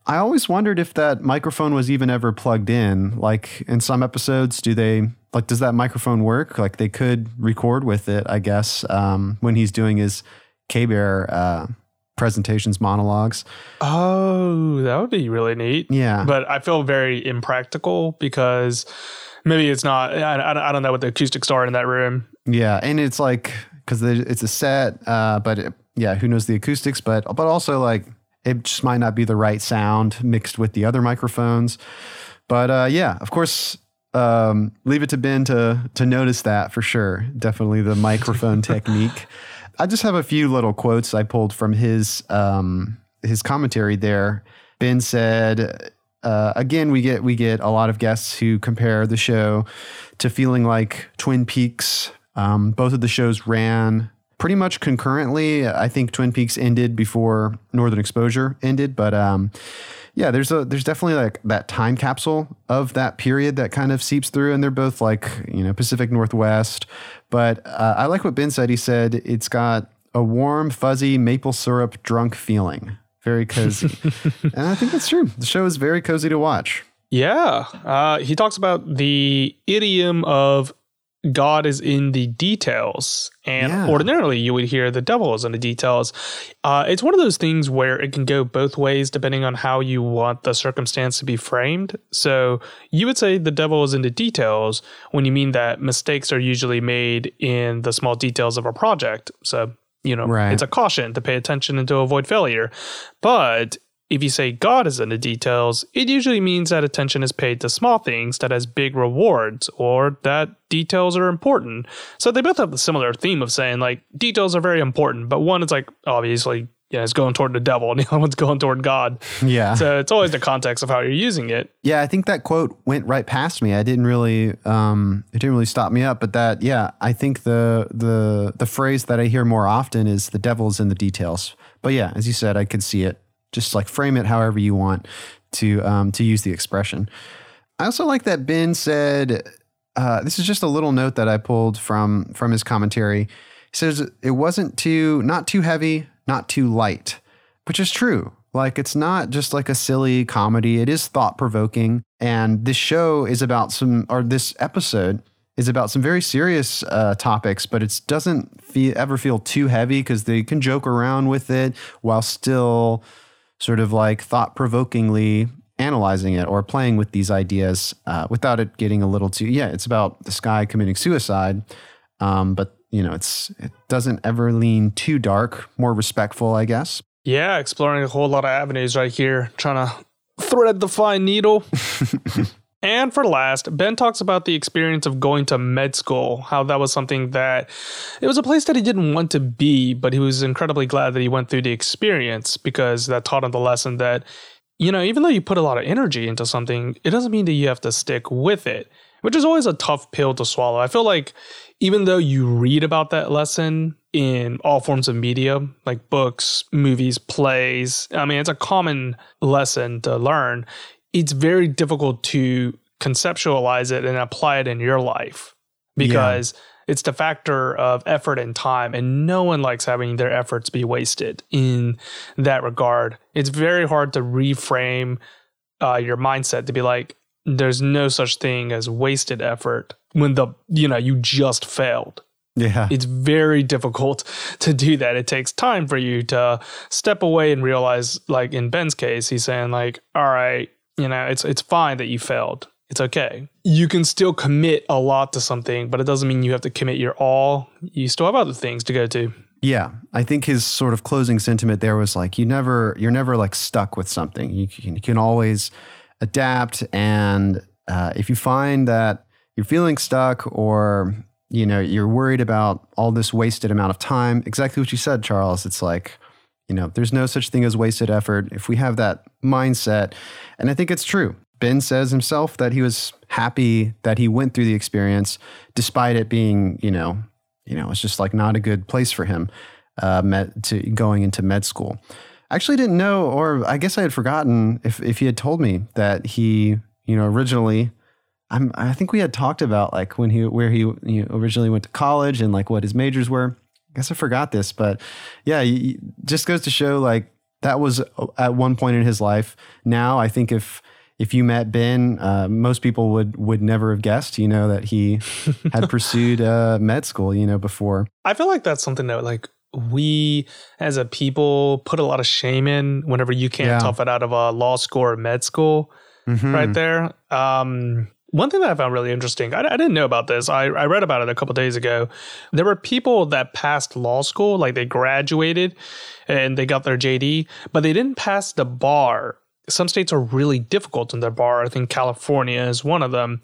I always wondered if that microphone was even ever plugged in. Like in some episodes, do they like does that microphone work? Like they could record with it, I guess, um, when he's doing his K Bear uh, presentations monologues. Oh, that would be really neat. Yeah. But I feel very impractical because maybe it's not, I, I, don't know what the acoustics are in that room. Yeah, and it's like because it's a set, uh, but it, yeah, who knows the acoustics? But but also like it just might not be the right sound mixed with the other microphones. But uh, yeah, of course, um, leave it to Ben to to notice that for sure. Definitely the microphone technique. I just have a few little quotes I pulled from his um, his commentary there. Ben said, uh, again, we get we get a lot of guests who compare the show to feeling like Twin Peaks. Um, both of the shows ran pretty much concurrently. I think Twin Peaks ended before Northern Exposure ended, but um, yeah, there's a there's definitely like that time capsule of that period that kind of seeps through, and they're both like you know Pacific Northwest. But uh, I like what Ben said. He said it's got a warm, fuzzy maple syrup drunk feeling, very cozy, and I think that's true. The show is very cozy to watch. Yeah. Uh, he talks about the idiom of God is in the details. And Yeah. ordinarily, you would hear the devil is in the details. Uh, it's one of those things where it can go both ways depending on how you want the circumstance to be framed. So you would say the devil is in the details when you mean that mistakes are usually made in the small details of a project. So, you know, Right. it's a caution to pay attention and to avoid failure. But if you say God is in the details, it usually means that attention is paid to small things that has big rewards or that details are important. So they both have the similar theme of saying like details are very important, but one is like obviously yeah, it's going toward the devil and the other one's going toward God. Yeah. So it's always the context of how you're using it. Yeah, I think that quote went right past me. I didn't really, um, it didn't really stop me up. But that, yeah, I think the the the phrase that I hear more often is "the devil's in the details." But yeah, as you said, I could see it. Just like frame it however you want to um, to use the expression. I also like that Ben said. Uh, this is just a little note that I pulled from from his commentary. He says it wasn't too not too heavy, not too light, which is true. Like it's not just like a silly comedy. It is thought provoking, and this show is about some, or this episode is about some very serious uh, topics, but it doesn't ever feel too heavy because they can joke around with it while still sort of like thought provokingly analyzing it or playing with these ideas uh, without it getting a little too. Yeah, it's about this guy committing suicide, um, but you know, it's it doesn't ever lean too dark. More respectful, I guess. Yeah, exploring a whole lot of avenues right here, trying to thread the fine needle. and for last, Ben talks about the experience of going to med school, how that was something that it was a place that he didn't want to be, but he was incredibly glad that he went through the experience because that taught him the lesson that, you know, even though you put a lot of energy into something, it doesn't mean that you have to stick with it, which is always a tough pill to swallow. I feel like even though you read about that lesson in all forms of media, like books, movies, plays, I mean, it's a common lesson to learn. It's very difficult to conceptualize it and apply it in your life because it's the factor of effort and time, and no one likes having their efforts be wasted in that regard. It's very hard to reframe uh, your mindset to be like, there's no such thing as wasted effort when the you know you just failed. Yeah. It's very difficult to do that. It takes time for you to step away and realize like in Ben's case, he's saying like, "All right, you know, it's it's fine that you failed. It's okay. You can still commit a lot to something, but it doesn't mean you have to commit your all. You still have other things to go to." Yeah, I think his sort of closing sentiment there was like, you never, you're never like stuck with something. You can, you can always adapt, and uh, if you find that you're feeling stuck or you know you're worried about all this wasted amount of time, exactly what you said, Charles. It's like, you know, there's no such thing as wasted effort. If we have that mindset, and I think it's true. Ben says himself that he was happy that he went through the experience, despite it being, you know, you know, it's just like not a good place for him uh, to going into med school. I actually didn't know, or I guess I had forgotten if, if he had told me that he, you know, originally, I'm, I think we had talked about like when he, where he you know, originally went to college and like what his majors were. I guess I forgot this, but yeah, he, just goes to show like that was at one point in his life. Now I think if, if you met Ben, uh, most people would would never have guessed, you know, that he had pursued uh, med school, you know, before. I feel like that's something that like we as a people put a lot of shame in whenever you can't Yeah. tough it out of a law school or med school Mhm. right there. Um, one thing that I found really interesting, I, I didn't know about this. I, I read about it a couple days ago. There were people that passed law school, like they graduated and they got their JD, but they didn't pass the bar. Some states are really difficult in their bar. I think California is one of them.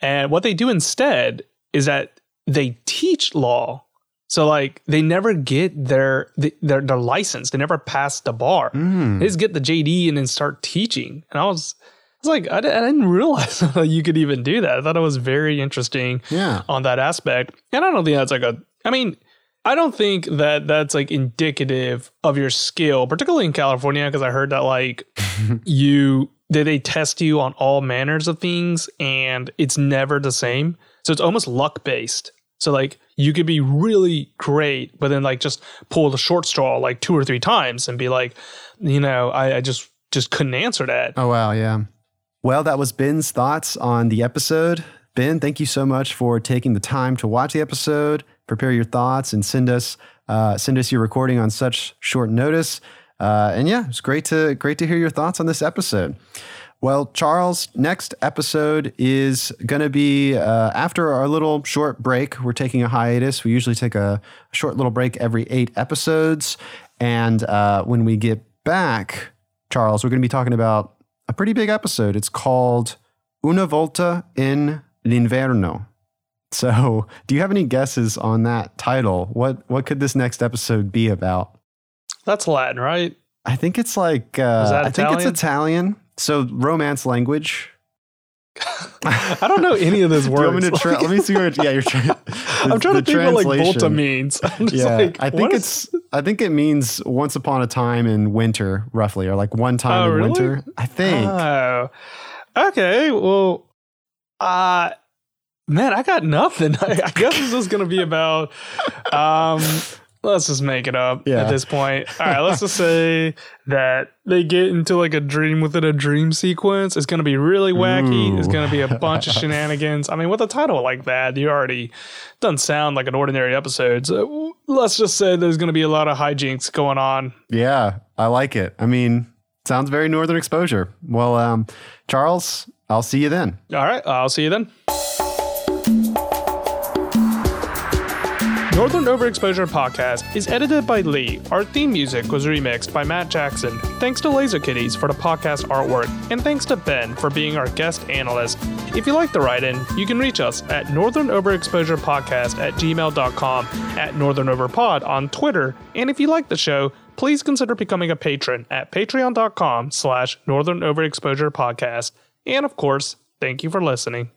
And what they do instead is that they teach law. So like they never get their their their license. They never pass the bar. Mm. They just get the JD and then start teaching. And I was was like, I, di- I didn't realize that you could even do that. I thought it was very interesting Yeah. on that aspect. And I don't think that's like a, I mean, I don't think that that's like indicative of your skill, particularly in California, because I heard that like you, they, they test you on all manners of things and it's never the same. So it's almost luck based. So like you could be really great, but then like just pull the short straw like two or three times and be like, you know, I, I just, just couldn't answer that. Oh wow, yeah. Well, that was Ben's thoughts on the episode. Ben, thank you so much for taking the time to watch the episode, prepare your thoughts, and send us uh, send us your recording on such short notice. Uh, and yeah, it's great to great to hear your thoughts on this episode. Well, Charles, next episode is going to be uh, after our little short break. We're taking a hiatus. We usually take a short little break every eight episodes. And uh, when we get back, Charles, we're going to be talking about a pretty big episode. It's called Una Volta in l'Inverno. So, do you have any guesses on that title? What what could this next episode be about? That's Latin, right? I think it's like uh, I think it's? Italian. So romance language. I don't know any of those Do you words. me to tra- let me see what. Yeah, you're trying. I'm trying to think what like Volta means. Yeah, like, I think it's. I think it means once upon a time in winter, roughly, or like one time Oh, in really? winter. I think. Oh, okay. Well, uh, man, I got nothing. I, I guess this is gonna be about. Um, let's just make it up Yeah. at this point. All right, let's just say that they get into like a dream within a dream sequence. It's gonna be really wacky. It's gonna be a bunch of shenanigans. I mean, with a title like that, you already doesn't sound like an ordinary episode. So let's just say there's gonna be a lot of hijinks going on. Yeah, I like it. I mean, sounds very northern exposure. Well, um, Charles, I'll see you then. All right, I'll see you then. Northern Overexposure Podcast is edited by Lee. Our theme music was remixed by Matt Jackson. Thanks to Laser Kitties for the podcast artwork, and thanks to Ben for being our guest analyst. If you like the write-in, you can reach us at Northern Overexposure Podcast at gmail.com, at Northern Overpod on Twitter, and if you like the show, please consider becoming a patron at patreon.com slash Northern Overexposure Podcast. And of course, thank you for listening.